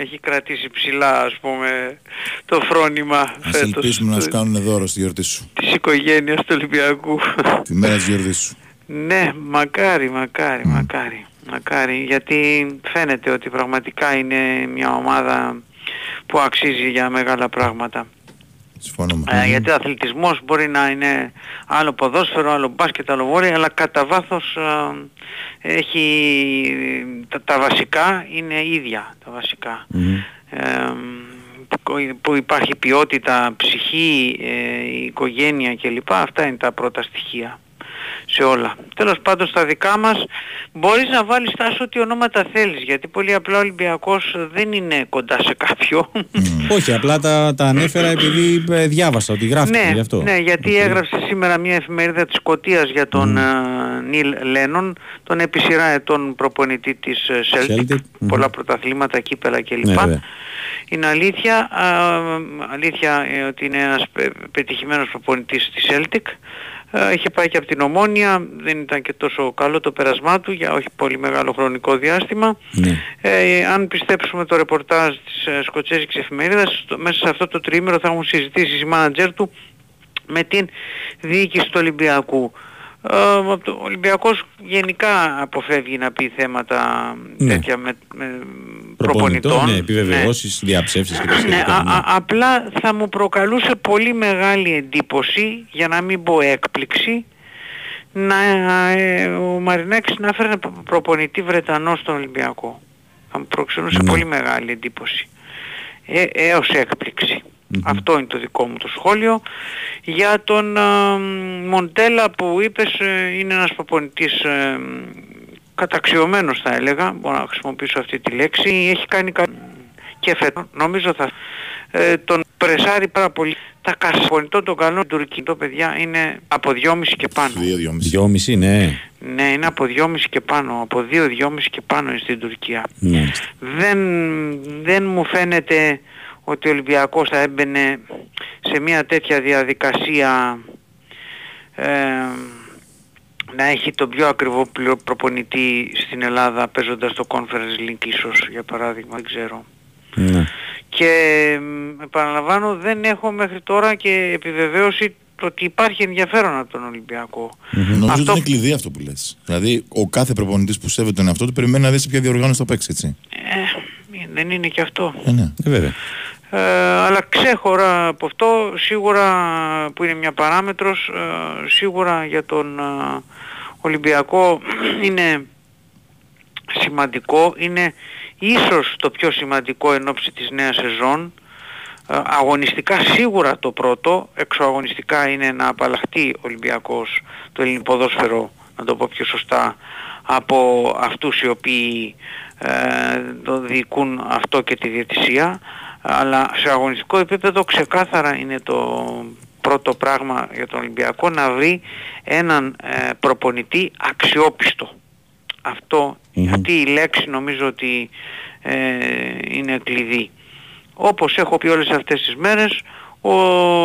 έχει κρατήσει ψηλά ας πούμε το φρόνημα Α φέτος ελπίσουμε να του- σου κάνουν δώρο στη γιορτή σου. της οικογένειας του Ολυμπιακού. Τη μέρα της γιορτής σου. ναι, μακάρι, μακάρι, μακάρι, μακάρι, γιατί φαίνεται ότι πραγματικά είναι μια ομάδα που αξίζει για μεγάλα πράγματα. Συμφωνούμε. Ε, γιατί ο αθλητισμός μπορεί να είναι άλλο ποδόσφαιρο, άλλο μπάσκετ, άλλο βόλεϊ, αλλά κατά βάθος ε, έχει τα, τα βασικά είναι ίδια τα βασικά. Μμμ. Ε, που- που υπάρχει ποιότητα, ψυχή, ε, η οικογένεια κλπ. Αυτά είναι τα πρώτα στοιχεία. Σε όλα. Τέλος πάντων στα δικά μας μπορείς να βάλεις τάσο ό,τι ονόματα θέλεις γιατί πολύ απλά ο Ολυμπιακός δεν είναι κοντά σε κάποιο. Όχι, απλά τα, τα ανέφερα επειδή ε, διάβασα ότι γράφτηκε ναι, γι' αυτό. ναι, γιατί έγραψε σήμερα μια εφημερίδα της Σκωτίας για τον ε, Νίλ Λένον, τον επί σειρά ετών προπονητή της ε, Celtic, Celtic, μμμ. πολλά πρωταθλήματα, κύπελα κλπ. Ναι, βέβαια. είναι αλήθεια, α, αλήθεια ε, ότι είναι ένας πε- πετυχημένος προπονητής της Celtic. Ε, Είχε πάει και από την Ομόνια, δεν ήταν και τόσο καλό το πέρασμά του για όχι πολύ μεγάλο χρονικό διάστημα. Ναι. Ε, αν πιστέψουμε το ρεπορτάζ της ε, Σκοτσέζικης εφημερίδας, στο- μέσα σε αυτό το τριήμερο θα έχουν συζητήσει οι μάνατζερ του με την διοίκηση του Ολυμπιακού. Ε, ο Ολυμπιακός γενικά αποφεύγει να πει θέματα Ναι. τέτοια με, με Προπονητών, προπονητών. ναι, επιβεβαιώσεις, διαψεύσεις και τα Ναι, σχετικά. α- ναι. α- απλά θα μου προκαλούσε πολύ μεγάλη εντύπωση, για να μην πω έκπληξη, να, ε, ο Μαρινάκης να φέρνει προ- προπονητή Βρετανό στον Ολυμπιακό. Θα μου προξενούσε Ναι. πολύ μεγάλη εντύπωση. Ε, έως έκπληξη. Αυτό είναι το δικό μου το σχόλιο. Για τον α, Μοντέλα που είπες ε, είναι ένας προπονητής ε, καταξιωμένος θα έλεγα, μπορώ να χρησιμοποιήσω αυτή τη λέξη. Έχει κάνει κα... και φέτος νομίζω θα ε, τον πρεσάρει πάρα πολύ. Τα κασπονητών των καλών τουρκικών παιδιά είναι από 2,5 και πάνω. Δυόμιση, ναι. Ναι, είναι από 2,5 και πάνω, από 2-2,5 και πάνω είναι στην Τουρκία. ναι. Δεν, δεν μου φαίνεται ότι ο Ολυμπιακός θα έμπαινε σε μια τέτοια διαδικασία ε, να έχει τον πιο ακριβό πληρο- προπονητή στην Ελλάδα παίζοντας το Conference League ίσως για παράδειγμα, δεν ξέρω. ναι. Και μ, επαναλαμβάνω δεν έχω μέχρι τώρα και επιβεβαίωση το ότι υπάρχει ενδιαφέρον από τον Ολυμπιακό. Νομίζω Αυτό- ότι είναι κλειδί αυτό που λες. Δηλαδή, ο κάθε προπονητής που σέβεται τον εαυτό του περιμένει να δει σε ποια διοργάνωση θα παίξει, έτσι. Ε, δεν είναι και αυτό. Ε, ναι. Ε, βέβαια. Ε, αλλά ξέχωρα από αυτό, σίγουρα που είναι μια παράμετρος, ε, σίγουρα για τον ε, Ολυμπιακό (clears throat) είναι σημαντικό, είναι ίσως το πιο σημαντικό εν ώψη της νέας σεζόν. Ε, αγωνιστικά σίγουρα το πρώτο, εξωαγωνιστικά είναι να απαλλαχτεί ο Ολυμπιακός το ελληνικό ποδόσφαιρο, να το πω πιο σωστά, από αυτούς οι οποίοι ε, το διοικούν αυτό και τη διαιτησία, αλλά σε αγωνιστικό επίπεδο ξεκάθαρα είναι το πρώτο πράγμα για τον Ολυμπιακό να βρει έναν ε, προπονητή αξιόπιστο. Αυτό, αυτή η λέξη νομίζω ότι ε, είναι κλειδί. Όπως έχω πει όλες αυτές τις μέρες, ο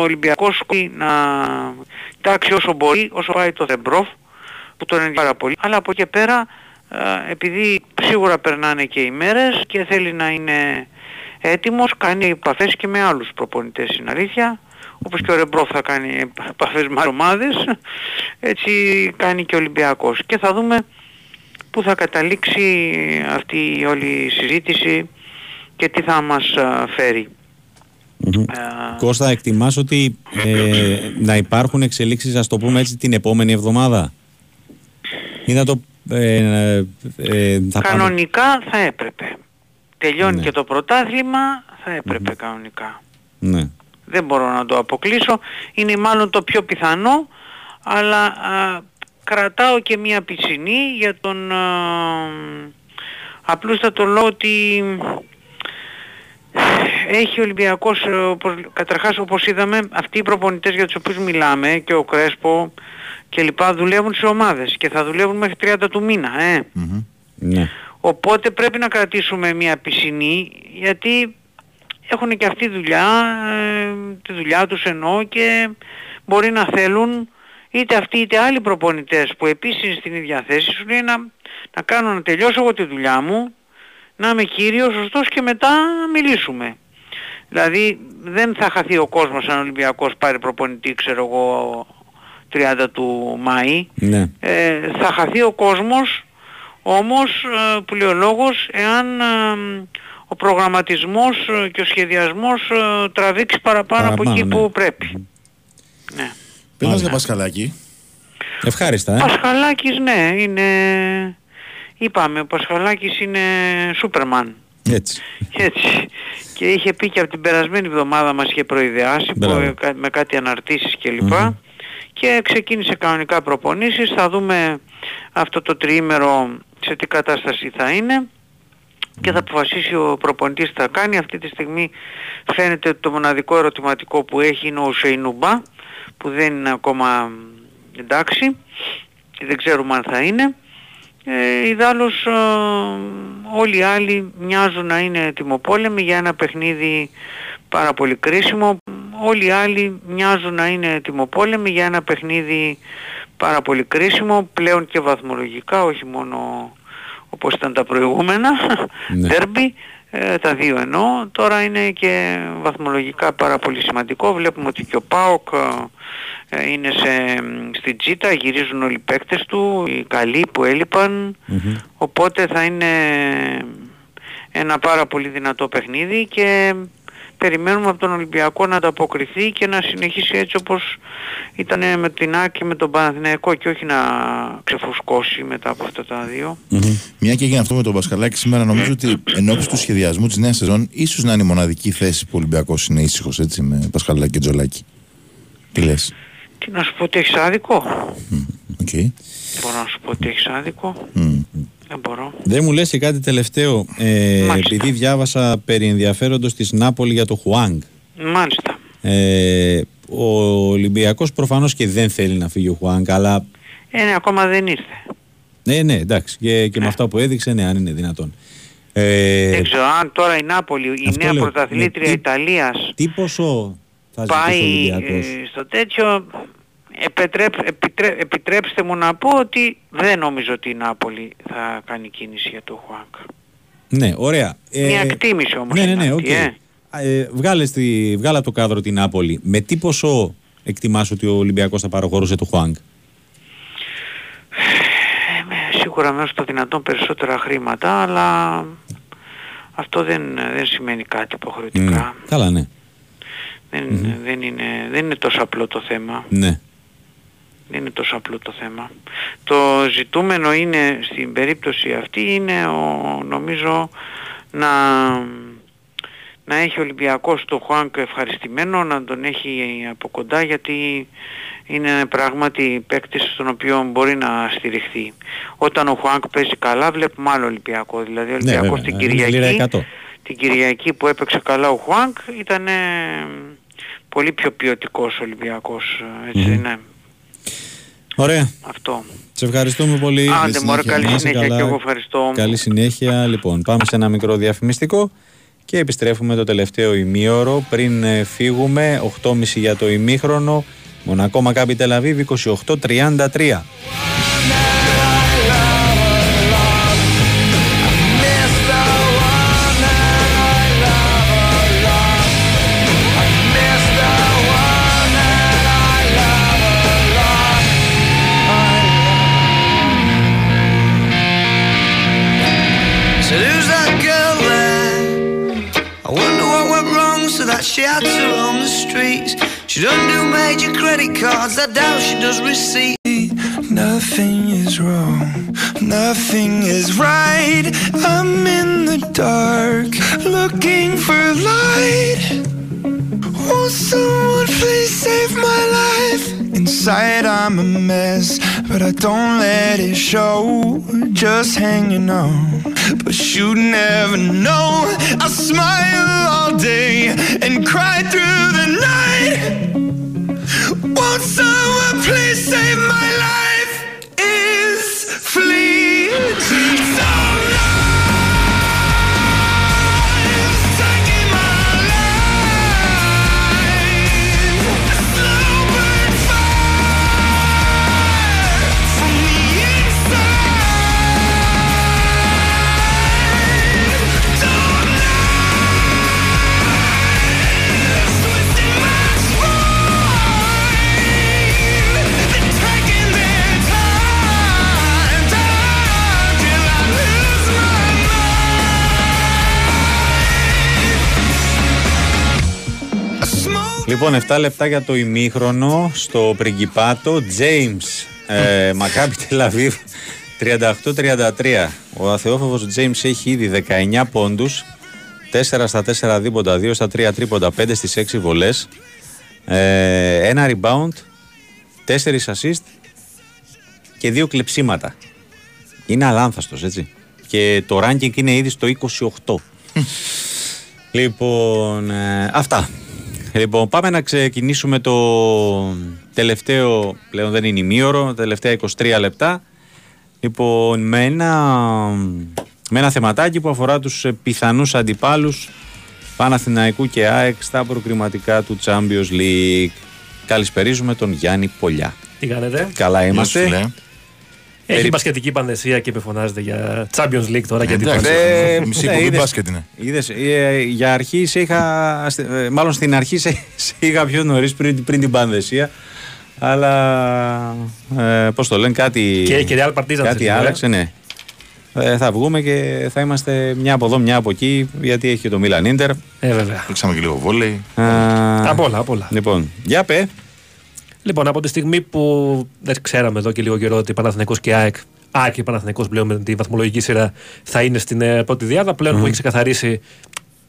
Ολυμπιακός σκοπεί να τάξει όσο μπορεί, όσο πάει το Δεμπρόφ, που τον ενδιαφέρει πάρα πολύ. Αλλά από εκεί και πέρα, ε, επειδή σίγουρα περνάνε και οι μέρες και θέλει να είναι έτοιμος, κάνει επαφές και με άλλους προπονητές στην αλήθεια. Όπως και ο Ρεμπρόφ θα κάνει επαφές με ομάδες, έτσι κάνει και ο Ολυμπιακός. Και θα δούμε πού θα καταλήξει αυτή η όλη η συζήτηση και τι θα μας α, φέρει. Μμμ. Κώστα, εκτιμάς ότι ε, να υπάρχουν εξελίξεις, ας το πούμε έτσι, την επόμενη εβδομάδα; Ή να το... Ε, ε, ε, θα πάμε- Κανονικά θα έπρεπε. Τελειώνει Ναι. και το πρωτάθλημα, θα έπρεπε κανονικά. Ναι. Δεν μπορώ να το αποκλείσω. Είναι μάλλον το πιο πιθανό, αλλά α, κρατάω και μία πισινή για τον α, απλούστατο λόγο ότι έχει ο Ολυμπιακός, ε, όπως, καταρχάς όπως είδαμε, αυτοί οι προπονητές για τους οποίους μιλάμε και ο Κρέσπο και λοιπά δουλεύουν σε ομάδες και θα δουλεύουν μέχρι 30 του μήνα. Ε. Ναι. Οπότε πρέπει να κρατήσουμε μια πισινή γιατί έχουν και αυτή δουλειά, ε, τη δουλειά τους εννοώ και μπορεί να θέλουν είτε αυτοί είτε άλλοι προπονητές που επίσης είναι στην ίδια θέση σου λέει να, να κάνω να τελειώσω εγώ τη δουλειά μου, να είμαι κύριος, σωστός και μετά να μιλήσουμε. Δηλαδή δεν θα χαθεί ο κόσμος αν ο Ολυμπιακός πάρει προπονητή ξέρω εγώ 30 του Μάη Ναι. ε, θα χαθεί ο κόσμος όμως ε, που λέει ο λόγος εάν ε, ο προγραμματισμός ε, και ο σχεδιασμός ε, τραβήξει παραπάνω, από Παραπάνω, εκεί ναι. που πρέπει. Ναι. Πες για Πασχαλάκη; Ευχάριστα, ε. Πασχαλάκης ναι είναι είπαμε ο Πασχαλάκης είναι Σούπερμαν Έτσι. έτσι και είχε πει και από την περασμένη εβδομάδα μας είχε προειδεάσει που, Μπράβο. ε, κα- με κάτι αναρτήσεις κλπ Μμμ. και ξεκίνησε κανονικά προπονήσεις. Θα δούμε αυτό το τριήμερο σε τι κατάσταση θα είναι και θα αποφασίσει ο προπονητής τι θα κάνει. Αυτή τη στιγμή φαίνεται ότι το μοναδικό ερωτηματικό που έχει είναι ο Σεϊνουμπά που δεν είναι ακόμα εντάξει. Δεν ξέρουμε αν θα είναι. Ε, ιδάλλως ε, όλοι οι άλλοι μοιάζουν να είναι ετοιμοπόλεμοι για ένα παιχνίδι πάρα πολύ κρίσιμο. Όλοι οι άλλοι μοιάζουν να είναι ετοιμοπόλεμοι για ένα παιχνίδι πάρα πολύ κρίσιμο πλέον και βαθμολογικά όχι μόνο όπως ήταν τα προηγούμενα Ναι. ντέρμπι ε, τα δύο εννοώ. Τώρα είναι και βαθμολογικά πάρα πολύ σημαντικό. Βλέπουμε ότι και ο ΠΑΟΚ ε, είναι σε, στην Τζίτα γυρίζουν όλοι οι παίκτες του οι καλοί που έλειπαν. Οπότε θα είναι ένα πάρα πολύ δυνατό παιχνίδι και περιμένουμε από τον Ολυμπιακό να ανταποκριθεί και να συνεχίσει έτσι όπως ήταν με την ΑΚ και με τον Παναθηναϊκό και όχι να ξεφουσκώσει μετά από αυτά τα δύο. Μια και έγινε αυτό με τον Πασχαλάκη σήμερα, νομίζω ότι εν όψει του σχεδιασμού της νέας σεζόν, ίσως να είναι η μοναδική θέση που ο Ολυμπιακός είναι ήσυχος έτσι με Πασχαλάκη και Τζολάκη. Τι λες; Τι να σου πω ότι έχεις άδικο; Οκ. Μπορώ να σου πω ότι έχεις άδικο; Δεν μπορώ. Δεν μου λες και κάτι τελευταίο. Ε, Μάλιστα. επειδή διάβασα περί ενδιαφέροντος της Νάπολη για το Χουάνγκ. Μάλιστα. Ε, ο Ολυμπιακός προφανώς και δεν θέλει να φύγει ο Χουάνγκ, αλλά Ε, ναι, ακόμα δεν ήρθε. ναι, ναι, εντάξει. Και, και με αυτά που έδειξε, ναι, αν είναι δυνατόν. Ε, Δεν ξέρω αν τώρα η Νάπολη, η αυτό νέα λέω. πρωταθλήτρια Ναι, τι- Ιταλίας τι ποσό θα ζητήσει ο πάει Ολυμπιακός; ε, στο τέτοιο επιτρέπ, επιτρέ- επιτρέψτε μου να πω ότι δεν νομίζω ότι η Νάπολη θα κάνει κίνηση για το Χουάνκ. Ναι, ωραία. Ε, Μια εκτίμηση όμως Ναι, ναι, είναι ναι, αυτή, οκ. ε. Ε, βγάλε, στη, βγάλε από το κάδρο την Νάπολη. Με τι ποσό εκτιμάς ότι ο Ολυμπιακός θα παραχωρούσε το Χουάνγκ. Ε, με- σίγουρα μέσα στο δυνατόν περισσότερα χρήματα, αλλά αυτό δεν, δεν σημαίνει κάτι υποχρεωτικά. Μμ, Καλά, ναι. Δεν, δεν, είναι, δεν είναι τόσο απλό το θέμα. ναι. Δεν είναι τόσο απλό το θέμα. Το ζητούμενο είναι στην περίπτωση αυτή είναι ο, νομίζω να, να έχει ο Ολυμπιακός τον Χουάνκ ευχαριστημένο, να τον έχει από κοντά γιατί είναι πράγματι παίκτης στον οποίο μπορεί να στηριχθεί. Όταν ο Χουάνκ παίζει καλά βλέπουμε άλλο Ολυμπιακό. Δηλαδή ο Ναι, Ολυμπιακός βέβαια, την είναι λίρα Κυριακή 100. την Κυριακή που έπαιξε καλά ο Χουάνκ ήταν πολύ πιο ποιοτικός Ολυμπιακός. Έτσι Μμμ. είναι Ωραία. αυτό. Σε ευχαριστούμε πολύ. Άντε μωρέ καλή Να είσαι συνέχεια καλά. και εγώ ευχαριστώ. Καλή συνέχεια. Λοιπόν, πάμε σε ένα μικρό διαφημιστικό και επιστρέφουμε το τελευταίο ημίωρο πριν ε, φύγουμε. 8.30 για το ημίχρονο. Μονακό Μακάμπι Τελαβίβ 28-33. Major credit cards, I doubt she does receipts. Nothing is wrong, nothing is right. I'm in the dark, looking for light. Won't someone please save my life? Inside I'm a mess, but I don't let it show. Just hanging on, but you never know. I smile all day and cry through the night. Won't someone please save my Λοιπόν, 7 λεπτά για το ημίχρονο στο Πριγκιπάτο. James, ε, Μακάμπι Τελαβίβ 38-33. Ο αθεόφοβος James έχει ήδη 19 πόντους, 4 στα 4 δίποτα, 2 στα 3 τρίποντα, 5 στις 6 βολές, ε, ένα rebound τέσσερις assist και δύο κλεψίματα. Είναι αλάνθαστος, έτσι. Και το ranking είναι ήδη στο 28. λοιπόν, ε, αυτά. Λοιπόν, πάμε να ξεκινήσουμε το τελευταίο, πλέον δεν είναι ημίωρο, τελευταία 23 λεπτά. Λοιπόν, με ένα, με ένα θεματάκι που αφορά τους ε, πιθανούς αντιπάλους Παναθηναϊκού και ΑΕΚ στα προκριματικά του Champions League. Καλησπερίζουμε τον Γιάννη Πολιά. Τι κάνετε; Καλά είμαστε. φίλε. Έχει Περι- μπασκετική πανδεσία και επιφωνάζεται για Champions League τώρα. γιατί Εντάξει, Ε, μισή ναι, εκπομπή είδες- μπάσκετ είναι. Είδες, ε, για αρχή σε είχα, στε- ε, μάλλον στην αρχή σε, σε είχα πιο νωρίς πριν, πριν την πανδεσία. Αλλά ε, πώς το λένε, κάτι, Και- και Real Partizan κάτι σήμερα, ε; άλλαξε, ναι. Ε, θα βγούμε και θα είμαστε μια από εδώ, μια από εκεί, γιατί έχει και το Milan Inter. Ε, βέβαια. Παίξαμε και λίγο βόλεϊ. Α, Απ' όλα, απ' όλα. Λοιπόν, για πέ. Λοιπόν, από τη στιγμή που δεν ξέραμε εδώ και λίγο καιρό ότι Παναθηναϊκός και ΑΕΚ, ΑΕΚ και Παναθηναϊκός πλέον με τη βαθμολογική σειρά θα είναι στην ε, πρώτη δυάδα, πλέον που έχει ξεκαθαρίσει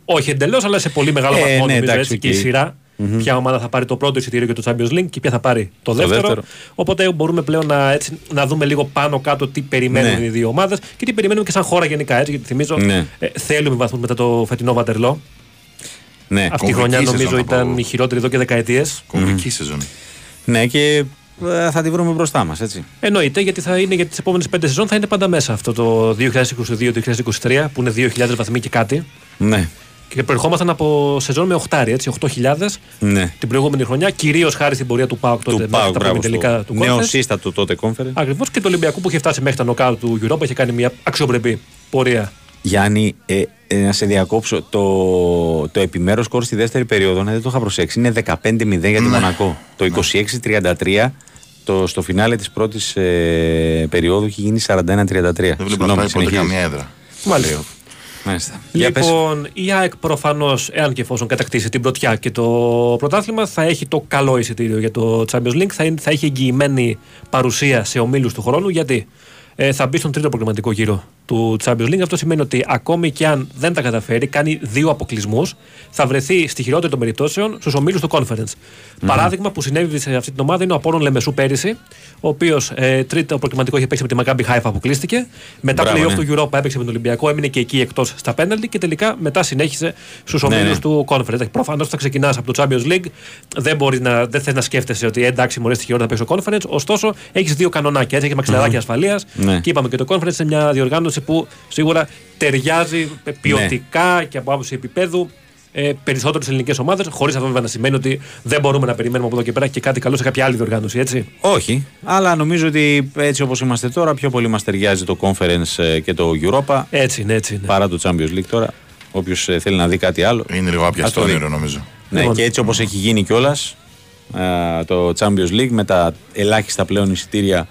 όχι εντελώς, αλλά σε πολύ μεγάλο Ε, βαθμό ναι, νομίζω, εντάξει, έτσι, και η οκ. σειρά. Ποια ομάδα θα πάρει το πρώτο εισιτήριο για το Champions League και ποια θα πάρει το δεύτερο. δεύτερο. Οπότε μπορούμε πλέον να, έτσι, να δούμε λίγο πάνω κάτω τι περιμένουν Ναι. οι δύο ομάδες και τι περιμένουμε και σαν χώρα γενικά. Έτσι, γιατί θυμίζω, Ναι. ε, θέλουμε βαθμούς μετά το φετινό Βατερλό. Ναι, Αυτή η κομβική χρονιά σεζόν, νομίζω θα ήταν πω. η χειρότερη εδώ και δεκαετίες. Κομβική σεζόν. Ναι και ε, θα τη βρούμε μπροστά μας, έτσι. Εννοείται, γιατί θα είναι για τις επόμενες πέντε σεζόν θα είναι πάντα μέσα αυτό το 2022-2023 που είναι 2.000 βαθμοί και κάτι. Ναι, Και προερχόμασταν από σεζόν με 8, έτσι, 8.000 ναι. την προηγούμενη χρονιά, κυρίως χάρη στην πορεία του ΠΑΟΚ τότε Του μέχρι Πάου, τα μπράβο, πρώιμη τελικά στο του Conference. νεοσύστατο τότε conference. Ακριβώς και του Ολυμπιακού που είχε φτάσει μέχρι τα νοκάου του Europa είχε κάνει μια αξιοπρεπή πορεία. Γιάννη, ε, ε, να σε διακόψω. Το, το επιμέρους σκορ στη δεύτερη περίοδο, ναι, δεν το είχα προσέξει, είναι 15-0 για τη Μονακό. Το 26-33 το, στο φινάλε της πρώτης ε, περίοδου έχει γίνει 41-33. Δεν βλέπω να Συγγνώμη, πάει ποτέ συνεχίζεις. καμία έδρα. Μάλιστα. Μάλιστα. Για πες. Λοιπόν, η ΑΕΚ προφανώς, εάν και εφόσον κατακτήσει την πρωτιά και το πρωτάθλημα, θα έχει το καλό εισιτήριο για το Champions League. Θα, είναι- θα έχει εγγυημένη παρουσία σε ομίλους του χρόνου. Γιατί ε, θα μπει στον τρίτο προγραμματικό γύρο του Champions League. Αυτό σημαίνει ότι ακόμη και αν δεν τα καταφέρει, κάνει δύο αποκλεισμούς, θα βρεθεί στη χειρότερη των περιπτώσεων στους ομίλους του Conference. Παράδειγμα που συνέβη σε αυτή την ομάδα είναι ο Απόρων Λεμεσού πέρυσι, ο οποίος ε, τρίτο προκριματικό είχε παίξει με τη Maccabi Haifa, αποκλείστηκε. Μετά Μπράβο, playoff ναι. του Europa έπαιξε με τον Ολυμπιακό, έμεινε και εκεί εκτός στα πέναλτι και τελικά μετά συνέχισε στους Ναι, ομίλους ναι. του Conference. Προφανώς θα ξεκινάς από το Champions League, δεν, μπορείς να, δεν θες να σκέφτεσαι ότι ε, εντάξει, μωρέ στη χειρότερα θα παίξει το Conference. Ωστόσο, έχεις δύο κανονάκια. Έτσι, έχεις μαξιλαράκια ασφαλείας. Ναι. Και είπαμε και το Conference είναι μια διοργάνωση που σίγουρα ταιριάζει ε, ποιοτικά και από άποψη επίπεδου ε, περισσότερες ελληνικές ομάδες, χωρίς αυτό βέβαια να σημαίνει ότι δεν μπορούμε να περιμένουμε από εδώ και πέρα και κάτι καλό σε κάποια άλλη διοργάνωση, έτσι. Όχι, αλλά νομίζω ότι έτσι όπως είμαστε τώρα πιο πολύ μας ταιριάζει το conference ε, και το Europa Έτσι είναι, έτσι είναι. παρά το Champions League τώρα. Όποιος ε, θέλει να δει κάτι άλλο. Είναι λίγο άπια Ας στο το δει. όνειρο νομίζω. Ναι, Λοιπόν. και έτσι όπως έχει γίνει κιόλας το Champions League με τα ελάχιστα πλέον εισιτήρια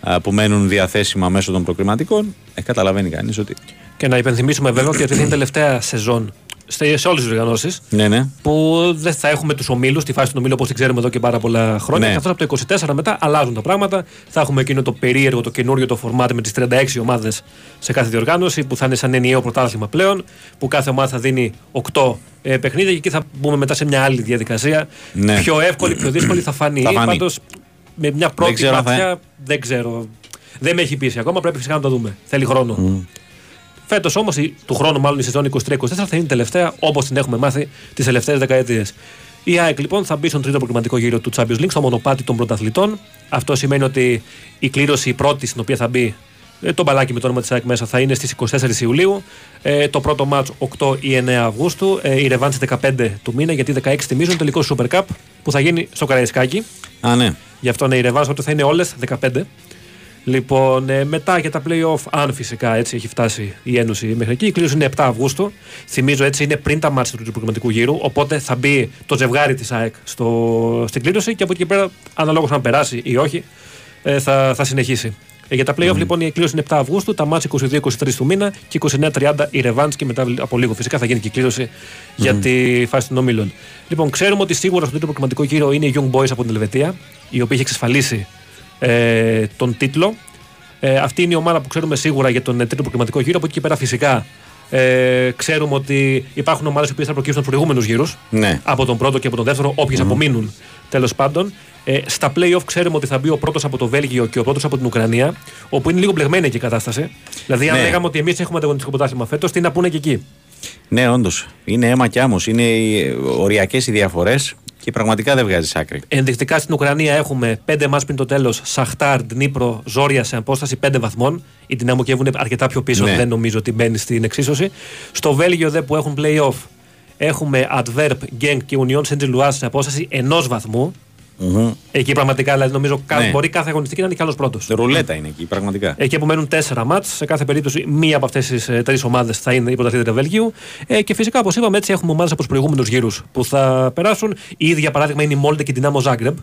α, που μένουν διαθέσιμα μέσω των προκριματικών, ε, καταλαβαίνει κανείς ότι. Και να υπενθυμίσουμε βέβαια ότι αυτή είναι η τελευταία σεζόν σε, σε όλες τις διοργανώσει Ναι, ναι. που δεν θα έχουμε τους ομίλους, τη φάση του ομίλου όπως την ξέρουμε εδώ και πάρα πολλά χρόνια. Ναι. Καθώ από το 24 μετά αλλάζουν τα πράγματα. Θα έχουμε εκείνο το περίεργο, το καινούριο το φορμάτι με τις 36 ομάδες σε κάθε διοργάνωση που θα είναι σαν ενιαίο πρωτάθλημα πλέον. Που κάθε ομάδα θα δίνει 8 ε, παιχνίδια και εκεί θα μπούμε μετά σε μια άλλη διαδικασία. Ναι. Πιο εύκολη, πιο δύσκολη θα φανεί. Θα φανεί. Πάντως, με μια πρώτη ξέρω αν θα- ματιά δεν ξέρω. Δεν με έχει πείσει ακόμα, πρέπει φυσικά να το δούμε. Θέλει χρόνο. Φέτος όμως, του χρόνου μάλλον η σεζόν 23-24 θα είναι τελευταία όπως την έχουμε μάθει τις τελευταίες δεκαετίες. Η ΑΕΚ λοιπόν θα μπει στον τρίτο προκριματικό γύρο του Champions League, στο μονοπάτι των πρωταθλητών. Αυτό σημαίνει ότι η κλήρωση η πρώτη στην οποία θα μπει ε, το μπαλάκι με το όνομα της ΑΕΚ μέσα θα είναι στις 24 Ιουλίου. Ε, το πρώτο μάτς 8 ή 9 Αυγούστου. Ε, η ρεβάνση 15 του μήνα γιατί 16 θυμίζουν τελικό Super Cup που θα γίνει στο Καραϊσκάκι. Α, ναι. Γι' αυτό ναι, οι ρεβάνς τότε θα είναι όλες 15. Λοιπόν, ε, μετά για τα playoff, αν φυσικά έτσι έχει φτάσει η Ένωση μέχρι εκεί, η κλήρωση είναι 7 Αυγούστου. Θυμίζω έτσι είναι πριν τα μάτια του τρίτου προγραμματικού γύρου. Οπότε θα μπει το ζευγάρι της ΑΕΚ στο, στην κλήρωση και από εκεί και πέρα, αναλόγως αν περάσει ή όχι, ε, θα, θα συνεχίσει. Ε, για τα playoff λοιπόν η κλήρωση είναι 7 Αυγούστου, τα μάτια 22-23 του μήνα και 29-30 η ρεβάνς και μετά από λίγο φυσικά θα γίνει και η κλήρωση για τη φάση των ομίλων. Λοιπόν, ξέρουμε ότι σίγουρα στο τρίτο προγραμματικό γύρο είναι οι Young Boys από την Ελβετία, η οποία έχει εξασφαλίσει ε, τον τίτλο. Ε, αυτή είναι η ομάδα που ξέρουμε σίγουρα για τον ε, τρίτο προκριματικό γύρο. Από εκεί και πέρα, φυσικά, ε, ξέρουμε ότι υπάρχουν ομάδες που θα προκύψουν από προηγούμενους γύρους. Ναι. Από τον πρώτο και από τον δεύτερο, όποιες απομείνουν τέλος πάντων. Ε, στα playoff ξέρουμε ότι θα μπει ο πρώτος από το Βέλγιο και ο πρώτος από την Ουκρανία, όπου είναι λίγο μπλεγμένη εκεί η κατάσταση. Δηλαδή, αν Ναι. λέγαμε ότι εμείς έχουμε ανταγωνιστικό πρωτάθλημα φέτος, τι να πούνε και εκεί; Ναι, όντως. Είναι αίμα κι άμμος. Είναι οριακές οι διαφορές και πραγματικά δεν βγάζει άκρη. Ενδεικτικά στην Ουκρανία έχουμε πέντε μάτς πριν το τέλος. Σαχτάρ, Ντνίπρο, Ζόρια σε απόσταση 5 βαθμών. Οι Δυνάμο Κιέβου είναι αρκετά πιο πίσω, Ναι. δεν νομίζω ότι μπαίνει στην εξίσωση. Στο Βέλγιο δε που έχουν playoff έχουμε Adverb, Genk και Union Saint Gilloise σε απόσταση ενός βαθμού. Εκεί πραγματικά δηλαδή, νομίζω κα- Ναι. μπορεί κάθε αγωνιστική να είναι κι άλλος πρώτος. Ρουλέτα είναι εκεί, πραγματικά. Εκεί απομένουν τέσσερα μάτς. Σε κάθε περίπτωση, μία από αυτές τις ε, τρεις ομάδες θα είναι η πρωταθλήτρια Βελγίου. Ε, και φυσικά, όπως είπαμε, έτσι έχουμε ομάδες από τους προηγούμενους γύρους που θα περάσουν. Η ίδια παράδειγμα είναι η Μόλτε και η Δυνάμο Ζάγκρεμπ.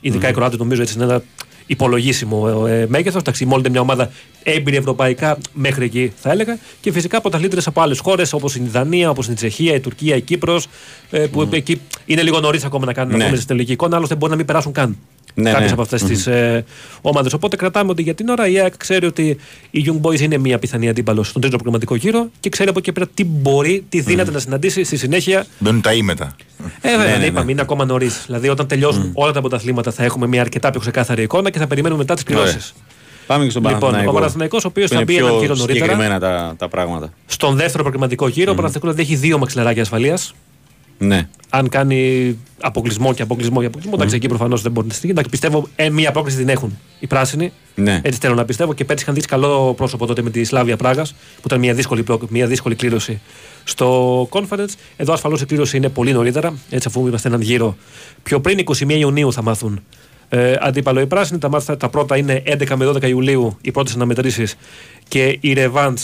Ειδικά οι Κροάτες νομίζω έτσι είναι ένα υπολογίσιμο ε, μέγεθος. Εντάξει, η Μόλτε μια ομάδα έμπειρη ευρωπαϊκά μέχρι εκεί θα έλεγα. Και φυσικά πρωταθλήτρε από άλλες χώρες όπως η Δανία, όπως η Τσεχία, η Τουρκία, η Κύπρος. Ε, που εκεί είναι λίγο νωρίς ακόμα να κάνουν Ναι. ναι. στην τελική εικόνα. Άλλωστε μπορεί να μην περάσουν καν Ναι, κάποιες ναι. από αυτές τις ε, ομάδες. Οπότε κρατάμε ότι για την ώρα η ΑΕΚ ξέρει ότι η Young Boys είναι μια πιθανή αντίπαλος στον τρίτο προγραμματικό γύρο και ξέρει από εκεί πέρα τι μπορεί, τι δύναται να συναντήσει στη συνέχεια. Μπαίνουν τα ήμετα. Ε, βέβαια, Ναι, ναι, ναι, είπαμε, είναι ακόμα νωρίς. Δηλαδή, όταν τελειώσουν όλα τα πρωταθλήματα, θα έχουμε μια αρκετά πιο ξεκάθαρη εικόνα και θα περιμένουμε μετά τις πληρώσει. Ωραία. Πάμε και στον Λοιπόν, Παναθηναϊκό. ο Παναθηναϊκός, ο οποίος που θα είναι μπει πιο έναν γύρο νωρίτερα. συγκεκριμένα τα, τα πράγματα. Στον δεύτερο προγραμματικό γύρο, ο Παναθηναϊκός δηλαδή έχει δύο μαξιλαράκια ασφαλείας. Ναι. Αν κάνει αποκλεισμό και αποκλεισμό και αποκλεισμό, εντάξει, εκεί προφανώς δεν μπορεί να στείλει. Εντάξει, πιστεύω ε, μία πρόκληση την έχουν οι πράσινοι. Ναι. Έτσι θέλω να πιστεύω και πέρσι είχαν δείξει καλό πρόσωπο τότε με τη Σλάβια Πράγας, που ήταν μια δύσκολη, προ- μια δύσκολη κλήρωση στο conference. Εδώ ασφαλώς η κλήρωση είναι πολύ νωρίτερα, έτσι αφού είμαστε έναν γύρο πιο πριν. 21 Ιουνίου θα μάθουν ε, αντίπαλο οι πράσινοι. Τα, μάθα- τα πρώτα είναι 11 με 12 Ιουλίου οι πρώτες αναμετρήσεις και οι Revans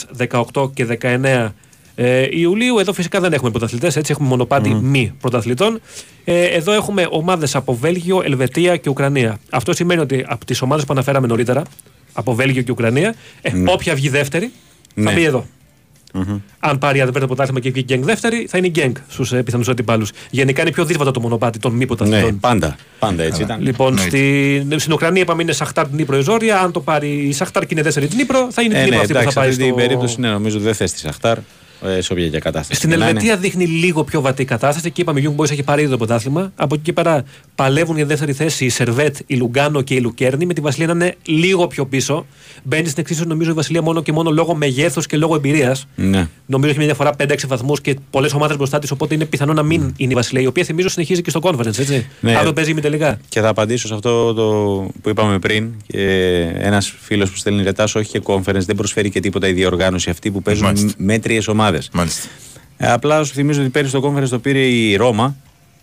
18 και 19 ε, Ιουλίου. Εδώ φυσικά δεν έχουμε πρωταθλητές, έτσι έχουμε μονοπάτι μη πρωταθλητών. Ε, εδώ έχουμε ομάδες από Βέλγιο, Ελβετία και Ουκρανία. Αυτό σημαίνει ότι από τις ομάδες που αναφέραμε νωρίτερα, από Βέλγιο και Ουκρανία, ε, όποια βγει δεύτερη θα Ναι. μπει εδώ. Αν πάρει αν το πρωτάθλημα και βγει Γκένγκ δεύτερη, θα είναι η Γκένγκ στους ε, πιθανούς αντιπάλους. Γενικά είναι πιο δύσκολο το μονοπάτι των μη πρωταθλητών. ναι, πάντα. Πάντα έτσι ήταν. Λοιπόν, στη, στην Ουκρανία είπαμε είναι Σαχτάρ Νύπρο η Ζόρια. Αν το πάρει η Σαχτάρ και είναι δεύτερη την Νύπρο, θα είναι η Ε, Νύπρο ναι, αυτή που θα εντάξει, πάει αυτή την στο... περίπτωση ναι, νομίζω δεν θες τη Σαχτάρ ε, σε όποια και κατάσταση. Στην Και να είναι. Ελβετία δείχνει λίγο πιο βατή κατάσταση και είπαμε: Η Young Boys έχει πάρει ήδη το πρωτάθλημα. Από εκεί και πέρα παλεύουν για δεύτερη θέση η Σερβέτ, η Λουγκάνο και η Λουκέρνη. Με τη Βασιλεία να είναι λίγο πιο πίσω. Μπαίνει στην εξίσωση νομίζω η Βασιλεία μόνο και μόνο λόγω μεγέθους και λόγω εμπειρίας. Ναι. Νομίζω έχει μια διαφορά 5-6 βαθμούς και πολλές ομάδες μπροστά της. Οπότε είναι πιθανό να μην είναι η Βασιλεία, η οποία θυμίζω συνεχίζει και στο conference. Έτσι. Ναι. Αύριο παίζει τελικά. Και θα απαντήσω σε αυτό το που είπαμε πριν. Ένας φίλος που στέλνει ρετάς, όχι και conference, δεν προσφέρει και τίποτα η διοργάνωση αυτή που παίζουν Μάλιστα. μέτριες ομάδες. Μάλιστα. Ε, απλά σου θυμίζω ότι πέρυσι το conference το πήρε η Ρώμα.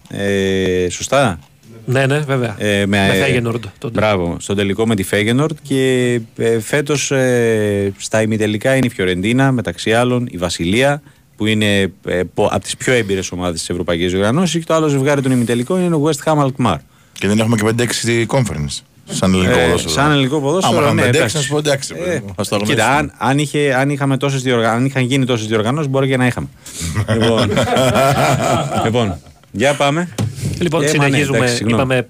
Ε, σωστά; Ναι, ναι, βέβαια. Ε, με ε, Φέγενορντ. τότε. Μπράβο, στον τελικό με τη Φέγενορντ και ε, φέτος ε, στα ημιτελικά είναι η Φιωρεντίνα, μεταξύ άλλων η Βασιλεία, που είναι ε, από τις πιο έμπειρες ομάδες της Ευρωπαϊκής Διοργανώση, και το άλλο ζευγάρι των ημιτελικών είναι ο West Ham Alkmaar. Και δεν έχουμε και 5-6 conference. Σαν ελληνικό Ε, ποδόσφαιρο. σαν ελληνικό ποδόσφαιρο, Άμα ναι, είχαμε 5-6, εντάξει. να σου πω εντάξει. Ε, παιδί μου, ας το Κοίτα, αγνοήσουμε. αν, αν, είχε, αν, είχαμε τόσες διοργα... αν είχαν γίνει τόσες διοργανώσεις, μπορεί και να είχαμε. (laughs) λοιπόν, λοιπόν, για πάμε. Λοιπόν, Ε, μα ναι, συνεχίζουμε. εντάξει, συγγνώμη. είπαμε,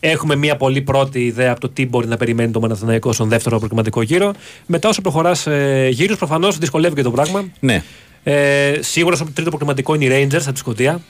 έχουμε μία πολύ πρώτη ιδέα από το τι μπορεί να περιμένει το Παναθηναϊκό στον δεύτερο προκριματικό γύρο. Μετά, όσο προχωράς ε, γύρους, προφανώς δυσκολεύει και το πράγμα. Ναι. Ε, σίγουρα στο τρίτο προκριματικό είναι οι Rangers από τη Σκωτία.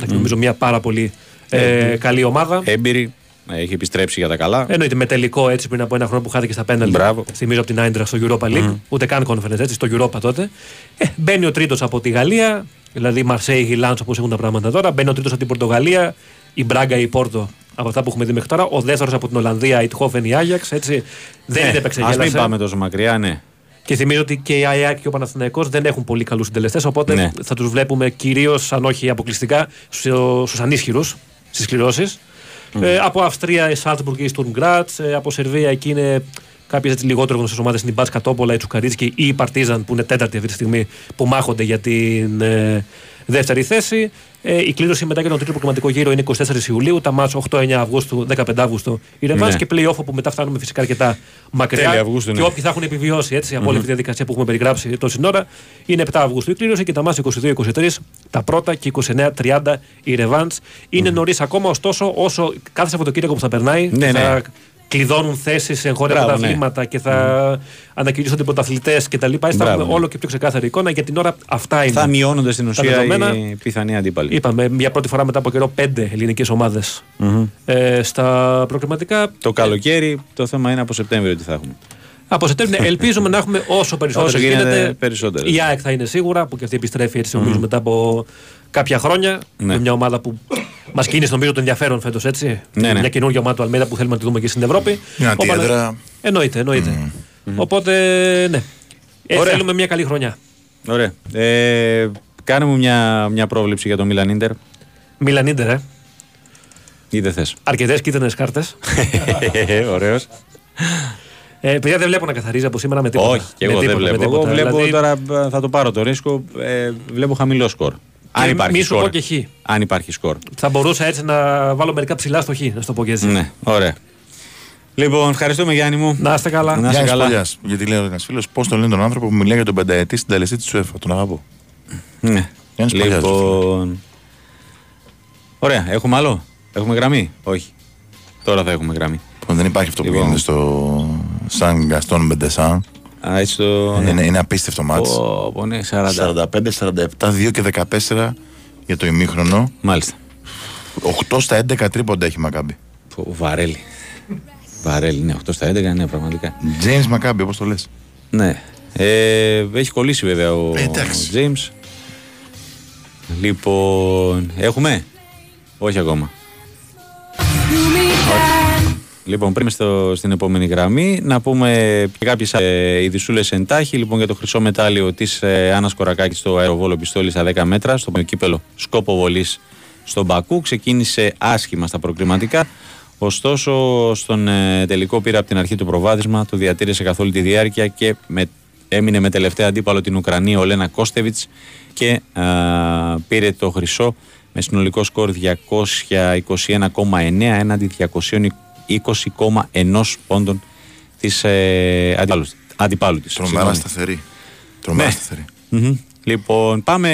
Mm. Νομίζω μια πάρα πολύ ε, καλή ομάδα. Έμπειρη, έχει επιστρέψει για τα καλά. Εννοείται με τελικό έτσι πριν από ένα χρόνο που χάθηκε στα πέναλτι. Μπράβο. Θυμίζω από την Άιντρα στο Europa League. Ούτε καν conference έτσι, στο Europa τότε. Ε, μπαίνει ο τρίτος από τη Γαλλία, δηλαδή Μαρσέη, Γιλάντ όπως έχουν τα πράγματα τώρα. Μπαίνει ο τρίτος από την Πορτογαλία, η Μπράγκα, η Πόρτο από αυτά που έχουμε δει μέχρι τώρα. Ο δεύτερος από την Ολλανδία, η Τχόφεν, η Άγιαξ. Έτσι. Δεν είναι Α μην επεξεγέλασε. πάμε τόσο μακριά, ναι. Και θυμίζω ότι και η ΑΕΚ και ο Παναθηναϊκός δεν έχουν πολύ καλούς συντελεστές. Οπότε Ναι. θα τους βλέπουμε κυρίως, αν όχι αποκλειστικά, στους ανίσχυρους στις κληρώσεις. Ε, από Αυστρία η Σάλτσμπουργκ και η Στουρμ Γκράτ. Ε, από Σερβία εκεί είναι κάποιες λιγότερο γνωστές ομάδες. Είναι η Μπάσκα Τόπολα, η Τσουκαρίτσκι ή η Παρτίζαν που είναι τέταρτη αυτή τη στιγμή που μάχονται για την ε, δεύτερη θέση. Ε, η κλήρωση μετά για τον τρίτο προγραμματικό γύρο είναι 24 Ιουλίου. Τα μάτς 8-9 Αυγούστου, 15 Αύγουστο η Ρεβάνς Ναι. και play-off όπου μετά φτάνουμε φυσικά αρκετά μακριά. Τέλη Αυγούστου, και ναι. όποιοι θα έχουν επιβιώσει έτσι, από όλη αυτή τη διαδικασία που έχουμε περιγράψει τόση ώρα είναι 7 Αυγούστου η κλήρωση και τα μάτς 22-23 τα πρώτα και 29-30 η Ρεβάνς. Είναι νωρίς ακόμα, ωστόσο, όσο κάθε Σαββατοκύριακο που θα περνάει Ναι, θα ναι. Κλειδώνουν θέσεις σε εγχώρια Μπράβο, ναι. πρωταθλήματα και θα ανακοινήσονται πρωταθλητές κτλ. Έτσι θα Μπράβο, έχουμε ναι. όλο και πιο ξεκάθαρη εικόνα. Για την ώρα αυτά είναι. Θα μειώνονται στην τα ουσία δεδομένα. οι πιθανοί αντίπαλοι. Είπαμε για πρώτη φορά μετά από καιρό πέντε ελληνικές ομάδες Μμμ. ε, στα προκριματικά. Το καλοκαίρι το θέμα είναι από Σεπτέμβριο τι θα έχουμε. Από Σεπτέμβριο ναι, ελπίζουμε να έχουμε όσο περισσότερο Όσο γίνεται περισσότερες. Η ΑΕΚ θα είναι σίγουρα που και αυτή επιστρέφει έτσι νομίζω μετά από κάποια χρόνια. Ναι. Με μια ομάδα που μας κίνησε νομίζω το ενδιαφέρον φέτος έτσι; Ναι, ναι. Μια καινούργια ομάδα του Αλμέδα που θέλουμε να τη δούμε και στην Ευρώπη. Μια Ο Πανα- αντιέδρα. Εννοείται, εννοείται. Οπότε ναι. Ε, Ωραία. θέλουμε μια καλή χρονιά. Ωραία. Ε, κάνε μου μια, μια πρόβλεψη για το Μίλαν Ίντερ. Μίλαν Ίντερ, ε. Ή δεν θες. Αρκετές κίτρινες κάρτες. (laughs) Ωραίος. Ε, παιδιά δεν βλέπω να καθαρίζει από σήμερα με τίποτα. Όχι, και Με εγώ δεν τίποτα, με βλέπω. Εγώ τίποτα. βλέπω Δηλαδή, τώρα, ε, θα το πάρω το ρίσκο, ε, βλέπω χαμηλό σκορ. Αν Και υπάρχει μη σου σκορ. πω και χ. Αν υπάρχει σκορ. Θα μπορούσα έτσι να βάλω μερικά ψηλά στο χ, να σου το πω και έτσι. Ναι, ωραία. Λοιπόν, ευχαριστούμε Γιάννη μου. Να είστε καλά. Να είστε Γιάννης καλά. Πολιάς, γιατί λέει ένας φίλος, πώς τον λένε τον άνθρωπο που μιλάει για τον πενταετή συντελεστή της UEFA. Τον αγαπώ. Ναι. Γιάννης Πολιάς, Λοιπόν. Ωραία, έχουμε άλλο; Έχουμε γραμμή; Όχι. Τώρα θα έχουμε γραμμή. Λοιπόν, δεν υπάρχει αυτό που Λοιπόν. γίνεται στο Σαν Γκαστόν Μπεντεσάν. Α, έτσι το. ναι. Είναι, είναι απίστευτο μάτς. Πω, πω, ναι, 40. 45-47, 2 και 14 για το ημίχρονο. Μάλιστα. 8 στα 11 τρίποντα έχει η Μακάμπη. Πω, Βαρέλι. Βαρέλι, ναι, 8 στα 11, ναι, πραγματικά. James Μακάμπη, όπως το λες. Ναι. Ε, έχει κολλήσει βέβαια ο Ε, εντάξει. James. Λοιπόν, έχουμε; Όχι ακόμα. Λοιπόν, πριν στο, στην επόμενη γραμμή, να πούμε και κάποιες ε, ειδισούλε εντάχει. Λοιπόν, για το χρυσό μετάλλιο της ε, Άννας Κορακάκης στο αεροβόλο πιστόλι στα 10 μέτρα, στο κύπελο σκόπο βολής στον Μπακού. Ξεκίνησε άσχημα στα προκριματικά. Ωστόσο, στον ε, τελικό πήρε από την αρχή το προβάδισμα, το διατήρησε καθ' όλη τη διάρκεια και με, έμεινε με τελευταία αντίπαλο την Ουκρανία, ο Λένα Κώστεβιτς και α, πήρε το χρυσό με συνολικό σκορ 221,9 έναντι 220,1 πόντων της ε, αντιπάλου, αντιπάλου της. Τρομερά συγγνώμη. σταθερή. Τρομερά Ναι. σταθερή. Μμμ. Λοιπόν, πάμε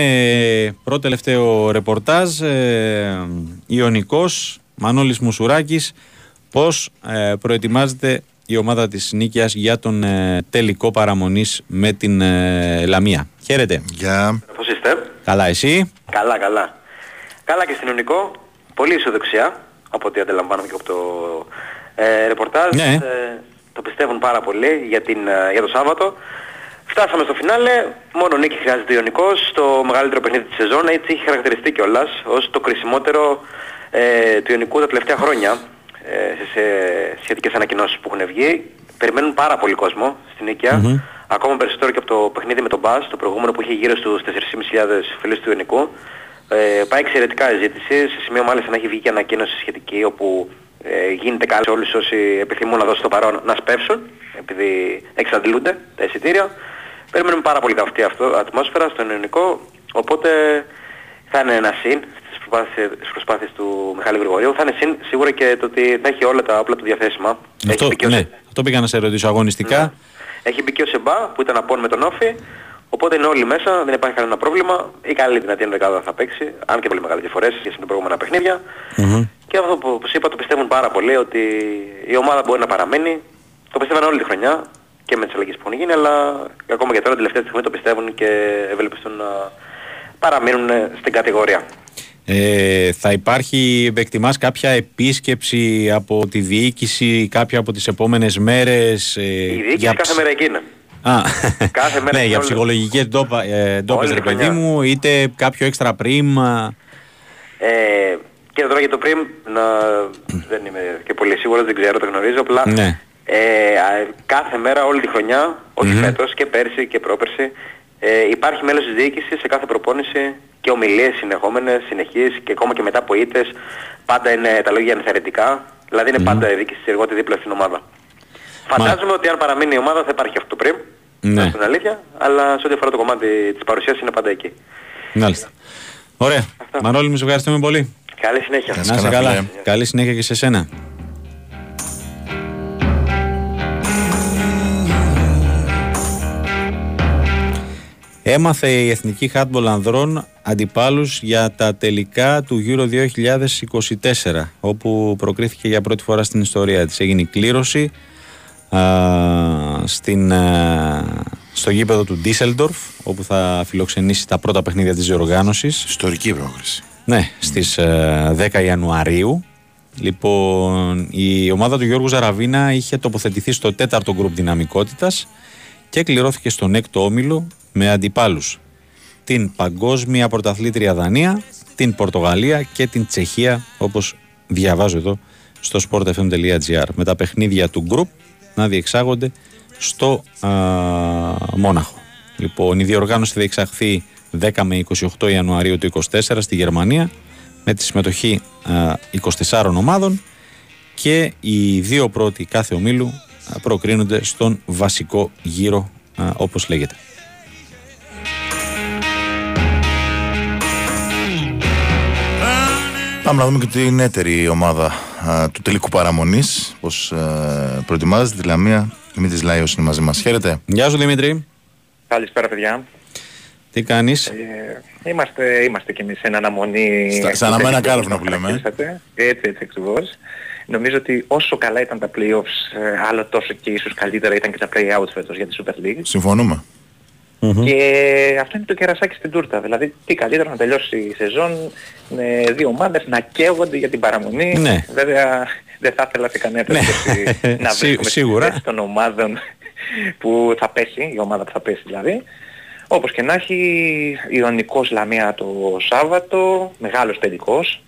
πρώτο τελευταίο ρεπορτάζ. Ε, Ιωνικός, Μανώλης Μουσουράκης, πώς ε, προετοιμάζεται η ομάδα της Νίκιας για τον ε, τελικό παραμονής με την ε, Λαμία; Χαίρετε. Για... Πώς είστε; Καλά εσύ; Καλά, καλά. Καλά και στην Ιωνικό. Πολύ αισιοδοξία, από ό,τι αντιλαμβάνομαι και από το ε, ρεπορτάζ. Ναι. Ε, το πιστεύουν πάρα πολύ για, την, ε, για το Σάββατο. Φτάσαμε στο φινάλε, μόνο νίκη χρειάζεται ο Ιωνικός, το μεγαλύτερο παιχνίδι της σεζόν, έτσι έχει χαρακτηριστεί κιόλας ως το κρισιμότερο ε, του Ιωνικού τα τελευταία χρόνια ε, σε, σε σχετικές ανακοινώσεις που έχουν βγει. Περιμένουν πάρα πολύ κόσμο στην νικια ακόμα περισσότερο και από το παιχνίδι με τον Μπάς, το προηγούμενο που είχε γύρω στους 4.500 φίλους του Ιωνικού. Ε, πάει εξαιρετικά η ζήτηση, σε σημείο μάλιστα να έχει βγει και ανακοίνωση σχετική όπου ε, γίνεται κάτι σε όλους όσοι επιθυμούν να δώσουν το παρόν να σπεύσουν επειδή εξαντλούνται τα εισιτήρια. Περιμένουμε πάρα πολύ καυτή αυτό, ατμόσφαιρα στον ελληνικό, οπότε θα είναι ένα συν στις προσπάθειες, στις προσπάθειες του Μιχάλη Γρηγορίου. Θα είναι συν σίγουρα και το ότι θα έχει όλα τα όπλα του διαθέσιμα. Αυτό, έχει, μπει και ο ναι, Σε- αυτό πήγα να σε ρωτήσω αγωνιστικά. έχει μπει και ο Σεμπά που ήταν απόν με τον Όφη. Οπότε είναι όλοι μέσα, δεν υπάρχει κανένα πρόβλημα. Η καλή δυνατή ενδεκάδα θα παίξει, αν και πολύ μεγάλες διαφορές σχέση με τα προηγούμενα παιχνίδια. Και αυτό που, που σου είπα το πιστεύουν πάρα πολύ ότι η ομάδα μπορεί να παραμένει. Το πιστεύαν όλη τη χρονιά και με τις αλλαγές που έχουν γίνει, αλλά ακόμα και τώρα τελευταία στιγμή το πιστεύουν και ευελπιστούν να παραμείνουν στην κατηγορία. Ε, θα υπάρχει, εκτιμάς κάποια επίσκεψη από τη διοίκηση κάποια από τις επόμενες μέρες ε, Η διοίκηση κάθε μέρα εκεί είναι. Α, Κάθε μέρα ναι, και για όλη- ψυχολογικές ντόπα, ε, ντόπες Όλη ρε τη παιδί χρονιά. μου είτε κάποιο έξτρα πριμ α, Ε, και τώρα για το πριν, να... δεν είμαι και πολύ σίγουρος, δεν ξέρω, το γνωρίζω, απλά ναι. ε, α, κάθε μέρα, όλη τη χρονιά, όχι Μμμ. φέτος και πέρσι και πρόπερσι, ε, υπάρχει μέλος της διοίκησης σε κάθε προπόνηση και ομιλίες συνεχόμενες, συνεχείς και ακόμα και μετά από ήττες, πάντα είναι τα λόγια ενθαρρυντικά, δηλαδή είναι πάντα η διοίκηση της εργότη δίπλα στην ομάδα. Φαντάζομαι ότι αν παραμείνει η ομάδα θα υπάρχει αυτό το πριν, Ναι. στην αλήθεια, αλλά σε ό,τι αφορά το κομμάτι της παρουσίας είναι πάντα εκεί. Μάλιστα. Ωραία. Μανώλη, μου σε ευχαριστούμε πολύ. Καλή συνέχεια. Να είσαι καλά. Καλή συνέχεια και σε σένα. έμαθε η Εθνική Χάτμπολ Ανδρών αντιπάλους για τα τελικά του Euro 2024 όπου προκρίθηκε για πρώτη φορά στην ιστορία της. Έγινε η κλήρωση α, στην, α, στο γήπεδο του Ντίσελντορφ όπου θα φιλοξενήσει τα πρώτα παιχνίδια της διοργάνωσης. Ιστορική πρόκριση. Ναι, στις ε, 10 Ιανουαρίου. Λοιπόν, η ομάδα του Γιώργου Ζαραβίνα είχε τοποθετηθεί στο τέταρτο γκρουπ δυναμικότητας και κληρώθηκε στον έκτο όμιλο με αντιπάλους την παγκόσμια πρωταθλήτρια Δανία, την Πορτογαλία και την Τσεχία όπως διαβάζω εδώ στο sportfm.gr με τα παιχνίδια του γκρουπ να διεξάγονται στο α, Μόναχο. Λοιπόν, η διοργάνωση θα διεξαχθεί 10 με 28 Ιανουαρίου του 2024 στη Γερμανία με τη συμμετοχή α, 24 ομάδων και οι δύο πρώτοι κάθε ομίλου α, προκρίνονται στον βασικό γύρο α, όπως λέγεται. Πάμε να δούμε και την έτερη ομάδα α, του τελικού παραμονής. Πώ προετοιμάζεται. Τη Λαμία. Δημήτρη Λάιος είναι μαζί μας. Χαίρετε. Γεια σου Δημήτρη. Καλησπέρα παιδιά. Τι κάνεις; Ε, είμαστε, είμαστε κι εμείς σε αναμονή... Στα, σαν αναμένα κάρβουνα που λέμε. Έτσι, έτσι ακριβώς. Νομίζω ότι όσο καλά ήταν τα playoffs, ε, άλλο τόσο και ίσως καλύτερα ήταν και τα play-outs φέτος για τη Super League. Συμφωνούμε. Και αυτό είναι το κερασάκι στην τούρτα. Δηλαδή τι καλύτερα να τελειώσει η σεζόν με δύο ομάδες να καίγονται για την παραμονή. Ναι. Βέβαια δεν θα ήθελα σε καμία περίπτωση να (laughs) Σί- βρίσκουμε σίγουρα. στις θέσεις των ομάδων που θα πέσει, η ομάδα που θα πέσει δηλαδή. Όπως και να έχει, Ιωνικός Λαμία το Σάββατο, μεγάλος τελικός.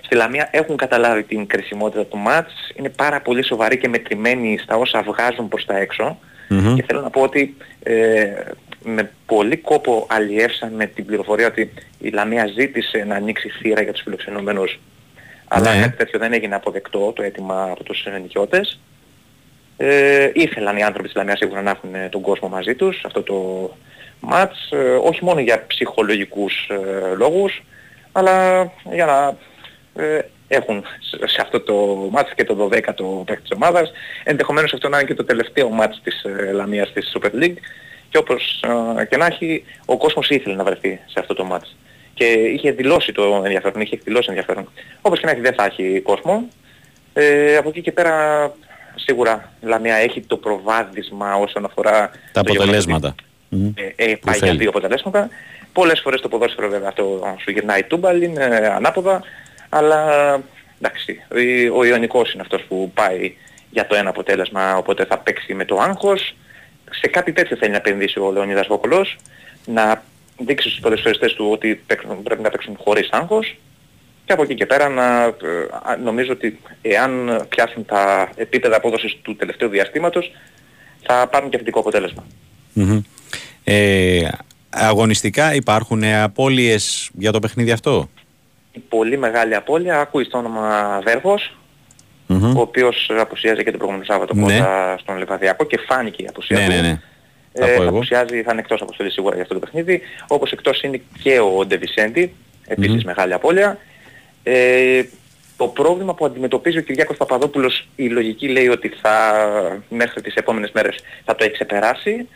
Στη Λαμία έχουν καταλάβει την κρισιμότητα του μάτς, είναι πάρα πολύ σοβαροί και μετρημένοι στα όσα βγάζουν προς τα έξω. Μμμ. Και θέλω να πω ότι ε, με πολύ κόπο αλλιεύσαν με την πληροφορία ότι η Λαμία ζήτησε να ανοίξει θύρα για τους φιλοξενούμενους. Αλλά Ναι. κάτι τέτοιο δεν έγινε αποδεκτό το αίτημα από τους νοικιώτες. Ε, ήθελαν οι άνθρωποι της Λαμίας σίγουρα να έχουν ε, τον κόσμο μαζί τους αυτό το μάτς, ε, όχι μόνο για ψυχολογικούς ε, λόγους, αλλά για να ε, έχουν σε- σε αυτό το μάτς και το 12ο παίκτη της ομάδας. Ενδεχομένως αυτό να είναι και το τελευταίο μάτς της ε, Λαμίας της Super League και όπως ε, και να έχει ο κόσμος ήθελε να βρεθεί σε αυτό το μάτς. Και είχε δηλώσει το ενδιαφέρον, είχε εκδηλώσει ενδιαφέρον. Όπως και να έχει δεν θα έχει κόσμο. Ε, από εκεί και πέρα σίγουρα η Λαμία έχει το προβάδισμα όσον αφορά Τα το γεγονός ότι αποτελέσματα. Μμμ. ε, ε, πάει για θέλει. δύο αποτελέσματα. Πολλές φορές το ποδόσφαιρο βέβαια αυτό σου γυρνάει τούμπαλ, είναι ε, ανάποδα, αλλά εντάξει, ο, ο Ιωνικός είναι αυτός που πάει για το ένα αποτέλεσμα, οπότε θα παίξει με το άγχος. Σε κάτι τέτοιο θέλει να επενδύσει ο Λεωνίδας Βόκολος, να δείξει στους ποδοσφαιριστές του ότι παίξουν- πρέπει να παίξουν χωρίς άγχος και από εκεί και πέρα να, ε, α, νομίζω ότι εάν πιάσουν τα επίπεδα απόδοσης του τελευταίου διαστήματος θα πάρουν και θετικό αποτέλεσμα. Μμμ. Ε, αγωνιστικά υπάρχουν ε, απώλειες για το παιχνίδι αυτό; η πολύ μεγάλη απώλεια ακούει στο όνομα Βέργος, Μμμ. ο οποίος απουσιάζει και το προηγούμενο Σάββατο Ναι. κοντά στον Λεβαδιακό και φάνηκε η απουσία Ναι, του. ναι, ναι. Θα Ε, πω θα εγώ. απουσιάζει, θα είναι εκτός αποστολής σίγουρα για αυτό το παιχνίδι. Όπως εκτός είναι και ο Ντεβισέντη, επίσης Μμμ. μεγάλη απώλεια. Ε, το πρόβλημα που αντιμετωπίζει ο Κυριάκος Παπαδόπουλος, η λογική λέει ότι θα, μέχρι τις επόμενες μέρες θα το έχει ξεπεράσει.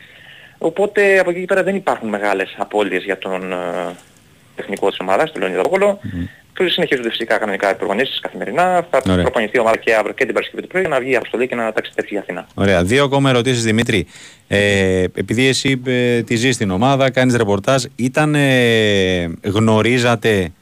Οπότε από εκεί και πέρα δεν υπάρχουν μεγάλες απώλειες για τον ε, τεχνικό της ομάδας, τον Λεωνίδα Βόκολο. Και συνεχίζονται φυσικά κανονικά οι προπονήσεις καθημερινά. Θα Ωραία. προπονηθεί η ομάδα και αύριο και την Παρασκευή του πρωί για να βγει η αποστολή και να ταξιδέψει για Αθήνα. Ωραία. Δύο ακόμα ερωτήσεις Δημήτρη. Ε, επειδή εσύ ε, τη ζεις στην ομάδα, κάνεις ρεπορτάζ, ήταν, ε, γνωρίζατε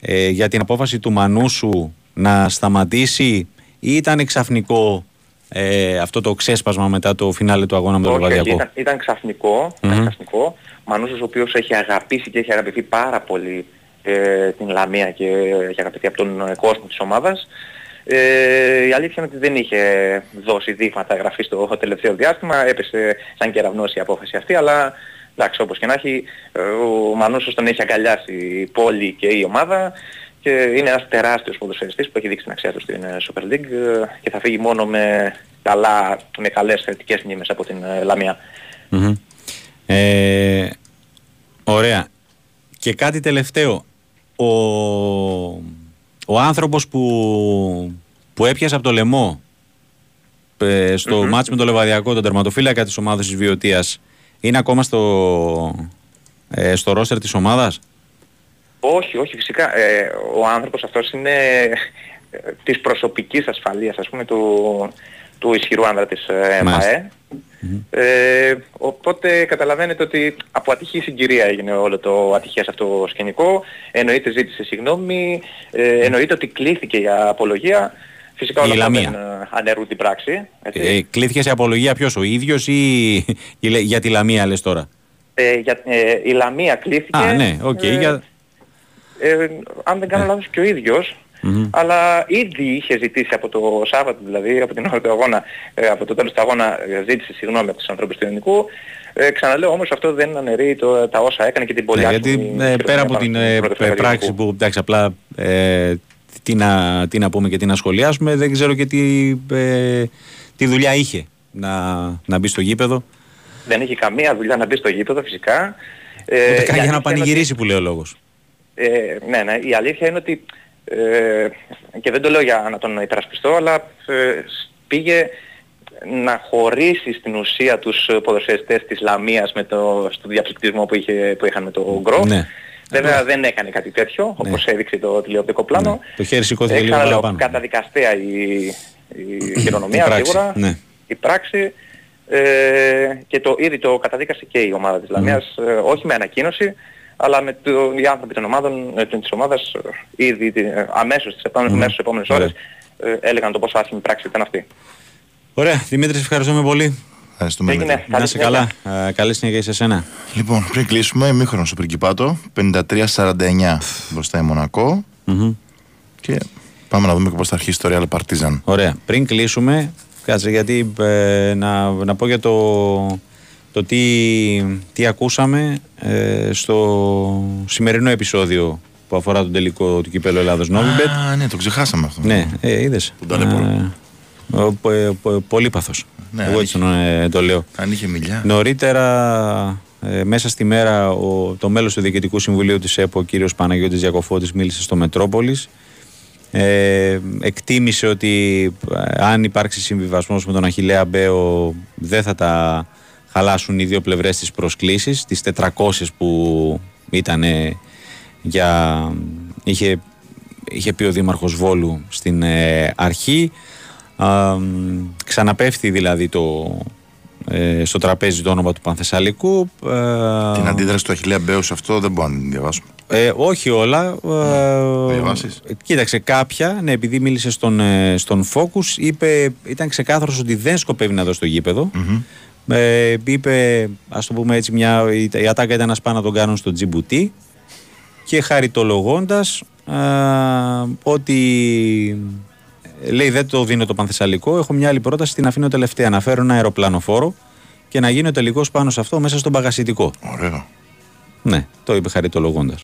ε, για την απόφαση του Μανούσου να σταματήσει ή ήταν εξαφνικό ε, αυτό το ξέσπασμα μετά το φινάλε του αγώνα με το Όχι, όχι, Λεβαδιακό. ήταν, ήταν ξαφνικό, Μμμ. ήταν ξαφνικό. Μανούσος ο οποίος έχει αγαπήσει και έχει αγαπηθεί πάρα πολύ ε, την Λαμία και έχει αγαπηθεί από τον ε, κόσμο της ομάδας. Ε, η αλήθεια είναι ότι δεν είχε δώσει δείγματα γραφή στο τελευταίο διάστημα, έπεσε σαν κεραυνός η απόφαση αυτή, αλλά εντάξει όπως και να έχει, ε, ο Μανούσος τον έχει αγκαλιάσει η πόλη και η ομάδα και είναι ένας τεράστιος ποδοσφαιριστής που έχει δείξει την αξία του στην ε, Super League ε, και θα φύγει μόνο με, καλά, με καλές θετικές μνήμες από την ε, Λαμία. Μμμ. Ε, ωραία. Και κάτι τελευταίο. Ο, ο άνθρωπος που, που έπιασε από το λαιμό ε, στο Μμμ. μάτς με το Λεβαδιακό, τον τερματοφύλακα της ομάδας της Βιωτίας, είναι ακόμα στο, ε, στο ρόστερ της ομάδας; Όχι, όχι φυσικά. Ε, ο άνθρωπος αυτός είναι ε, της προσωπικής ασφαλείας ας πούμε του, του ισχυρού άνδρα της ε, ΜΑΕ. Ε, οπότε καταλαβαίνετε ότι από ατυχή συγκυρία έγινε όλο το ατυχές αυτό σκηνικό. Εννοείται ζήτησε συγγνώμη, ε, εννοείται ότι κλήθηκε για απολογία. Φυσικά όλα Η αυτά Λαμία. δεν ε, αναιρούν την πράξη. Έτσι. Ε, κλήθηκε σε απολογία ποιος, ο ίδιος ή ή λέ- για τη Λαμία λες τώρα; Ε, για, ε, η Λαμία κλήθηκε. Α, ναι, οκ. ε, για... ε, αν δεν κάνω Ναι. λάθος και ο ίδιος. Μμμ. Αλλά ήδη είχε ζητήσει από το Σάββατο, δηλαδή από την ώρα του αγώνα, ε, από το τέλος του αγώνα ε, ζήτησε συγγνώμη από τους ανθρώπους του ελληνικού. Ε, ξαναλέω όμως αυτό δεν αναιρεί το, τα όσα έκανε και την πολύ Ναι, άσχημη γιατί ε, χειρονομία πέρα από πάνω την στην ε, πρώτη ε, φραγή του πράξη ελληνικού. που εντάξει απλά ε, τι, να, τι να πούμε και τι να σχολιάσουμε δεν ξέρω και τι, ε, τι δουλειά είχε να, να μπει στο γήπεδο. Δεν είχε καμία δουλειά να μπει στο γήπεδο φυσικά. Ε, Ούτε η καν για αλήθεια να είναι πανηγυρίσει που λέει ο λόγος. Ε, ναι, ναι. Η αλήθεια είναι ότι, ε, και δεν το λέω για να τον υπερασπιστώ, αλλά ε, πήγε να χωρίσει στην ουσία τους ποδοσφαιριστές της Λαμίας με το, στο διαψυκτισμό που, είχε, που είχαν με το Γκρο. Ναι. Βέβαια δεν έκανε κάτι τέτοιο, όπως έδειξε το τηλεοπτικό πλάνο. Το χέρι σηκώθηκε Ε, λίγο ξαναλέω, παραπάνω. καταδικαστέα η, η χειρονομία Η πράξη, σίγουρα, ναι. η πράξη ε, και το, ήδη το καταδίκασε και η ομάδα της Λαμίας, ε, όχι με ανακοίνωση, αλλά με το, οι άνθρωποι των ομάδων, ε, της ομάδας ε, ήδη ε, αμέσως τις επόμενες, Μμμ. αμέσως τις επόμενες Ωραία. ώρες ε, έλεγαν το πόσο άσχημη πράξη ήταν αυτή. Ωραία, Δημήτρης, σε ευχαριστούμε πολύ. Ευχαριστούμε. Έγινε. Δημήτρη. Να είσαι καλά. Ε, καλή συνέχεια σε σένα. Λοιπόν, πριν κλείσουμε, ημίχρονο στο Πριγκιπάτο, 53-49 μπροστά η Μονακό. Μμμ. Και πάμε να δούμε και πώς θα αρχίσει το Real Partizan. Ωραία. Πριν κλείσουμε, κάτσε γιατί ε, να, να πω για το, το τι, τι ακούσαμε ε, στο σημερινό επεισόδιο που αφορά τον τελικό του κυπέλου Ελλάδος Νόβιμπετ. Α, ναι, το ξεχάσαμε αυτό. Ναι, ε, είδες. Τον ταλαιπωρώ. Ε, ο- πο- ε, πο- Πολύπαθος. Ναι, Εγώ αν έτσι τον, ε, το λέω. Αν είχε μιλιά. Νωρίτερα, ε, μέσα στη μέρα, ο, το μέλος του Διοικητικού Συμβουλίου της ΕΠΟ, ο κύριος Παναγιώτης Διακοφώτης, μίλησε στο Μετρόπολης. Ε, εκτίμησε ότι ε, αν υπάρξει συμβιβασμός με τον Αχιλέα Μπέο δεν θα τα χαλάσουν οι δύο πλευρές της προσκλήσεις, τις 400 που ήταν για... Είχε, είχε πει ο Δήμαρχος Βόλου στην ε, αρχή. Α, μ, ξαναπέφτει δηλαδή το, ε, στο τραπέζι το όνομα του Πανθεσσαλικού. Ε, Την αντίδραση του Αχιλέα Μπέου σε αυτό δεν μπορούμε να την διαβάσουμε. ε, όχι όλα. Ε, διαβάσεις; κοίταξε κάποια, ναι, επειδή μίλησε στον, ε, στον Focus, είπε, ήταν ξεκάθαρος ότι δεν σκοπεύει να δώσει το γήπεδο. Ε, είπε, ας το πούμε έτσι, μια, η, η ατάκα ήταν να σπάνε να τον κάνουν στο Τζιμπουτί και χαριτολογώντας ε, ότι ε, λέει δεν το δίνω το Πανθεσσαλικό, έχω μια άλλη πρόταση, την αφήνω τελευταία, να φέρω ένα αεροπλανοφόρο και να γίνει ο τελικός πάνω σε αυτό μέσα στον παγασιτικό. Ωραίο. Ναι, το είπε χαριτολογώντας.